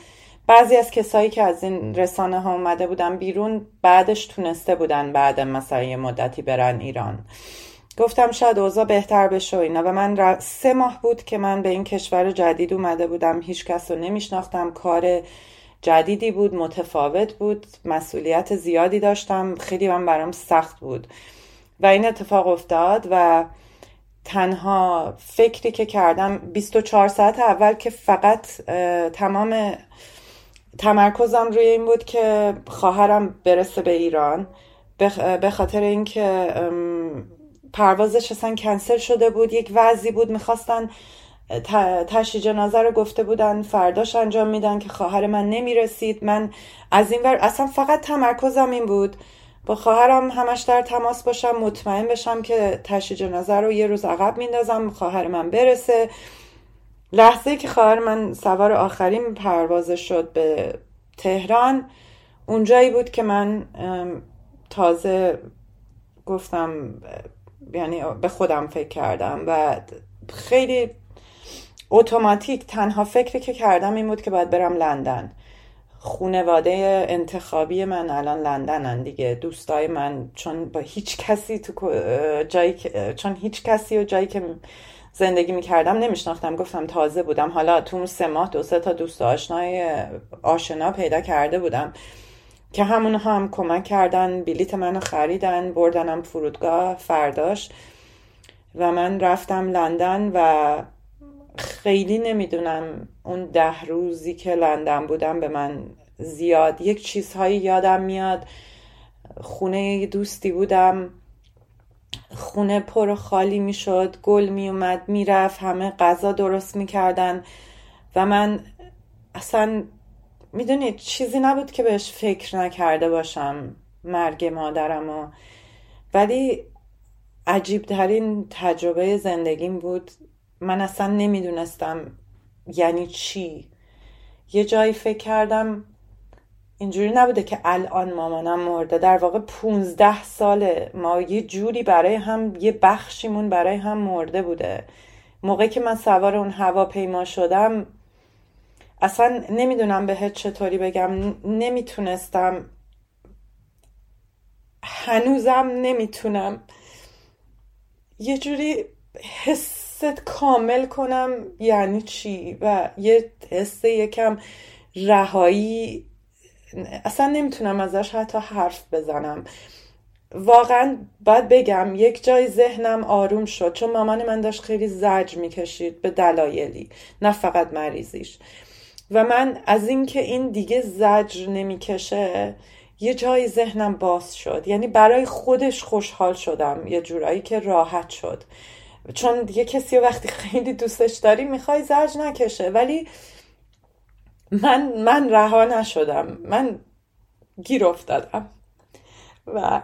بعضی از کسایی که از این رسانه ها اومده بودن بیرون بعدش تونسته بودن بعد مثلا یه مدتی برن ایران. گفتم شاید اوضاع بهتر بشه و اینا. و من سه ماه بود که من به این کشور جدید اومده بودم. هیچ کس رو نمیشناختم. کار جدیدی بود متفاوت بود مسئولیت زیادی داشتم. خیلی من برام سخت بود. و این اتفاق افتاد و تنها فکری که کردم 24 ساعت اول که فقط تمام تمرکزم روی این بود که خواهرم برسه به ایران. به خاطر اینکه پروازش اصلا کنسل شده بود یک وضعی بود می‌خواستن تشی جنازه رو گفته بودن فرداش انجام میدن که خواهر من نمی‌رسید. من از این ور اصلا فقط تمرکزم این بود. با خواهرم همش در تماس باشم مطمئن بشم که تشی جنازه رو یه روز عقب میندازم خواهر من برسه. لحظه که خواهر من سوار آخرین پرواز شد به تهران اونجایی بود که من تازه گفتم یعنی به خودم فکر کردم و خیلی اتوماتیک تنها فکری که کردم این بود که باید برم لندن. خونواده انتخابی من الان لندنن دیگه. دوستای من چون با هیچ کسی تو جایی چون هیچ کسی و جایی که زندگی می‌کردم نمیشناختم. گفتم تازه بودم. حالا تو سه ماه دو سه تا دوست آشنای آشنا پیدا کرده بودم که همون هم کمک کردن بلیت منو خریدن بردنم فرودگاه فرداش و من رفتم لندن و خیلی نمی‌دونم اون ده روزی که لندن بودم به من زیاد یک چیزهایی یادم میاد. خونه دوستی بودم. خونه پر خالی می‌شد گل میومد می‌رفت همه غذا درست می‌کردن و من اصلا می‌دونید چیزی نبود که بهش فکر نکرده باشم مرگ مادرم و ولی عجیب ترین تجربه زندگیم بود. من اصلا نمی‌دونستم یعنی چی. یه جایی فکر کردم اینجوری نبوده که الان مامانم مرده. در واقع 15 ساله ما یه جوری برای هم یه بخشیمون برای هم مرده بوده. موقعی که من سوار اون هواپیما شدم اصلا نمی‌دونم بهت چطوری بگم. نمی‌تونستم. هنوزم نمی‌تونم. یه جوری حست کامل کنم یعنی چی؟ و یه حس یکم رهایی اصلا نمی‌تونم ازش حتی حرف بزنم. واقعا باید بگم یک جای ذهنم آروم شد چون مامان من داشت خیلی زج می‌کشید به دلایلی نه فقط مریضیش. و من از اینکه این دیگه زجر نمی‌کشه یه جای ذهنم باز شد. یعنی برای خودش خوشحال شدم یه جورایی که راحت شد. چون یه کسی وقتی خیلی دوستش داری می‌خوای زرج نکشه. ولی من من رها نشدم. من گیر افتادم. و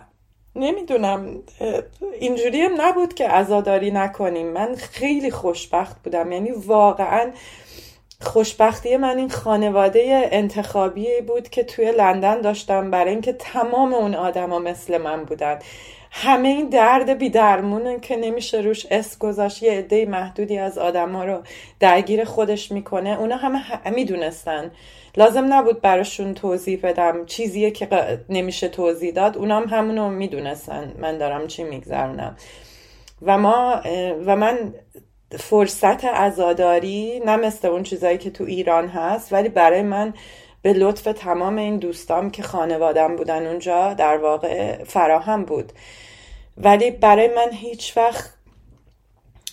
نمی‌دونم اینجوری هم نبود که عزاداری نکنیم. من خیلی خوشبخت بودم. یعنی واقعا خوشبختی من این خانواده انتخابی بود که توی لندن داشتم برای اینکه تمام اون آدما مثل من بودن. همه این درد بی درمونه که نمیشه روش اس گذاشت. یه عده محدودی از آدما رو درگیر خودش می‌کنه. اونا همه می‌دونستن. لازم نبود براشون توضیح بدم. چیزیه که نمیشه توضیح داد. اونا هم همونو می‌دونستن. من دارم چی میگذرونم. و ما و من فرصت ازاداری نه مثل اون چیزایی که تو ایران هست ولی برای من به لطف تمام این دوستام که خانوادم بودن اونجا در واقع فراهم بود. ولی برای من هیچ وقت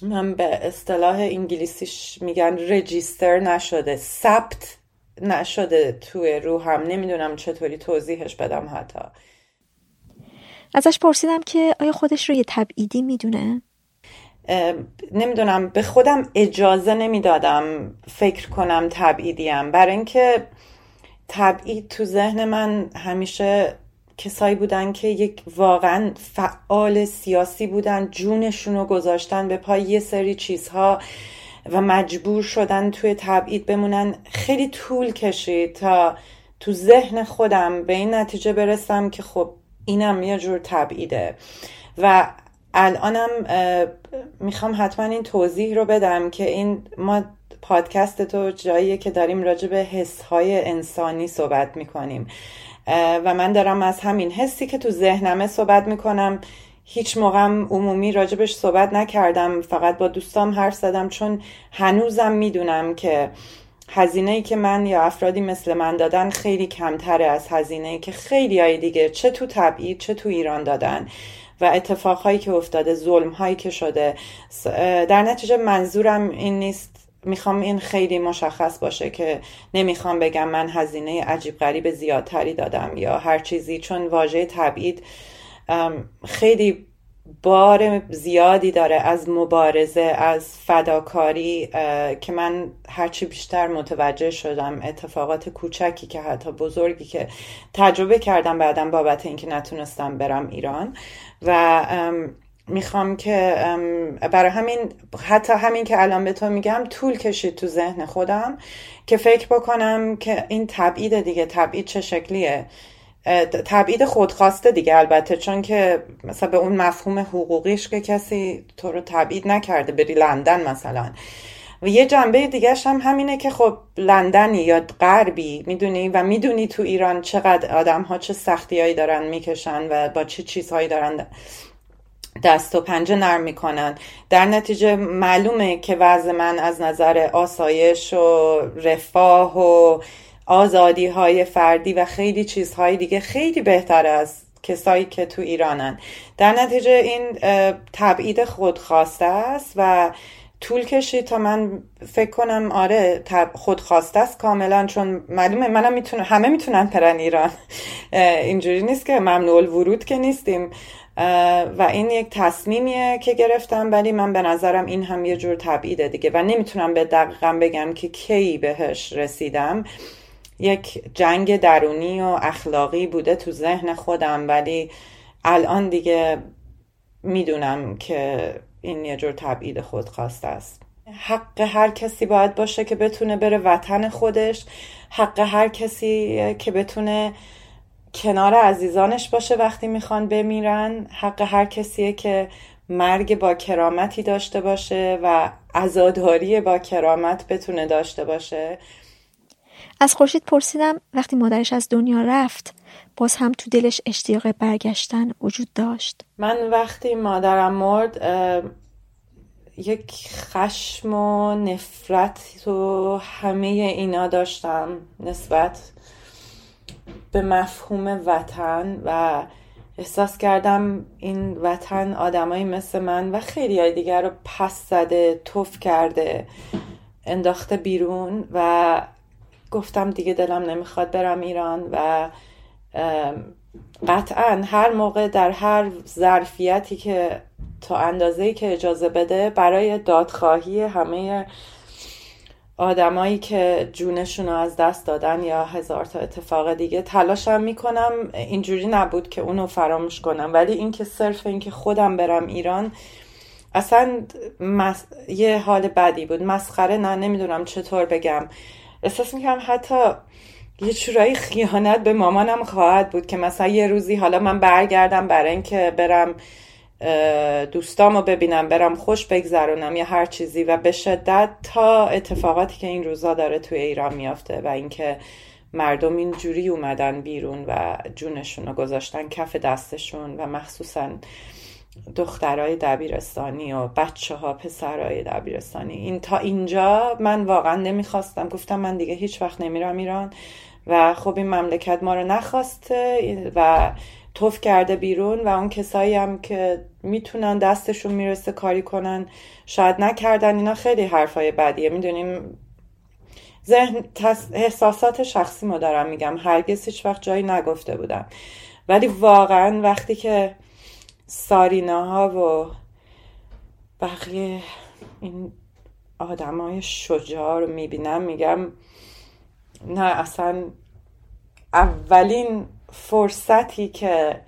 من به اصطلاح انگلیسیش میگن رجیستر نشده ثبت نشده توی روحم. نمی‌دونم چطوری توضیحش بدم حتی. ازش پرسیدم که آیا خودش رو یه تبعیدی می‌دونه؟ نمی‌دونم. به خودم اجازه نمی‌دادم فکر کنم تبعیدیم. برای اینکه تبعید تو ذهن من همیشه کسایی بودن که یک واقعا فعال سیاسی بودن جونشون رو گذاشتن به پای یه سری چیزها و مجبور شدن توی تبعید بمونن. خیلی طول کشید تا تو ذهن خودم به این نتیجه برسم که خب اینم یه جور تبعیده. و الانم می‌خوام حتما این توضیح رو بدم که این ما پادکست تو جاییه که داریم راجع به حسهای انسانی صحبت می‌کنیم. و من دارم از همین حسی که تو ذهنمه صحبت می‌کنم. هیچ موقعم عمومی راجبش صحبت نکردم. فقط با دوستام حرف زدم چون هنوزم می‌دونم که هزینه ای که من یا افرادی مثل من دادن خیلی کمتره از هزینه ای که خیلی های دیگه چه تو تبعید چه تو ایران دادن. و اتفاقهایی که افتاده ظلم هایی که شده در نتیجه منظورم این نیست می‌خوام این خیلی مشخص باشه که نمی‌خوام بگم من هزینه عجیب غریب زیادتری دادم یا هر چیزی چون واژه تبعید خیلی بار زیادی داره از مبارزه از فداکاری که من هرچی بیشتر متوجه شدم اتفاقات کوچکی که حتی بزرگی که تجربه کردم بعدم بابت اینکه نتونستم برم ایران و می‌خوام که برای همین حتی همین که الان به تو میگم طول کشید تو ذهن خودم که فکر بکنم که این تبعید دیگه تبعید چه شکلیه؟ تبعید خودخواسته دیگه البته چون که مثلا به اون مفهوم حقوقیش که کسی تو رو تبعید نکرده بری لندن مثلا. و یه جنبه دیگهش هم همینه که خب لندنی یا غربی می‌دونی و می‌دونی تو ایران چقدر آدم ها چه سختیهایی دارن می‌کشن و با چه چیزهایی دارن دست و پنجه نرم می‌کنن. در نتیجه معلومه که وضع من از نظر آسایش و رفاه و آزادی های فردی و خیلی چیزهای دیگه خیلی بهتر از کسایی که تو ایرانن. در نتیجه این تبعید خودخواسته است و طول کشید تا من فکر کنم آره خودخواسته است کاملا چون معلومه منم می‌تونم همه می‌تونن پرن ایران. اینجوری نیست که ممنوع ورود که نیستیم. و این یک تصمیمیه که گرفتم ولی من به نظرم این هم یه جور تبعیده دیگه و نمی‌تونم به دقیقا بگم که کی بهش رسیدم. یک جنگ درونی و اخلاقی بوده تو ذهن خودم ولی الان دیگه می‌دونم که این یه جور تبعید خودخواست است. حق هر کسی باید باشه که بتونه بره وطن خودش. حق هر کسی که بتونه کنار عزیزانش باشه وقتی می‌خوان بمیرن. حق هر کسیه که مرگ با کرامتی داشته باشه و عزاداری با کرامت بتونه داشته باشه. از خورشید پرسیدم وقتی مادرش از دنیا رفت باز هم تو دلش اشتیاق برگشتن وجود داشت؟ من وقتی مادرم مرد یک خشم و نفرت و همه اینا داشتم نسبت به مفهوم وطن و احساس کردم این وطن آدمایی مثل من و خیلی های دیگر رو پس زده توف کرده انداخته بیرون و گفتم دیگه دلم نمی‌خواد برم ایران و قطعا هر موقع در هر ظرفیتی که تا اندازه که اجازه بده برای دادخواهی همه آدمایی که جونشون رو از دست دادن یا هزار تا اتفاق دیگه تلاشم می‌کنم. اینجوری نبود که اونو فراموش کنم. ولی اینکه صرف اینکه خودم برم ایران اصلا یه حال بدی بود. مسخره نه نمی‌دونم چطور بگم. احساس می‌کنم حتی یه چورایی خیانت به مامانم خواهد بود که مثلا یه روزی حالا من برگردم برای اینکه برم دوستامو ببینم برم خوش بگذرونم یا هر چیزی. و به شدت تا اتفاقاتی که این روزا داره توی ایران میافته و اینکه مردم اینجوری اومدن بیرون و جونشون رو گذاشتن کف دستشون و مخصوصا دخترای دبیرستانی و بچه ها پسرای دبیرستانی. این تا اینجا من واقعا نمی‌خواستم. گفتم من دیگه هیچ وقت نمیرم ایران. و خب این مملکت ما رو نخواسته و توف کرده بیرون و اون کسایی هم که می‌تونن دستشون می‌رسه کاری کنن شاید نکردن اینا خیلی حرفای بدیه. می‌دونیم ذهن احساسات شخصی ما دارم میگم. هرگز هیچ وقت جایی نگفته بودم. ولی واقعا وقتی که ساریناها و بقیه این آدم های شجاع رو می‌بینم میگم نه اصلا اولین فرصتی که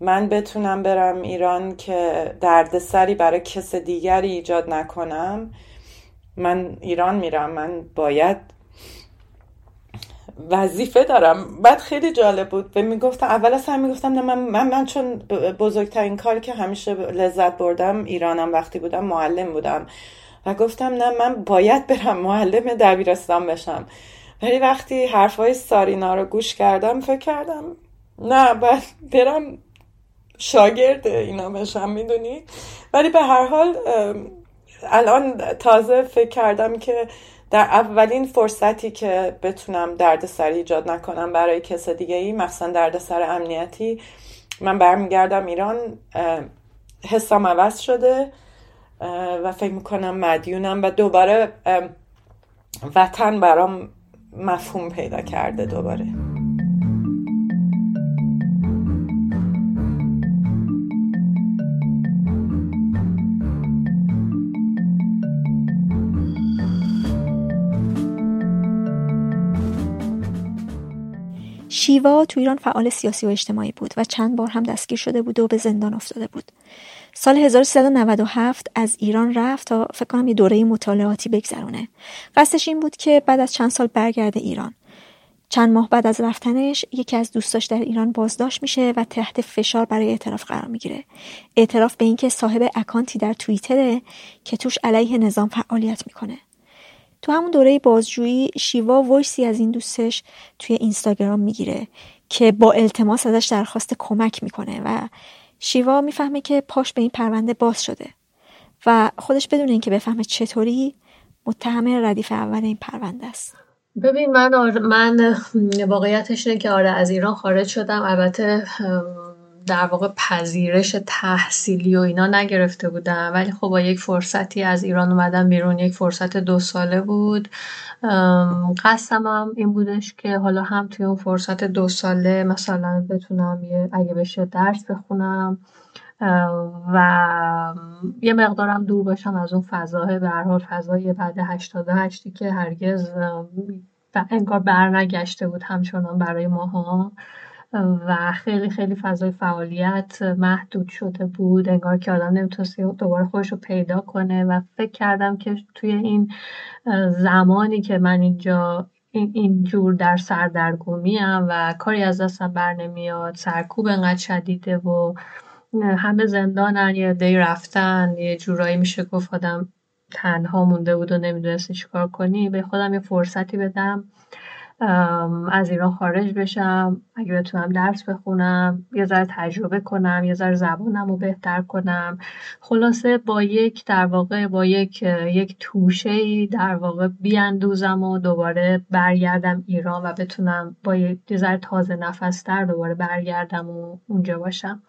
من بتونم برم ایران که دردسری برای کس دیگری ایجاد نکنم من ایران میرم من باید وظیفه دارم. بعد خیلی جالب بود به می‌گفتم اول از هم می‌گفتم نه من, من, من چون بزرگترین کاری که همیشه لذت بردم ایرانم وقتی بودم معلم بودم. و گفتم نه من باید برم معلم دبیرستان بشم. ولی وقتی حرفای سارینا رو گوش کردم فکر کردم نه باید برم شاگرد اینا بشم می‌دونی؟ ولی به هر حال الان تازه فکر کردم که در اولین فرصتی که بتونم دردسر ایجاد نکنم برای کس دیگه ای مخصوصا دردسر امنیتی من برمیگردم ایران حسام عوض شده و فکر می‌کنم مدیونم و دوباره وطن برام مفهوم پیدا کرده دوباره شیوا تو ایران فعال سیاسی و اجتماعی بود و چند بار هم دستگیر شده بود و به زندان افتاده بود. سال 1397 از ایران رفت تا فکر کنم یه دوره مطالعاتی بگذرونه. قصدش این بود که بعد از چند سال برگرده ایران. چند ماه بعد از رفتنش یکی از دوستاش در ایران بازداشت میشه و تحت فشار برای اعتراف قرار می‌گیره. اعتراف به اینکه صاحب اکانتی در توییتره که توش علیه نظام فعالیت می‌کنه. تو همون دوره بازجویی شیوا وایسی از این دوستش توی اینستاگرام می‌گیره که با التماس ازش درخواست کمک می‌کنه و شیوا می‌فهمه که پاش به این پرونده باز شده و خودش بدون اینکه بفهمه چطوری متهم ردیف اول این پرونده است. ببین من آر... من واقعیتش اینه که آره از ایران خارج شدم. البته در واقع پذیرش تحصیلی و اینا نگرفته بودم. ولی خب با یک فرصتی از ایران اومدم بیرون. یک فرصت دو ساله بود. قصدم این بودش که حالا هم توی اون فرصت دو ساله مثلا بتونم یه اگه بشه درس بخونم. و یه مقدارم دور باشم از اون فضای به هر حال فضای بعد 88 که هرگز انگار برنگشته بود همچنان برای ماها. و خیلی خیلی فضای فعالیت محدود شده بود. انگار که آدم نمی‌تونست دوباره خودش رو پیدا کنه و فکر کردم که توی این زمانی که من اینجا این جور در سردرگمی و کاری از دستم بر نمیاد سرکوب انقدر شدیده و همه زندانن یه دی رفتن یه جورایی میشه گفت آدم تنها مونده بود و نمی‌دونستی چیکار کنی به خودم یه فرصتی بدم. از ایران خارج بشم اگه بتونم درس بخونم یه ذره تجربه کنم یه ذره زبانم رو بهتر کنم. خلاصه با یک در واقع با یک یک توشه در واقع بیاندوزم و دوباره برگردم ایران و بتونم با یه ذره تازه نفستر دوباره برگردم و اونجا باشم.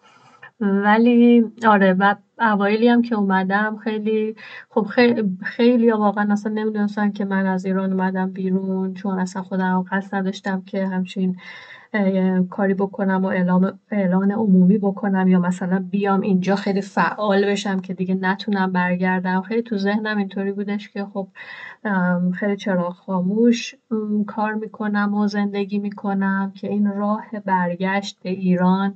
ولی آره و اوایلی هم که اومدم خیلی خب خیلی, خیلی واقعا اصلا نمی‌دونستن که من از ایران اومدم بیرون چون اصلا خودم قصد نداشتم که همچین کاری بکنم و اعلام اعلان عمومی بکنم یا مثلا بیام اینجا خیلی فعال بشم که دیگه نتونم برگردم. خیلی تو ذهنم اینطوری بودش که خب خیلی چراغ خاموش کار می‌کنم و زندگی می‌کنم که این راه برگشت به ایران.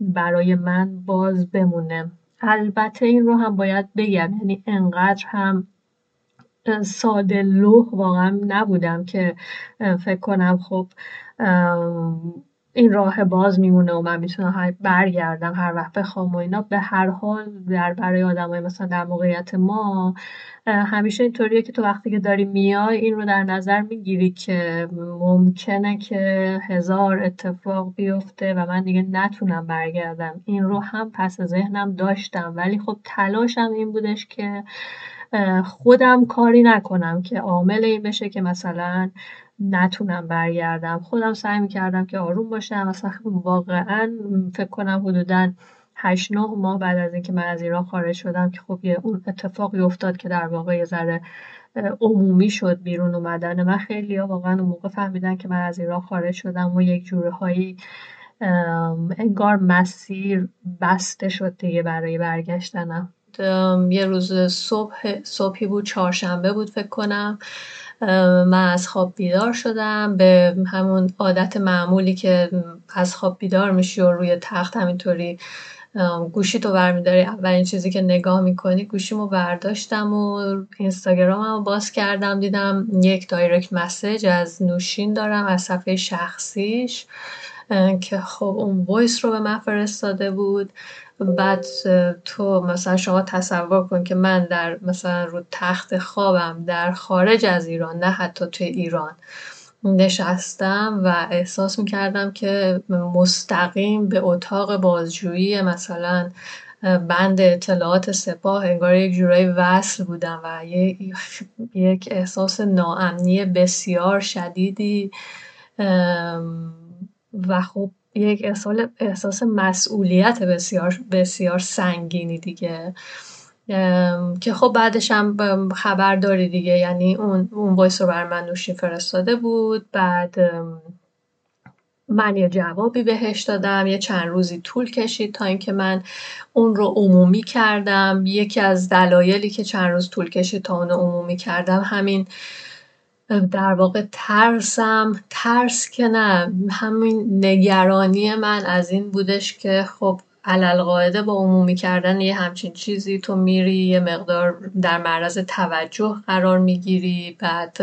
برای من باز بمونه. البته این رو هم باید بگم یعنی انقدر هم ساده لوح واقعا نبودم که فکر کنم خب این راه باز میمونه و من می‌تونم برگردم هر وقت بخوام و اینا. به هر حال در برای آدمای مثلا در موقعیت ما همیشه اینطوریه که تو وقتی که داری میای این رو در نظر می‌گیری که ممکنه که هزار اتفاق بیفته و من دیگه نتونم برگردم. این رو هم پس ذهنم داشتم. ولی خب تلاشم این بودش که خودم کاری نکنم که عامل این بشه که مثلا نتونم برگردم. خودم سعی می‌کردم که آروم باشم. مثلا واقعا فکر کنم حدودا هشت نه ماه بعد از اینکه من از ایران خارج شدم که خب یه اون اتفاقی افتاد که در واقع یه ذره عمومی شد بیرون اومدن من. خیلی ها واقعا اون موقع فهمیدن که من از ایران خارج شدم و یک جوره هایی انگار مسیر بسته شد دیگه برای برگشتنم. یه روز صبح صبحی بود چهارشنبه بود فکر کنم. من از خواب بیدار شدم به همون عادت معمولی که از خواب بیدار میشی و روی تخت همینطوری گوشی تو برمیداری. اولین چیزی که نگاه می‌کنی گوشیمو برداشتم و اینستاگراممو باز کردم. دیدم یک direct message از نوشین دارم از صفحه شخصیش. که خب اون voice رو به من فرستاده بود. بعد تو مثلا شما تصور کن که من در مثلا رو تخت خوابم در خارج از ایران نه حتی توی ایران نشستم و احساس می‌کردم که مستقیم به اتاق بازجویی مثلا بند اطلاعات سپاه انگار یک جورایی وصل بودم و یک احساس ناامنی بسیار شدیدی و خب یک احساس مسئولیت بسیار بسیار سنگینی دیگه. که خب بعدش هم خبر داری دیگه. یعنی اون اون وایس رو بر من نوشین فرستاده بود. بعد من یه جوابی بهش دادم. یه چند روزی طول کشید تا اینکه من اون رو عمومی کردم. یکی از دلایلی که چند روز طول کشید تا اون رو عمومی کردم همین در واقع ترسم ترس که نه. همین نگرانی من از این بودش که خب علل با عمومی کردن یه همچین چیزی تو میری یه مقدار در معرض توجه قرار می‌گیری بعد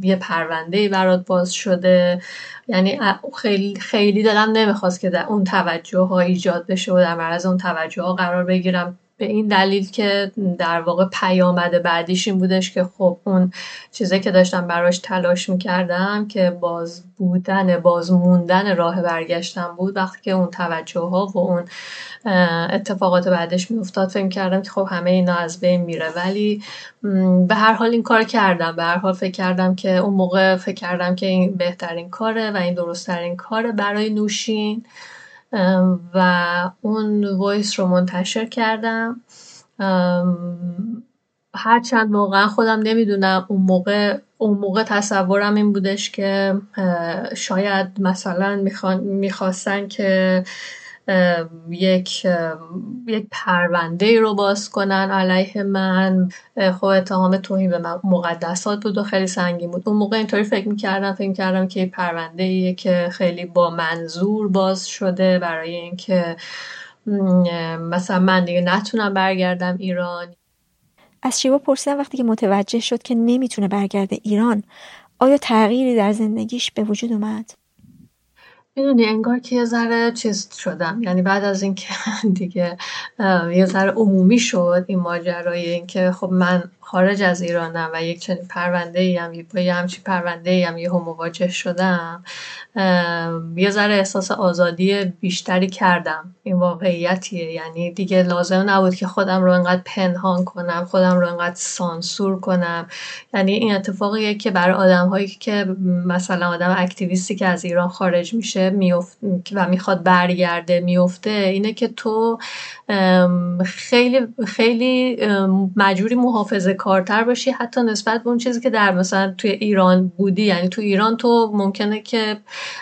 یه پرونده برات باز شده. یعنی خیلی خیلی دلم نمی‌خواست که در اون توجه ها ایجاد بشه و در معرض اون توجه ها قرار بگیرم. به این دلیل که در واقع پیامد بعدیش این بودش که خب اون چیزی که داشتم براش تلاش می‌کردم که باز بودن باز موندن راه برگشتم بود وقتی که اون توجه ها و اون اتفاقات بعدش میافتاد فکر کردم که خب همه اینا از بین میره. ولی به هر حال این کار کردم. به هر حال فکر کردم که اون موقع فکر کردم که این بهترین کاره و این درستترین کاره برای نوشین. و اون وایس رو منتشر کردم. هرچند واقعا خودم نمی‌دونم اون موقع اون موقع تصورم این بودش که شاید مثلا می‌خواستن که یک یک پرونده رو باز کنن علیه من. خب اتهام توهین به مقدسات بود و خیلی سنگین بود. اون موقع اینطوری فکر می‌کردم فکر می‌کردم که پرونده ایه که خیلی با منظور باز شده برای اینکه مثلا من دیگه نتونم برگردم ایران. از شیوا پرسیدم وقتی که متوجه شد که نمی‌تونه برگرده ایران آیا تغییری در زندگیش به وجود اومد؟ می‌دونی انگار که یه ذره چیز شدم. یعنی بعد از اینکه دیگه یه ذره عمومی شد این ماجرای اینکه خب من خارج از ایرانم و یک چنین پرونده ای هم با یه همچین پرونده ای هم مواجه شدم. یه ذره احساس آزادی بیشتری کردم. این واقعیتیه. یعنی دیگه لازم نبود که خودم رو انقدر پنهان کنم خودم رو انقدر سانسور کنم. یعنی این اتفاقیه که برای آدم هایی که مثلا آدم اکتیویستی که از ایران خارج میشه میفت و می‌خواد برگرده میفته اینه که تو خیلی خیلی مجبوری محافظه کارتر باشی حتی نسبت به اون چیزی که در مثلا توی ایران بودی. یعنی تو ایران تو ممکنه که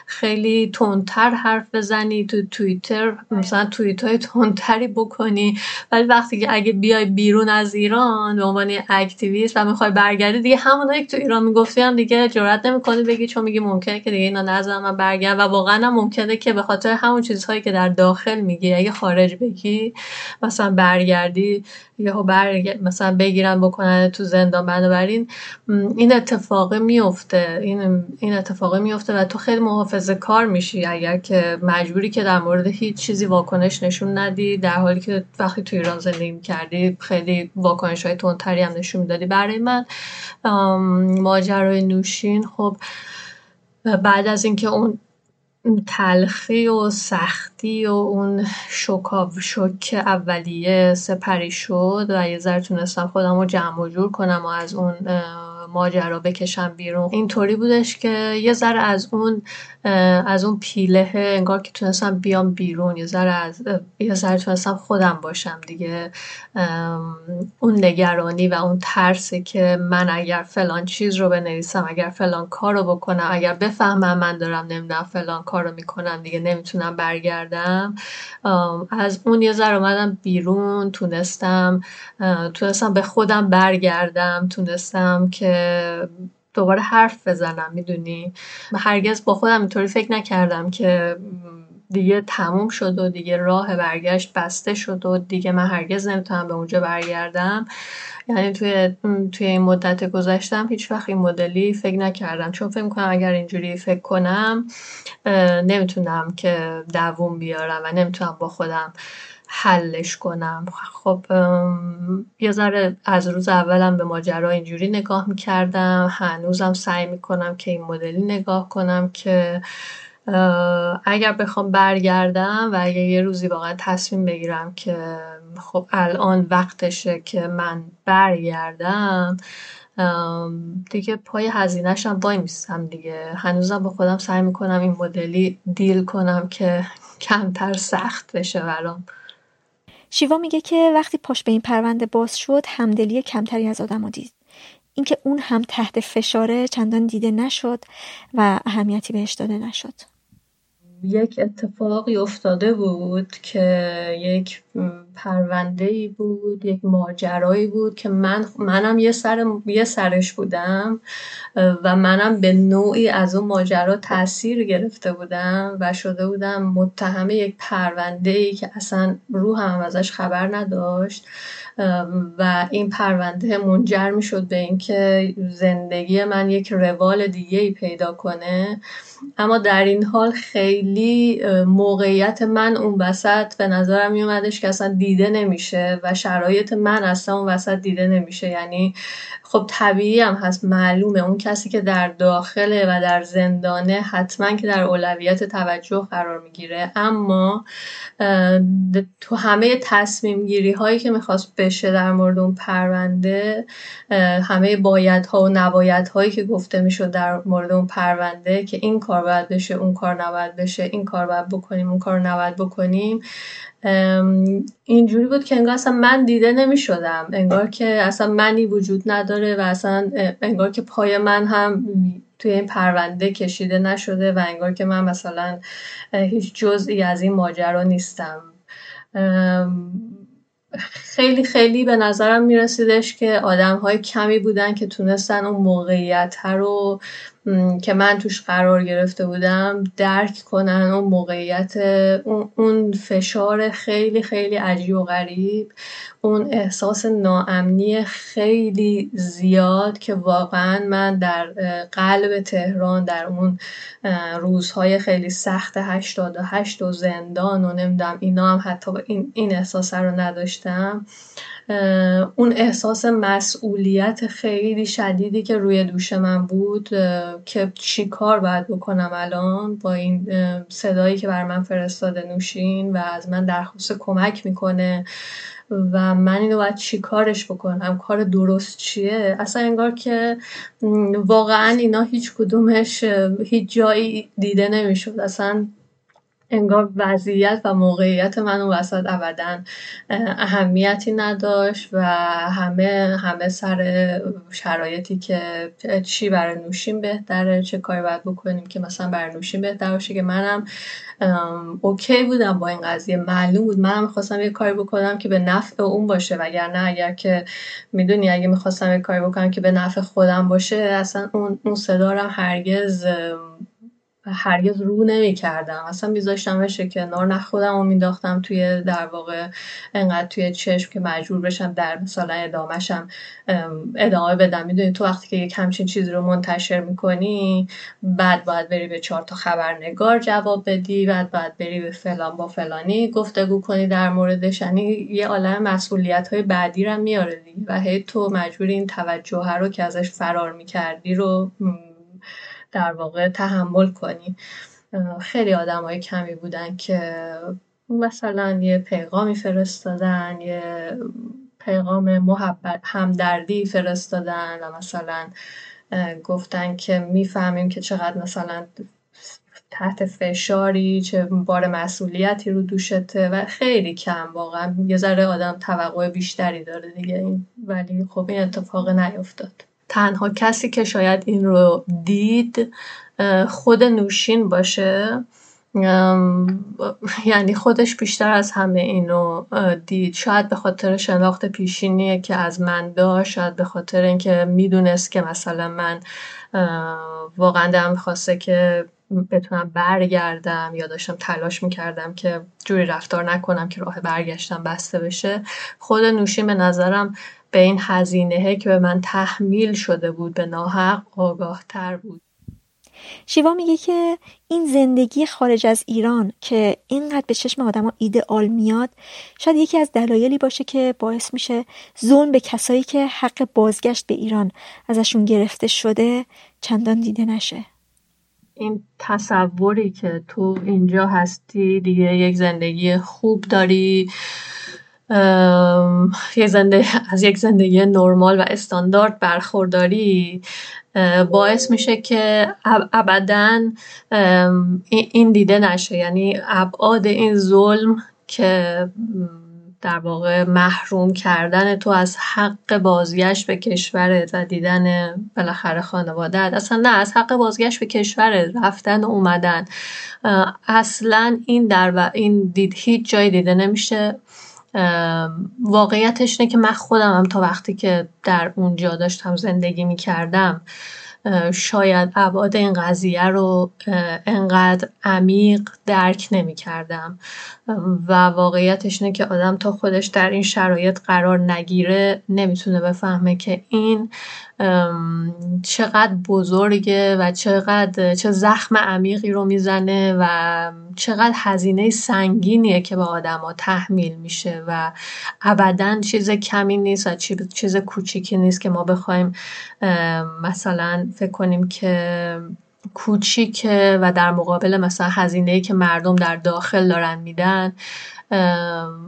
خیلی تندتر حرف بزنی تو توییتر مثلا توییت های تندتری بکنی. ولی وقتی که اگه بیای بیرون از ایران به عنوان اکتیویست و می‌خوای برگردی دیگه همونایی که تو ایران می‌گفتی هم دیگه جرئت نمی‌کنی بگی چون میگی ممکنه که دیگه اینا نظرم من برگرد و واقعا هم ممکنه که به خاطر همون چیزهایی که در داخل میگی اگه خارج بگی مثلا برگردی یهو برگ... مثلا بگیرن بکنن تو زندان. بنابراین این اتفاق میفته. این این اتفاق میفته و تو خیلی محافظه کار میشی. اگر که مجبوری که در مورد هیچ چیزی واکنش نشون ندی در حالی که وقتی تو ایران زندگی کردی خیلی واکنش های تندتری هم نشون می‌دادی. برای من ماجرای نوشین خب بعد از اینکه اون تلخی و سختی و اون شوکاو شوک اولیه سپری شد و یه ذره تونستم خودم رو جمع و جور کنم و از اون ماجرا بکشم بیرون. اینطوری بودش که یه ذره از اون از اون پیله انگار که تونستم بیام بیرون. یه ذره از یه ذره تونستم خودم باشم دیگه. اون نگرانی و اون ترسی که من اگر فلان چیز رو بنویسم اگر فلان کار رو بکنم اگر بفهمم من دارم نمی‌دونم فلان کار رو می‌کنم دیگه نمی‌تونم برگردم. از اون یه ذره اومدم بیرون تونستم تونستم به خودم برگردم تونستم که دوباره حرف بزنم می‌دونی؟ هرگز با خودم اینطوری فکر نکردم که دیگه تموم شد و دیگه راه برگشت بسته شد و دیگه من هرگز نمی‌تونم به اونجا برگردم. یعنی توی توی این مدت گذشتم هیچ وقت این مدلی فکر نکردم. چون فکر می‌کنم اگر اینجوری فکر کنم نمی‌تونم که دووم بیارم و نمی‌تونم با خودم حلش کنم. خب یه ذره از روز اولم به ماجرا اینجوری نگاه می‌کردم. هنوزم سعی می‌کنم که این مدلی نگاه کنم که اگر بخوام برگردم و اگر یه روزی واقعا تصمیم بگیرم که خب الان وقتشه که من برگردم دیگه پای هزینهشم وای میستم دیگه. هنوزم با خودم سعی می‌کنم این مدلی دیل کنم که کمتر سخت بشه برام. شیوا میگه که وقتی پاش به این پرونده باز شد همدلی کمتری از آدم دید. اینکه اون هم تحت فشاره چندان دیده نشد و اهمیتی بهش داده نشد. یک اتفاقی افتاده بود که یک پرونده ای بود یک ماجرایی بود که من منم یه سر یه سرش بودم و منم به نوعی از اون ماجرا تاثیر گرفته بودم و شده بودم متهم یک پرونده ای که اصلا روحم ازش خبر نداشت. و این پرونده منجر می شد به اینکه زندگی من یک روال دیگه ای پیدا کنه. اما در این حال خیلی موقعیت من اون وسط به نظرم می اومدش که اصلا دیده نمیشه و شرایط من اصلا اون وسط دیده نمیشه. یعنی خب طبیعی هم هست معلومه. اون کسی که در داخله و در زندانه حتما که در اولویت توجه قرار می‌گیره. اما تو همه تصمیم گیری هایی که می‌خواست بشه در مورد اون پرونده همه بایدها و نبایدهایی که گفته می‌شد در مورد اون پرونده که این کار باید بشه اون کار نباید بشه این کار باید بکنیم اون کار نباید بکنیم. اینجوری بود که انگار اصلا من دیده نمی شدم انگار که اصلا منی وجود نداره و اصلا انگار که پای من هم توی این پرونده کشیده نشده و انگار که من مثلا هیچ جزئی از این ماجرا نیستم. خیلی خیلی به نظرم میرسیدش که آدم های کمی بودن که تونستن اون موقعیت رو که من توش قرار گرفته بودم درک کنن اون موقعیت اون فشار خیلی خیلی عجیب و غریب اون احساس ناامنی خیلی زیاد که واقعا من در قلب تهران در اون روزهای خیلی سخت 88 و زندان و نمی‌دونم اینا هم حتی این, این احساس رو نداشتم. اون احساس مسئولیت خیلی شدیدی که روی دوش من بود که چی کار باید بکنم الان با این صدایی که بر من فرستاده نوشین و از من درخواست کمک می‌کنه و من اینو باید چی کارش بکنم؟ کار درست چیه؟ اصلا انگار که واقعا اینا هیچ کدومش هیچ جایی دیده نمی‌شد. اصلا انگار وضعیت و موقعیت من اون وسط ابدا اهمیتی نداشت و همه همه سر شرایطی که چی برای نوشیم بهتره چه کاری باید بکنیم که مثلا برای نوشیم بهتر باشه که منم اوکی بودم با این قضیه. معلوم بود منم می‌خواستم یه کاری بکنم که به نفع اون باشه وگرنه اگر که می‌دونی اگه می‌خواستم یه کاری بکنم که به نفع خودم باشه اصلا اون, اون صدارم هرگز هرگز رو نمی کردم اصلا میذاشتمش کنار نه خودم رو مینداختم توی در واقع انقدر توی چشم که مجبور بشم در مثلا ادامهشم ادامه بدم. می‌دونی تو وقتی که یک همچین چیزی رو منتشر می‌کنی بعد باید بری به چهار تا خبرنگار جواب بدی بعد باید بری به فلان با فلانی گفتگو کنی در موردش. یعنی یه عالم مسئولیت های بعدی رو میاره دیگه. و هی تو مجبوری این توجه رو که ازش فرار می‌کردی رو در واقع تحمل کنی. خیلی آدم های کمی بودن که مثلا یه پیغامی فرستادن یه پیغام محبت همدردی فرستادن و مثلا گفتن که می‌فهمیم که چقدر مثلا تحت فشاری چه بار مسئولیتی رو دوشته و خیلی کم واقعا. یه ذره آدم توقع بیشتری داره دیگه این ولی خب این اتفاق نیفتاد. تنها کسی که شاید این رو دید خود نوشین باشه. یعنی خودش بیشتر از همه اینو دید. شاید به خاطر شناخت پیشینیه که از من داشت شاید به خاطر اینکه می‌دونست که مثلا من واقعا دارم خواسته که بتونم برگردم یا داشتم تلاش می‌کردم که جوری رفتار نکنم که راه برگشتم بسته بشه. خود نوشین به نظرم به این هزینه که به من تحمیل شده بود به ناحق آگاه تر بود. شیوا میگه که این زندگی خارج از ایران که اینقدر به چشم آدما ایدئال میاد شاید یکی از دلایلی باشه که باعث میشه ظلم به کسایی که حق بازگشت به ایران ازشون گرفته شده چندان دیده نشه. این تصوری که تو اینجا هستی دیگه یک زندگی خوب داری. زنده از یک زندگی نرمال و استاندارد برخورداری باعث میشه که ابدا این دیده نشه. یعنی ابعاد این ظلم که در واقع محروم کردن تو از حق بازگشت به کشورت و دیدن بالاخره خانوادت اصلا نه از حق بازگشت به کشورت رفتن و اومدن. اصلا این در و این دید هیچ جای دیده نمیشه. واقعیتش اینه که من خودم هم تا وقتی که در اونجا داشتم زندگی می کردم شاید ابعاد این قضیه رو انقدر عمیق درک نمی کردم و واقعیتش اینه که آدم تا خودش در این شرایط قرار نگیره نمی‌تونه بفهمه که این چقدر بزرگه و چقدر چه زخم عمیقی رو می‌زنه و چقدر هزینه سنگینیه که به آدما تحمیل میشه و ابدا چیز کمی نیست و چیز کوچیکی نیست که ما بخوایم مثلا فکر کنیم که کوچیکه و در مقابل مثلا هزینه که مردم در داخل دارن میدن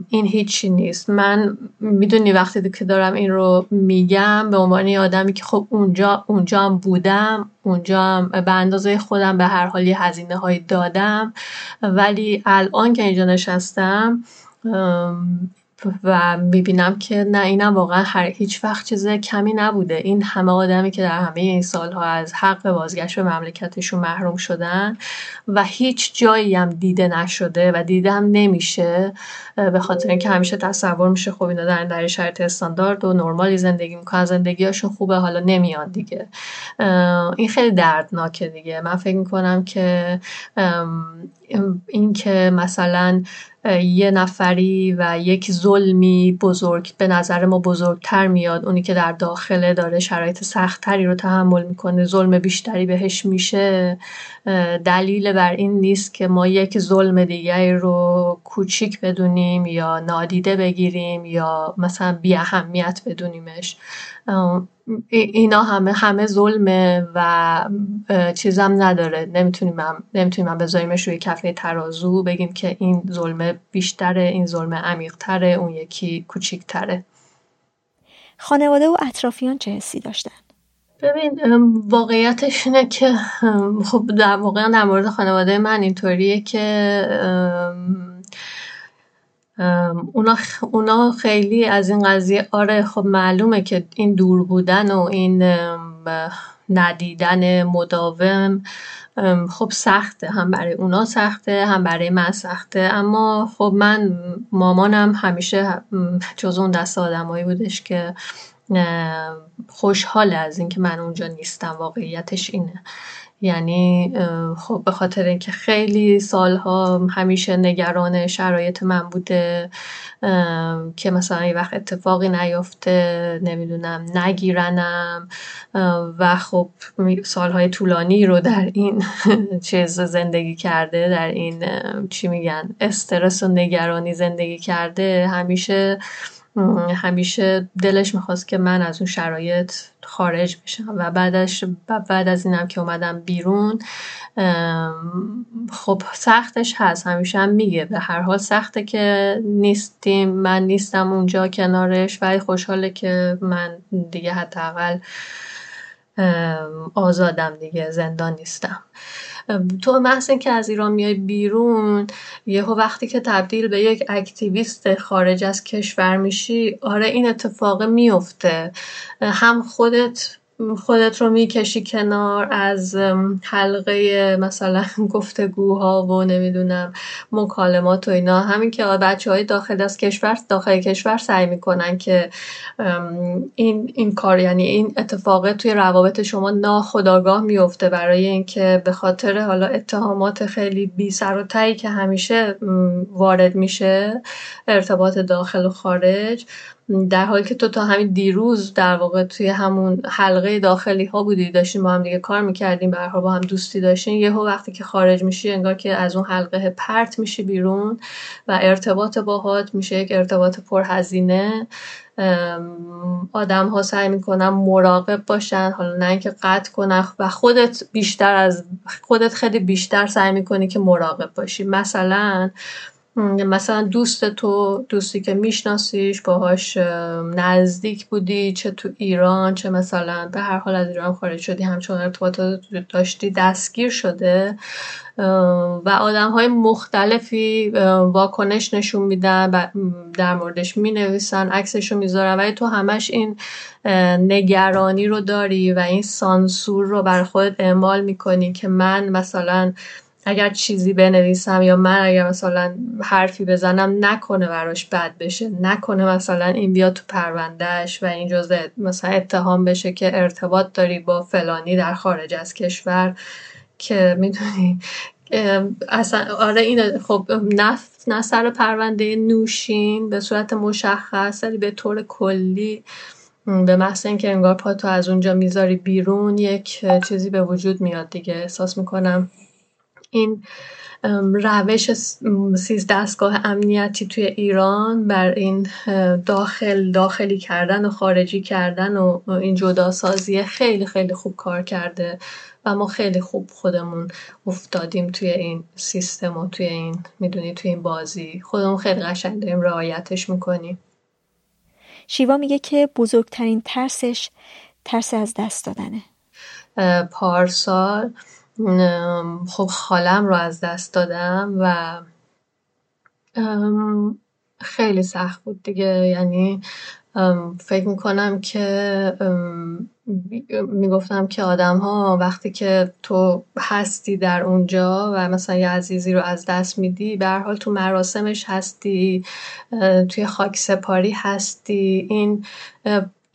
این هیچی نیست. من می‌دونی وقتی که دارم این رو میگم به عنوان آدمی که خب اونجا اونجا هم بودم اونجا هم به اندازه خودم به هر حالی هزینه هایی دادم ولی الان که اینجا نشستم و می‌بینم که نه اینم واقعا هر هیچ وقت چیز کمی نبوده. این همه آدمی که در همه این سالها از حق بازگشت به مملکتشون محروم شدن و هیچ جایی هم دیده نشده و دیده هم نمیشه به خاطر اینکه همیشه تصور میشه خب اینا در در شرط استاندارد و نرمالی زندگی می‌کنن زندگیاشون خوبه حالا نمیاد دیگه. این خیلی دردناکه دیگه. من فکر می‌کنم که این که مثلا یه نفری و یک ظلمی بزرگ به نظر ما بزرگتر میاد اونی که در داخله داره شرایط سختتری رو تحمل می‌کنه ظلم بیشتری بهش میشه دلیل بر این نیست که ما یک ظلم دیگری رو کوچیک بدونیم یا نادیده بگیریم یا مثلا بی اهمیت بدونیمش اینا همه همه ظلمه و چیزم نداره نمی‌تونیم هم نمی‌تونیم هم بذاریمش روی کفه ترازو بگیم که این ظلمه بیشتره این ظلمه عمیقتره اون یکی کوچیکتره خانواده و اطرافیان چه حسی داشتن؟ ببین واقعیتش اینه که خب در واقع در مورد خانواده من اینطوریه که اونا, اونا خیلی از این قضیه آره خب معلومه که این دور بودن و این ندیدن مداوم خب سخته. هم برای اونا سخته هم برای من سخته. اما خب من مامانم همیشه جز اون دست آدمایی بودش که خوشحال از اینکه من اونجا نیستم. واقعیتش اینه. یعنی خب به خاطر اینکه خیلی سالها همیشه نگران شرایط من بوده که مثلا یه وقت اتفاقی نیفته نمی‌دونم نگیرنم و خب سالهای طولانی رو در این چیز زندگی کرده در این چی میگن استرس و نگرانی زندگی کرده همیشه همیشه دلش می‌خواست که من از اون شرایط خارج بشم و بعدش بعد از اینم که اومدم بیرون خب سختش هست. همیشه هم میگه. به هر حال سخته که نیستیم. من نیستم اونجا کنارش. ولی خوشحاله که من دیگه حداقل آزادم دیگه. زندان نیستم. تو محض که از ایران میای بیرون یهو وقتی که تبدیل به یک اکتیویست خارج از کشور میشی آره این اتفاق میفته. هم خودت خودت رو می‌کشی کنار از حلقه مثلا گفتگوها و نمی‌دونم مکالمات و اینا. همین که بچه های داخل از کشور داخل کشور سعی می‌کنن که این, این کار یعنی این اتفاقه توی روابط شما ناخداگاه میفته برای اینکه به خاطر حالا اتهامات خیلی بی سر و تایی که همیشه وارد میشه ارتباط داخل و خارج در حالی که تو تا همین دیروز در واقع توی همون حلقه داخلی ها بودی داشتیم با هم دیگه کار می‌کردیم به با هم دوستی داشتیم یهو وقتی که خارج میشی انگار که از اون حلقه پرت میشی بیرون و ارتباط باهات میشه یک ارتباط پرهزینه. آدم ها سعی می‌کنن مراقب باشن حالا نه اینکه قطع کنن و خودت بیشتر از خودت خیلی بیشتر سعی می‌کنی که مراقب باشی. مثلا مثلا دوست تو دوستی که میشناسیش باهاش نزدیک بودی چه تو ایران چه مثلا به هر حال از ایران خارج شدی همچون ارتباطات داشتی دستگیر شده. و آدم های مختلفی واکنش نشون میدن در موردش می نویسن عکسش رو می‌ذارن. ولی تو همش این نگرانی رو داری و این سانسور رو بر خودت اعمال می‌کنی که من مثلا اگر چیزی بنویسم یا من اگر مثلا حرفی بزنم نکنه براش بد بشه. نکنه مثلا این بیاد تو پروندهش و این جزء مثلا اتهام بشه که ارتباط داری با فلانی در خارج از کشور که می‌دونی. اصلا آره این خب نفت نه سر پرونده نوشین به صورت مشخص به طور کلی. به محض اینکه انگار پا تو از اونجا می‌ذاری بیرون یک چیزی به وجود میاد دیگه. احساس می‌کنم این روش سیز دستگاه امنیتی توی ایران بر این داخل داخلی کردن و خارجی کردن و این جداسازی خیلی خیلی خوب کار کرده و ما خیلی خوب خودمون افتادیم توی این سیستم و توی این می‌دونی توی این بازی. خودمون خیلی قشنگ داریم رعایتش می‌کنیم. شیوا میگه که بزرگترین ترسش ترس از دست دادنه. پارسال خب خالم رو از دست دادم و خیلی سخت بود دیگه. یعنی فکر می‌کنم که می‌گفتم که آدم ها وقتی که تو هستی در اونجا و مثلا یه عزیزی رو از دست میدی به حال تو مراسمش هستی توی خاک سپاری هستی این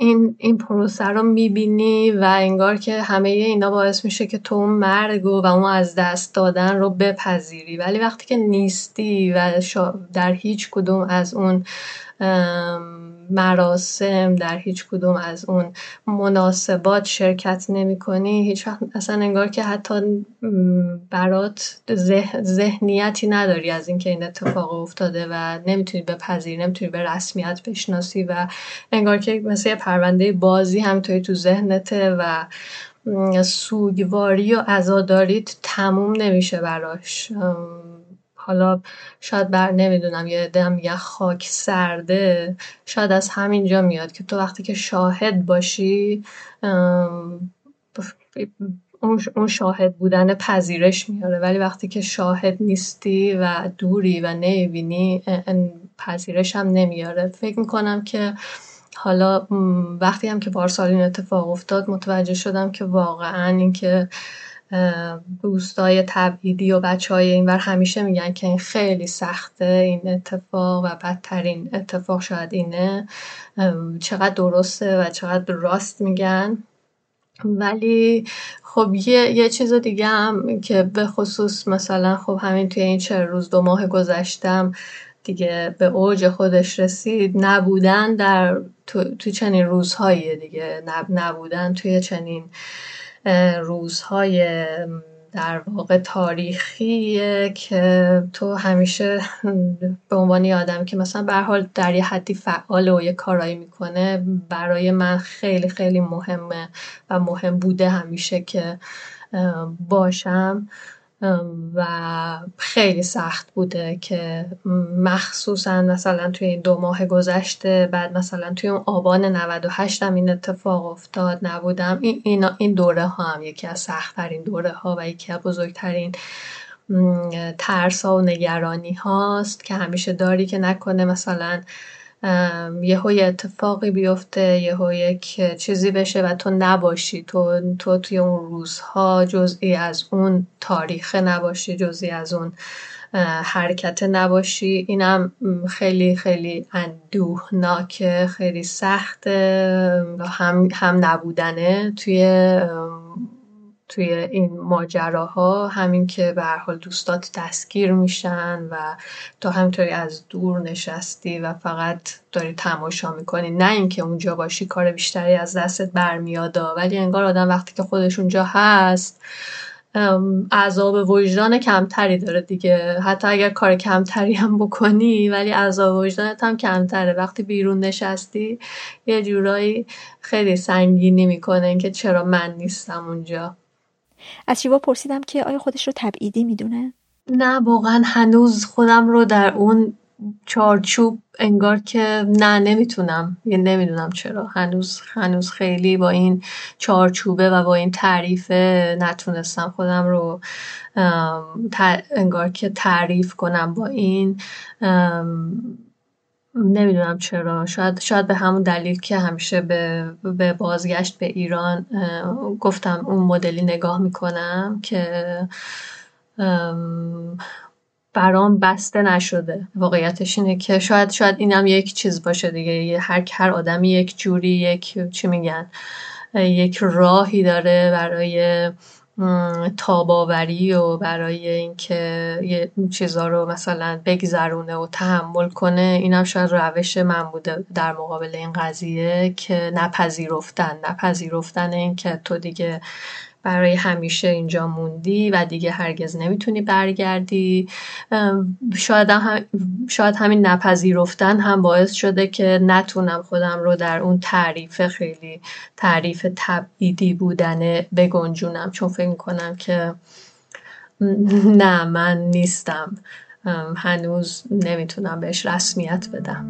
این این پروسه رو می‌بینی و انگار که همه اینا باعث میشه که تو اون مرگ و, اون از دست دادن رو بپذیری. ولی وقتی که نیستی و در هیچ کدوم از اون مراسم در هیچ کدوم از اون مناسبات شرکت نمی کنی هیچ وقت اصلا انگار که حتی برات ذهنیتی نداری از اینکه این اتفاق افتاده و نمی‌تونی بپذیری نمی‌تونی به رسمیت بشناسی و انگار که مثل پرونده بازی همینطوری تو ذهنته و سوگواری و عزاداریت تموم نمیشه براش. حالا شاید بر نمی‌دونم یه عده میگن خاک سرده. شاید از همینجا میاد که تو وقتی که شاهد باشی اون شاهد بودن پذیرش میاره. ولی وقتی که شاهد نیستی و دوری و نمی‌بینی پذیرش هم نمیاره. فکر می‌کنم که حالا وقتی هم که پارسال این اتفاق افتاد متوجه شدم که واقعا اینکه دوستای تبعیدی و بچه های این بر همیشه میگن که این خیلی سخته این اتفاق و بدترین اتفاق شاید اینه. چقدر درسته و چقدر راست میگن. ولی خب یه, یه چیز دیگه هم که به خصوص مثلا خب همین توی این چه روز دو ماه گذشتم دیگه به اوج خودش رسید نبودن در تو, تو چنین روزهایی دیگه نبودن توی چنین روزهای در واقع تاریخیه که تو همیشه به عنوان آدم که مثلا به حال در یه حدی فعال و یه کارایی می‌کنه برای من خیلی خیلی مهمه و مهم بوده همیشه که باشم. و خیلی سخت بوده که مخصوصا مثلا توی این دو ماه گذشته بعد مثلا توی اون آبان 98 هم این اتفاق افتاد نبودم. این, این دوره ها هم یکی از سختترین دوره ها و یکی از بزرگترین ترس ها و نگرانی هاست که همیشه داری که نکنه مثلا یهو یه اتفاقی بیفته یهو یک چیزی بشه و تو نباشی. تو تو توی اون روزها جزئی از اون تاریخ نباشی جزئی از اون حرکت نباشی. اینم خیلی خیلی اندوهناکه خیلی سخته. هم, هم نبودنه توی توی این ماجراها همین که به حال دوستات دستگیر میشن و تو همینطوری از دور نشستی و فقط داری تماشا می‌کنی. نه اینکه اونجا باشی کار بیشتری از دستت برمیاد ولی انگار آدم وقتی که خودش اونجا هست عذاب وجدان کمتری داره دیگه. حتی اگر کار کمتری هم بکنی ولی عذاب وجدانت هم کمتره. وقتی بیرون نشستی یه جورایی خیلی سنگینی می‌کنه اینکه چرا من نیستم اونجا. از شیوا پرسیدم که آیا خودش رو تبعیدی می‌دونه؟ نه واقعا هنوز خودم رو در اون چارچوب انگار که نه نمی‌تونم یه نمی‌دونم چرا هنوز هنوز خیلی با این چارچوبه و با این تعریفه نتونستم خودم رو انگار که تعریف کنم با این نمی‌دونم چرا. شاید شاید به همون دلیل که همیشه به, به بازگشت به ایران گفتم اون مدلی نگاه می‌کنم که برام بسته نشده. واقعیتش اینه که شاید شاید اینم یک چیز باشه دیگه. هر هر آدمی یک جوری یک چی میگن یک راهی داره برای تاباوری و برای اینکه یه چیزا رو مثلا بگذرونه و تحمل کنه اینم شاید روش من بوده در مقابل این قضیه که نپذیرفتن. نپذیرفتن اینکه تو دیگه برای همیشه اینجا موندی و دیگه هرگز نمی‌تونی برگردی. شاید, هم شاید همین نپذیرفتن هم باعث شده که نتونم خودم رو در اون تعریف خیلی تعریف تبعیدی بودنه بگنجونم چون فکر کنم که نه من نیستم. هنوز نمی‌تونم بهش رسمیت بدم.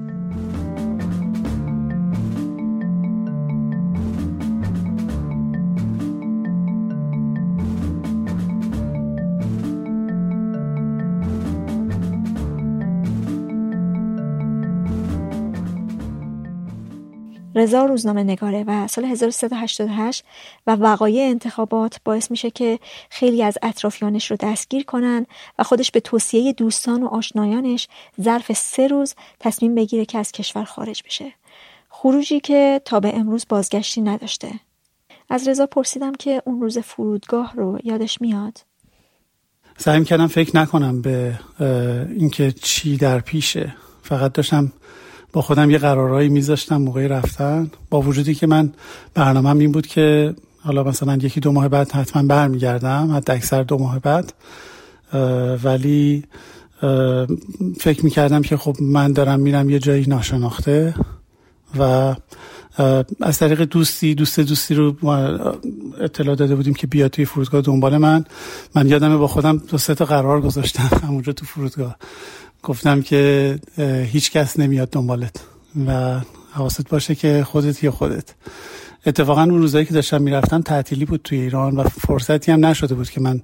رضا روزنامه نگاره و سال 1388 و وقایع انتخابات باعث میشه که خیلی از اطرافیانش رو دستگیر کنن و خودش به توصیه دوستان و آشنایانش ظرف سه روز تصمیم بگیره که از کشور خارج بشه. خروجی که تا به امروز بازگشتی نداشته. از رضا پرسیدم که اون روز فرودگاه رو یادش میاد. سعی کردم فکر نکنم به اینکه چی در پیشه. فقط داشتم خودم یه قرارهایی میذاشتم موقع رفتن. با وجودی که من برنامه این بود که حالا مثلا یکی دو ماه بعد حتما برمیگردم حتی اکثر دو ماه بعد. ولی فکر می‌کردم که خب من دارم میرم یه جایی ناشناخته و از طریق دوستی دوست دوستی رو اطلاع داده بودیم که بیاد توی فرودگاه دنبال من. من یادمه با خودم دو سه تا قرار گذاشتم. همونجا تو فرودگاه. گفتم که هیچ کس نمیاد دنبالت و حواست باشه که خودت یا خودت. اتفاقا اون روزایی که داشتم می‌رفتم تعطیلی بود توی ایران و فرصتی هم نشده بود که من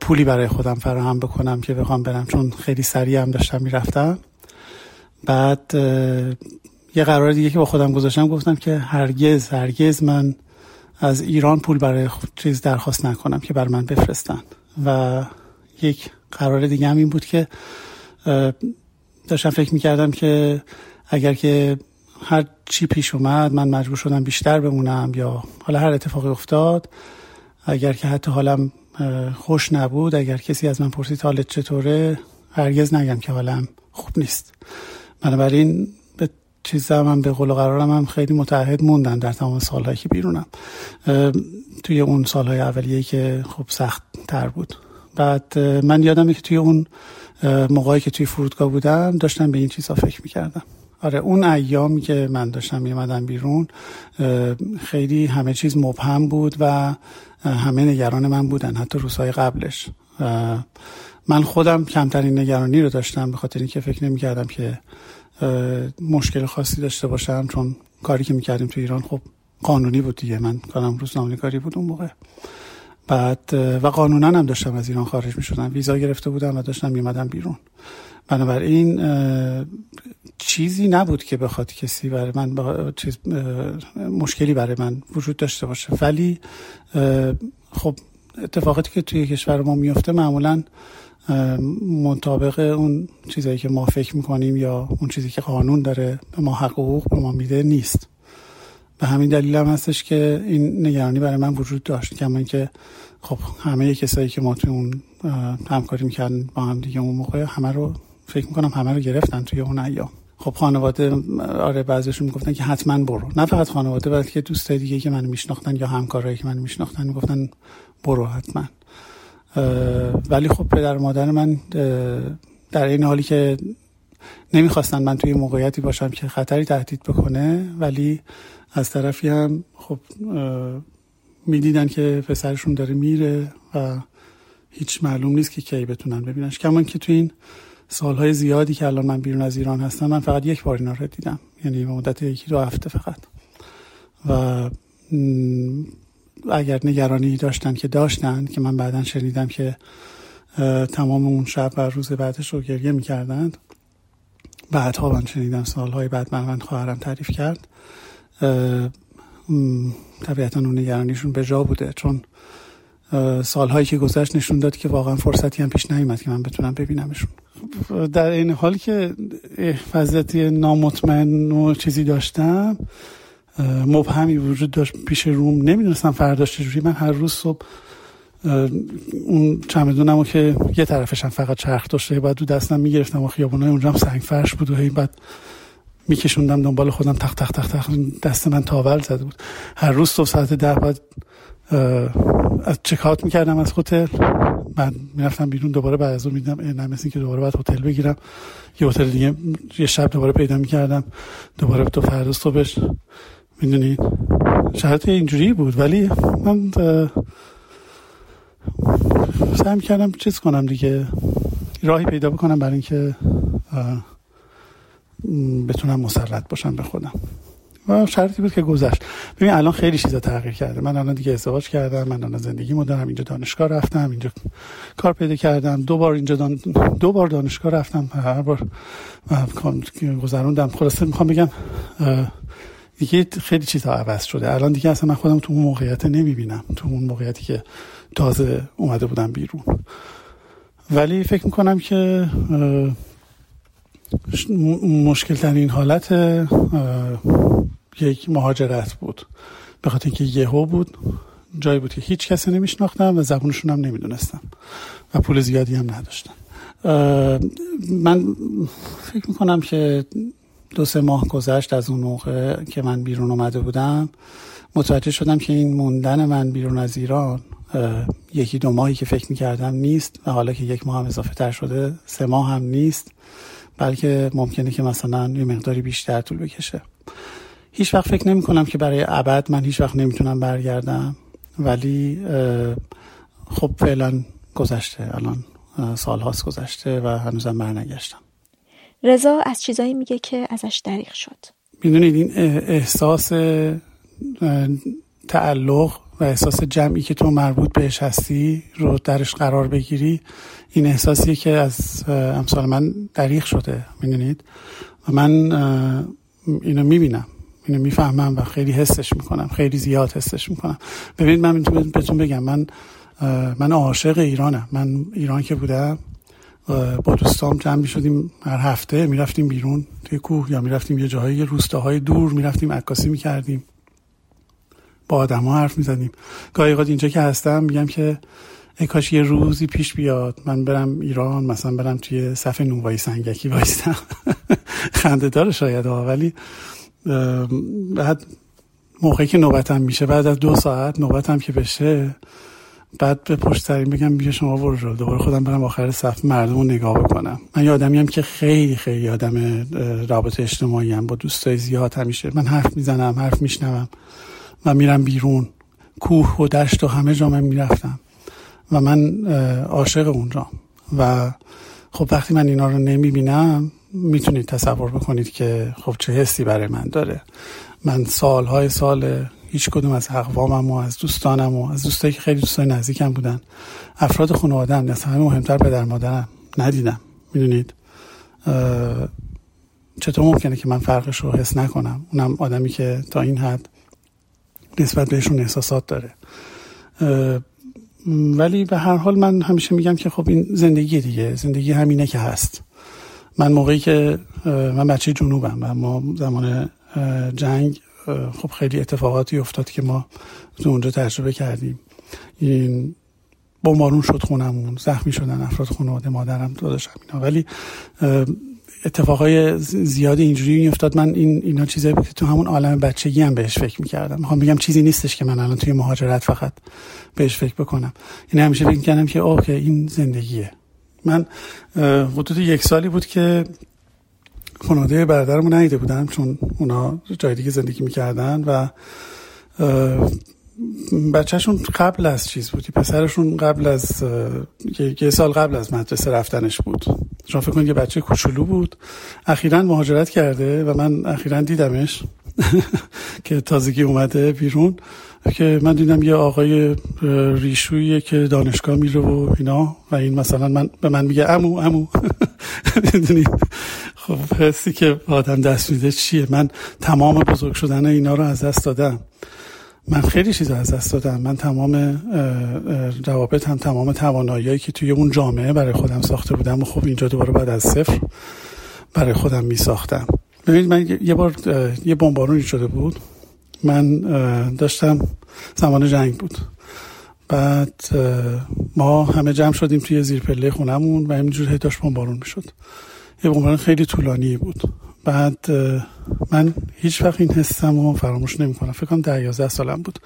پولی برای خودم فراهم بکنم که بخوام برم چون خیلی سریع هم داشتم می‌رفتم. بعد یه قرار دیگه که با خودم گذاشتم گفتم که هرگز هرگز من از ایران پول برای چیز درخواست نکنم که بر من بفرستن. و یک قرار دیگه هم این بود که داشتم فکر می‌کردم که اگر که هر چی پیش اومد من مجبور شدم بیشتر بمونم یا حالا هر اتفاقی افتاد اگر که حتی حالم خوش نبود اگر کسی از من پرسید حالت چطوره هرگز نگم که حالم خوب نیست. بنابراین به چیز من به قول و قرارم هم خیلی متعهد موندن در تمام سالهایی که بیرونم. توی اون سالهای اولیه که خب سخت تر بود. بعد من یادمه که توی اون موقعی که توی فرودگاه بودم داشتم به این چیزا فکر می‌کردم. آره اون ایامی که من داشتم میمدم بیرون خیلی همه چیز مبهم بود و همه نگران من بودن حتی روزهای قبلش. من خودم کمترین نگرانی رو داشتم به خاطر اینکه فکر نمی‌کردم که مشکل خاصی داشته باشم چون کاری که می‌کردیم تو ایران خب قانونی بود دیگه. من کارم روزنامه‌نگاری بود اون موقع. بعد و قانونا هم داشتم از ایران خارج می شدم ویزا گرفته بودم و داشتم میمدم بیرون. بنابراین چیزی نبود که بخواد کسی برای من چیز مشکلی برای من وجود داشته باشه. ولی خب اتفاقاتی که توی کشور ما میفته معمولا مطابق اون چیزایی که ما فکر می‌کنیم یا اون چیزی که قانون داره به ما حقوق به ما میده نیست. به همین دلیل هم هستش که این نگرانی برای من وجود داشت کما اینکه خب همه کسایی که ما توی اون همکاری می‌کردن با هم دیگه اون موقع همه رو فکر می‌کنم همه رو گرفتن توی اون ایام. خب خانواده آره بعضیشون می‌گفتن که حتما برو. نه فقط خانواده بلکه دوستای دیگه که منو میشناختن یا همکارایی که منو میشناختن می‌گفتن برو حتما. ولی خب پدر و مادر من در این حالی که نمی‌خواستن من توی موقعیتی باشم که خطری تهدید بکنه ولی از طرفی هم خب می‌دیدن که پسرشون داره میره و هیچ معلوم نیست که کی بتونن ببیننش. کمان که تو این سالهای زیادی که الان من بیرون از ایران هستم من فقط یک بار اینا رو دیدم. یعنی مدت یکی دو هفته فقط. و اگر نگرانی داشتن که داشتن که من بعدا شنیدم که تمام اون شب و روز بعدش رو گریه می‌کردند. بعدها من شنیدم سالهای بعد من من خواهرم تعریف کرد. طبیعتا اون نگرانیشون به جا بوده. چون سالهایی که گذشت نشون داد که واقعا فرصتی هم پیش نیومد که من بتونم ببینمشون. در این حال که وضعیتی نامطمئن و چیزی داشتم مبهمی وجود داشت پیش روم. نمی‌دونستم فرداش چجوری من هر روز صبح اون چمدونمو که یه طرفش فقط چرخ داشته بعد دو دستم می‌گرفتم و خیابونای اونجا هم سنگ فرش بود و هی بعد میکشوندم دنبال خودم تخت تخت تخت تخ دست من تاول زده بود. هر روز صبح ساعت ده بعد از چکات می‌کردم از هتل. من می‌رفتم بیرون دوباره بعد از اون میدم نه که دوباره بعد هتل بگیرم. یه هتل دیگه یه شب دوباره پیدا می‌کردم. دوباره تو فردا صبحش. می‌دونید شرط اینجوری بود ولی من سعی کردم چیز کنم دیگه. راهی پیدا بکنم برای اینکه بتونم مسلط باشم به خودم. و شرطی بود که گذشت. ببین الان خیلی چیزا تغییر کرده. من الان دیگه ازدواج کردم من الان زندگی دارم اینجا دانشگاه رفتم اینجا کار پیدا کردم. دو بار اینجا دان... دو بار دانشگاه رفتم. هر بار گذروندم. خلاصه می‌خوام بگم دیگه خیلی چیزا عوض شده. الان دیگه اصلا من خودم تو اون موقعیت نمی‌بینم. تو اون موقعیتی که تازه اومده بودم بیرون. ولی فکر می‌کنم که مشکل ترین حالت یک مهاجرت بود. به خاطر اینکه یهو بود جایی بود که هیچ کسی نمیشناختم و زبونشون هم نمی‌دونستم و پول زیادی هم نداشتم. من فکر می‌کنم که دو سه ماه گذشت از اون موقع که من بیرون اومده بودم متوجه شدم که این موندن من بیرون از ایران یکی دو ماهی که فکر می‌کردم نیست و حالا که یک ماه هم اضافه تر شده سه ماه هم نیست. بلکه ممکنه که مثلا یه مقداری بیشتر طول بکشه. هیچ وقت فکر نمی کنم که برای ابد من هیچ وقت نمی‌تونم برگردم. ولی خب فعلا گذشته. الان سال هاست گذشته و هنوزم برنگشتم. رضا از چیزایی میگه که ازش دریغ شد. می‌دونید این احساس تعلق و احساس جمعی که تو مربوط بهش هستی رو درش قرار بگیری این احساسیه که از امثال من دریغ شده می‌دونید؟ و من اینو می‌بینم اینو می‌فهمم و خیلی حسش می‌کنم خیلی زیاد حسش می‌کنم. ببینید من بهتون بگم من من عاشق ایرانم. من ایران که بودم با دوستام جمع شدیم هر هفته می‌رفتیم بیرون توی کوه یا می‌رفتیم یه جاهای روستاهای دور می‌رفتیم عکاسی می‌کردیم. با آدم ها حرف می‌زدیم گاهی اینجا که هستم میگم که کاش یه روزی پیش بیاد. من برم ایران مثلا برم توی صف نوبایی سنگکی وایستم خنده داره شاید ها ولی بعد موقعی که نوبتم میشه بعد از دو ساعت نوبتم که بشه بعد به پشت سرین بگم بیا شما برو جلو. دوباره خودم برم آخر صف مردم رو نگاه بکنم. من یه آدمی هم که خیلی خیلی آدم رابط اجتماعی هم با دوستای زیاد همیشه. من حرف می‌زنم حرف میشنوم. و میرم بیرون. کوه و دشت و همه جا من می‌رفتم. و من عاشق اونجا و خب وقتی من اینا رو نمی‌بینم می‌تونید تصور بکنید که خب چه حسی برای من داره. من سالهای سال هیچ کدوم از اقوامم و از دوستانم و از دوستایی که خیلی دوستای نزدیکم بودن افراد خانواده‌ام از همه مهمتر پدر مادرم ندیدم. می‌دونید؟ چطور ممکنه که من فرقش رو حس نکنم؟ اونم آدمی که تا این حد نسبت بهشون احساسات داره. ولی به هر حال من همیشه میگم که خب این زندگی دیگه زندگی همینه که هست. من موقعی که من بچه جنوبم و ما زمان جنگ خب خیلی اتفاقاتی افتاد که ما تو اونجا تجربه کردیم. این بمبارون شد خونمون زخمی شدن افراد خانواده مادرم داداشم اینا. ولی اتفاقای زیادی اینجوری افتاد من این اینا چیزایی بود که تو همون عالم بچگی هم بهش فکر می‌کردم. می‌خوام بگم چیزی نیستش که من الان توی مهاجرت فقط بهش فکر بکنم. این همیشه فکر کردم که اوکی این زندگیه. من حدود یک سالی بود که خانواده برادرمو ندیده بودم چون اونا جای دیگه زندگی می‌کردن و بچهشون قبل از چیز بودی پسرشون قبل از یه سال قبل از مدرسه رفتنش بود. شما فکر کنید یه بچه کوچولو بود. اخیرا مهاجرت کرده و من اخیرا دیدمش که تازگی اومده بیرون که من دیدم یه آقای ریشویی که دانشگاه میره و اینا و این مثلا من به من میگه امو امو می‌دونید خب حسی که آدم دست میده چیه؟ من تمام بزرگ شدن اینا رو از دست دادم. من خیلی چیزا از دست دادم. من تمام روابط هم تمام توانایی که توی اون جامعه برای خودم ساخته بودم و خب اینجا دوباره بعد از صفر برای خودم می ساختم ببینید من یه بار یه بمبارونی شده بود. من داشتم زمان جنگ بود. بعد ما همه جمع شدیم توی زیر پله خونمون و همینجور داشت بمبارون می‌شد. یه بمبارون خیلی طولانی بود. بعد من هیچ وقت این حسم رو فراموش نمی کنم فکر کنم ده یازده سالم بود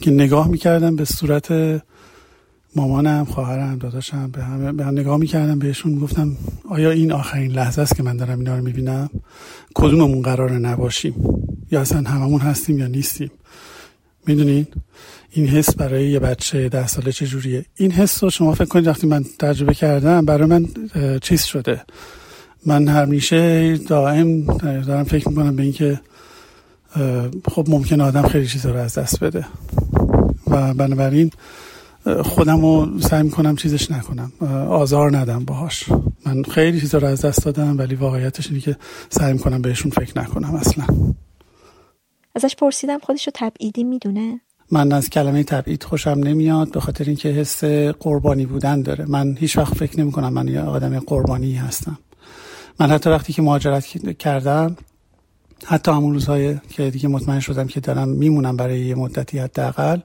که نگاه می‌کردم به صورت مامانم خواهرم داداشم به همه به هم نگاه می‌کردم بهشون گفتم آیا این آخرین لحظه است که من دارم اینا رو می‌بینم؟ کدوممون قراره نباشیم؟ یا اصلا هممون هستیم یا نیستیم؟ می‌دونین؟ این حس برای یه بچه ده ساله چجوریه این حس رو شما فکر کنید وقتی من تجربه کردم برای من چیز شده. من همیشه دائم دارم فکر می‌کنم به اینکه خب ممکن آدم خیلی چیزا رو از دست بده. و بنابراین خودم رو سعی می‌کنم چیزش نکنم. آزار ندم باهاش. من خیلی چیزا رو از دست دادم ولی واقعیتش اینه که سعی می‌کنم بهشون فکر نکنم اصلا. ازش پرسیدم خودش رو تبعیدی می‌دونه؟ من از کلمه تبعید خوشم نمیاد به خاطر اینکه حس قربانی بودن داره. من هیچ وقت فکر نمی کنم من یه آدم قربانی هستم. من حتی وقتی که مهاجرت کردم حتی همون روزهای که دیگه مطمئن شدم که دارم میمونم برای یه مدتی حداقل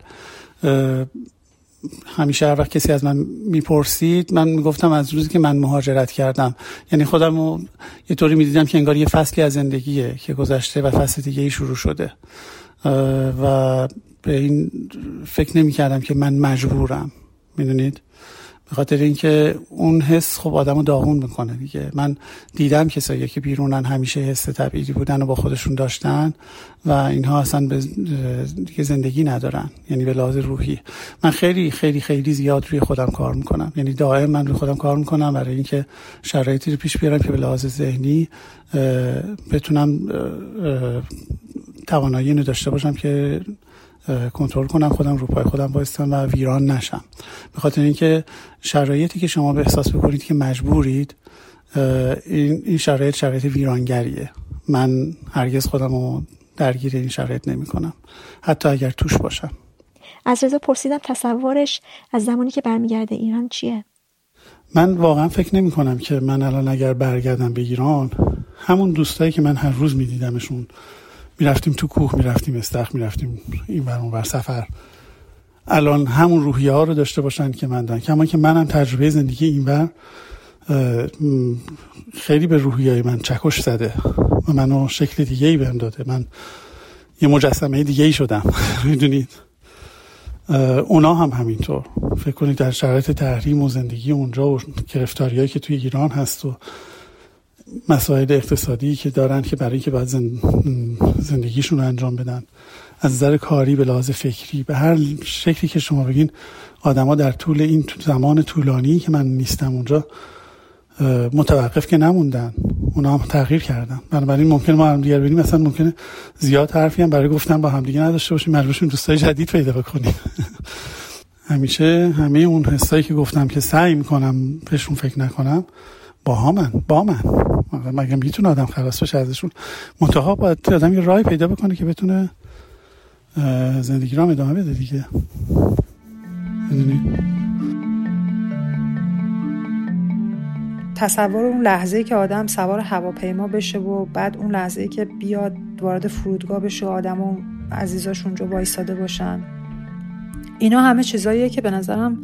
همیشه هر وقت کسی از من می‌پرسید من می‌گفتم از روزی که من مهاجرت کردم. یعنی خودم رو یه طوری می‌دیدم که انگار یه فصلی از زندگیه که گذشته و فصل دیگه ای شروع شده. و به این فکر نمی کردم که من مجبورم. می‌دونید؟ به خاطر اینکه اون حس خب آدمو داغون می‌کنه دیگه. من دیدم کسایی که بیرونن همیشه حس تبعیدی بودن و با خودشون داشتن و اینها اصلا به دیگه زندگی ندارن یعنی به لحاظ روحی. من خیلی خیلی خیلی زیاد روی خودم کار می‌کنم. یعنی دائم من روی خودم کار می‌کنم برای اینکه شرایطی رو پیش بیارم که به لحاظ ذهنی بتونم توانایی داشته باشم که کنترل کنم خودم رو پای خودم بایستم و ویران نشم. به خاطر اینکه شرایطی که شما به احساس بکنید که مجبورید این شرایط شرایط ویرانگریه. من هرگز خودم رو درگیر این شرایط نمی کنم حتی اگر توش باشم. از رضا پرسیدم تصورش از زمانی که برمیگرده ایران چیه؟ من واقعا فکر نمی کنم که من الان اگر برگردم به ایران همون دوستایی که من هر روز میدیدمشون می‌رفتیم تو کوه می‌رفتیم استخ می‌رفتیم این بر اون بر سفر. الان همون روحیه ها رو داشته باشن که من دارم کما که منم تجربه زندگی این بر خیلی به روحیه من چکش زده و منو شکل دیگه ای بهم داده. من یه مجسمه دیگه ای شدم. می‌دونید؟ اونا هم همینطور. فکر کنید در شرایط تحریم و زندگی اونجا و گرفتاریایی که توی ایران هست و مسائل اقتصادی که دارن که برای اینکه باید زندگیشون رو انجام بدن از نظر کاری به لحاظ فکری به هر شکلی که شما بگین آدما در طول این زمان طولانی که من نیستم اونجا متوقف که نموندن. اونا هم تغییر کردن. بنابراین ممکن ما هم دیگر ببینیم مثلا ممکنه زیاد حرفی هم برای گفتن با همدیگه نداشته باشیم. مجبورشیم دوستای جدید پیدا کنیم همیشه همه اون حسایی که گفتم که سعی می‌کنم بهشون فکر نکنم با من با من مگه می‌تونه آدم خلاص بشه ازشون؟ منتها باید آدم یه رای پیدا بکنه که بتونه زندگی را ادامه بده دیگه. تصور اون لحظه که آدم سوار هواپیما بشه و بعد اون لحظه که بیاد وارد فرودگاه بشه و آدم و عزیزاش اونجا وایساده باشن. اینا همه چیزاییه که به نظرم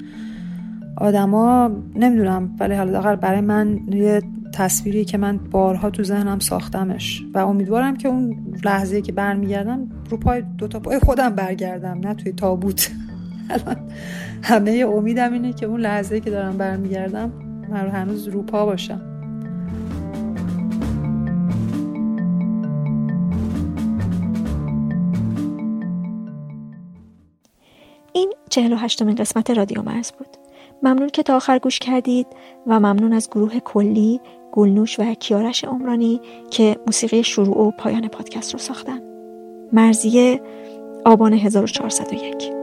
آدما نمی‌دونم ولی حالا برای من یه تصویری که من بارها تو ذهنم ساختمش و امیدوارم که اون لحظه که برمیگردم رو پای دوتا پای خودم برگردم نه توی تابوت. همه امیدم اینه که اون لحظه که دارم برمیگردم من هنوز رو پا باشم. این چهل و هشتمین قسمت رادیو مرز بود. ممنون که تا آخر گوش کردید و ممنون از گروه کلی گلنوش و کیارش عمرانی که موسیقی شروع و پایان پادکست رو ساختن. مرزیه آبان 1401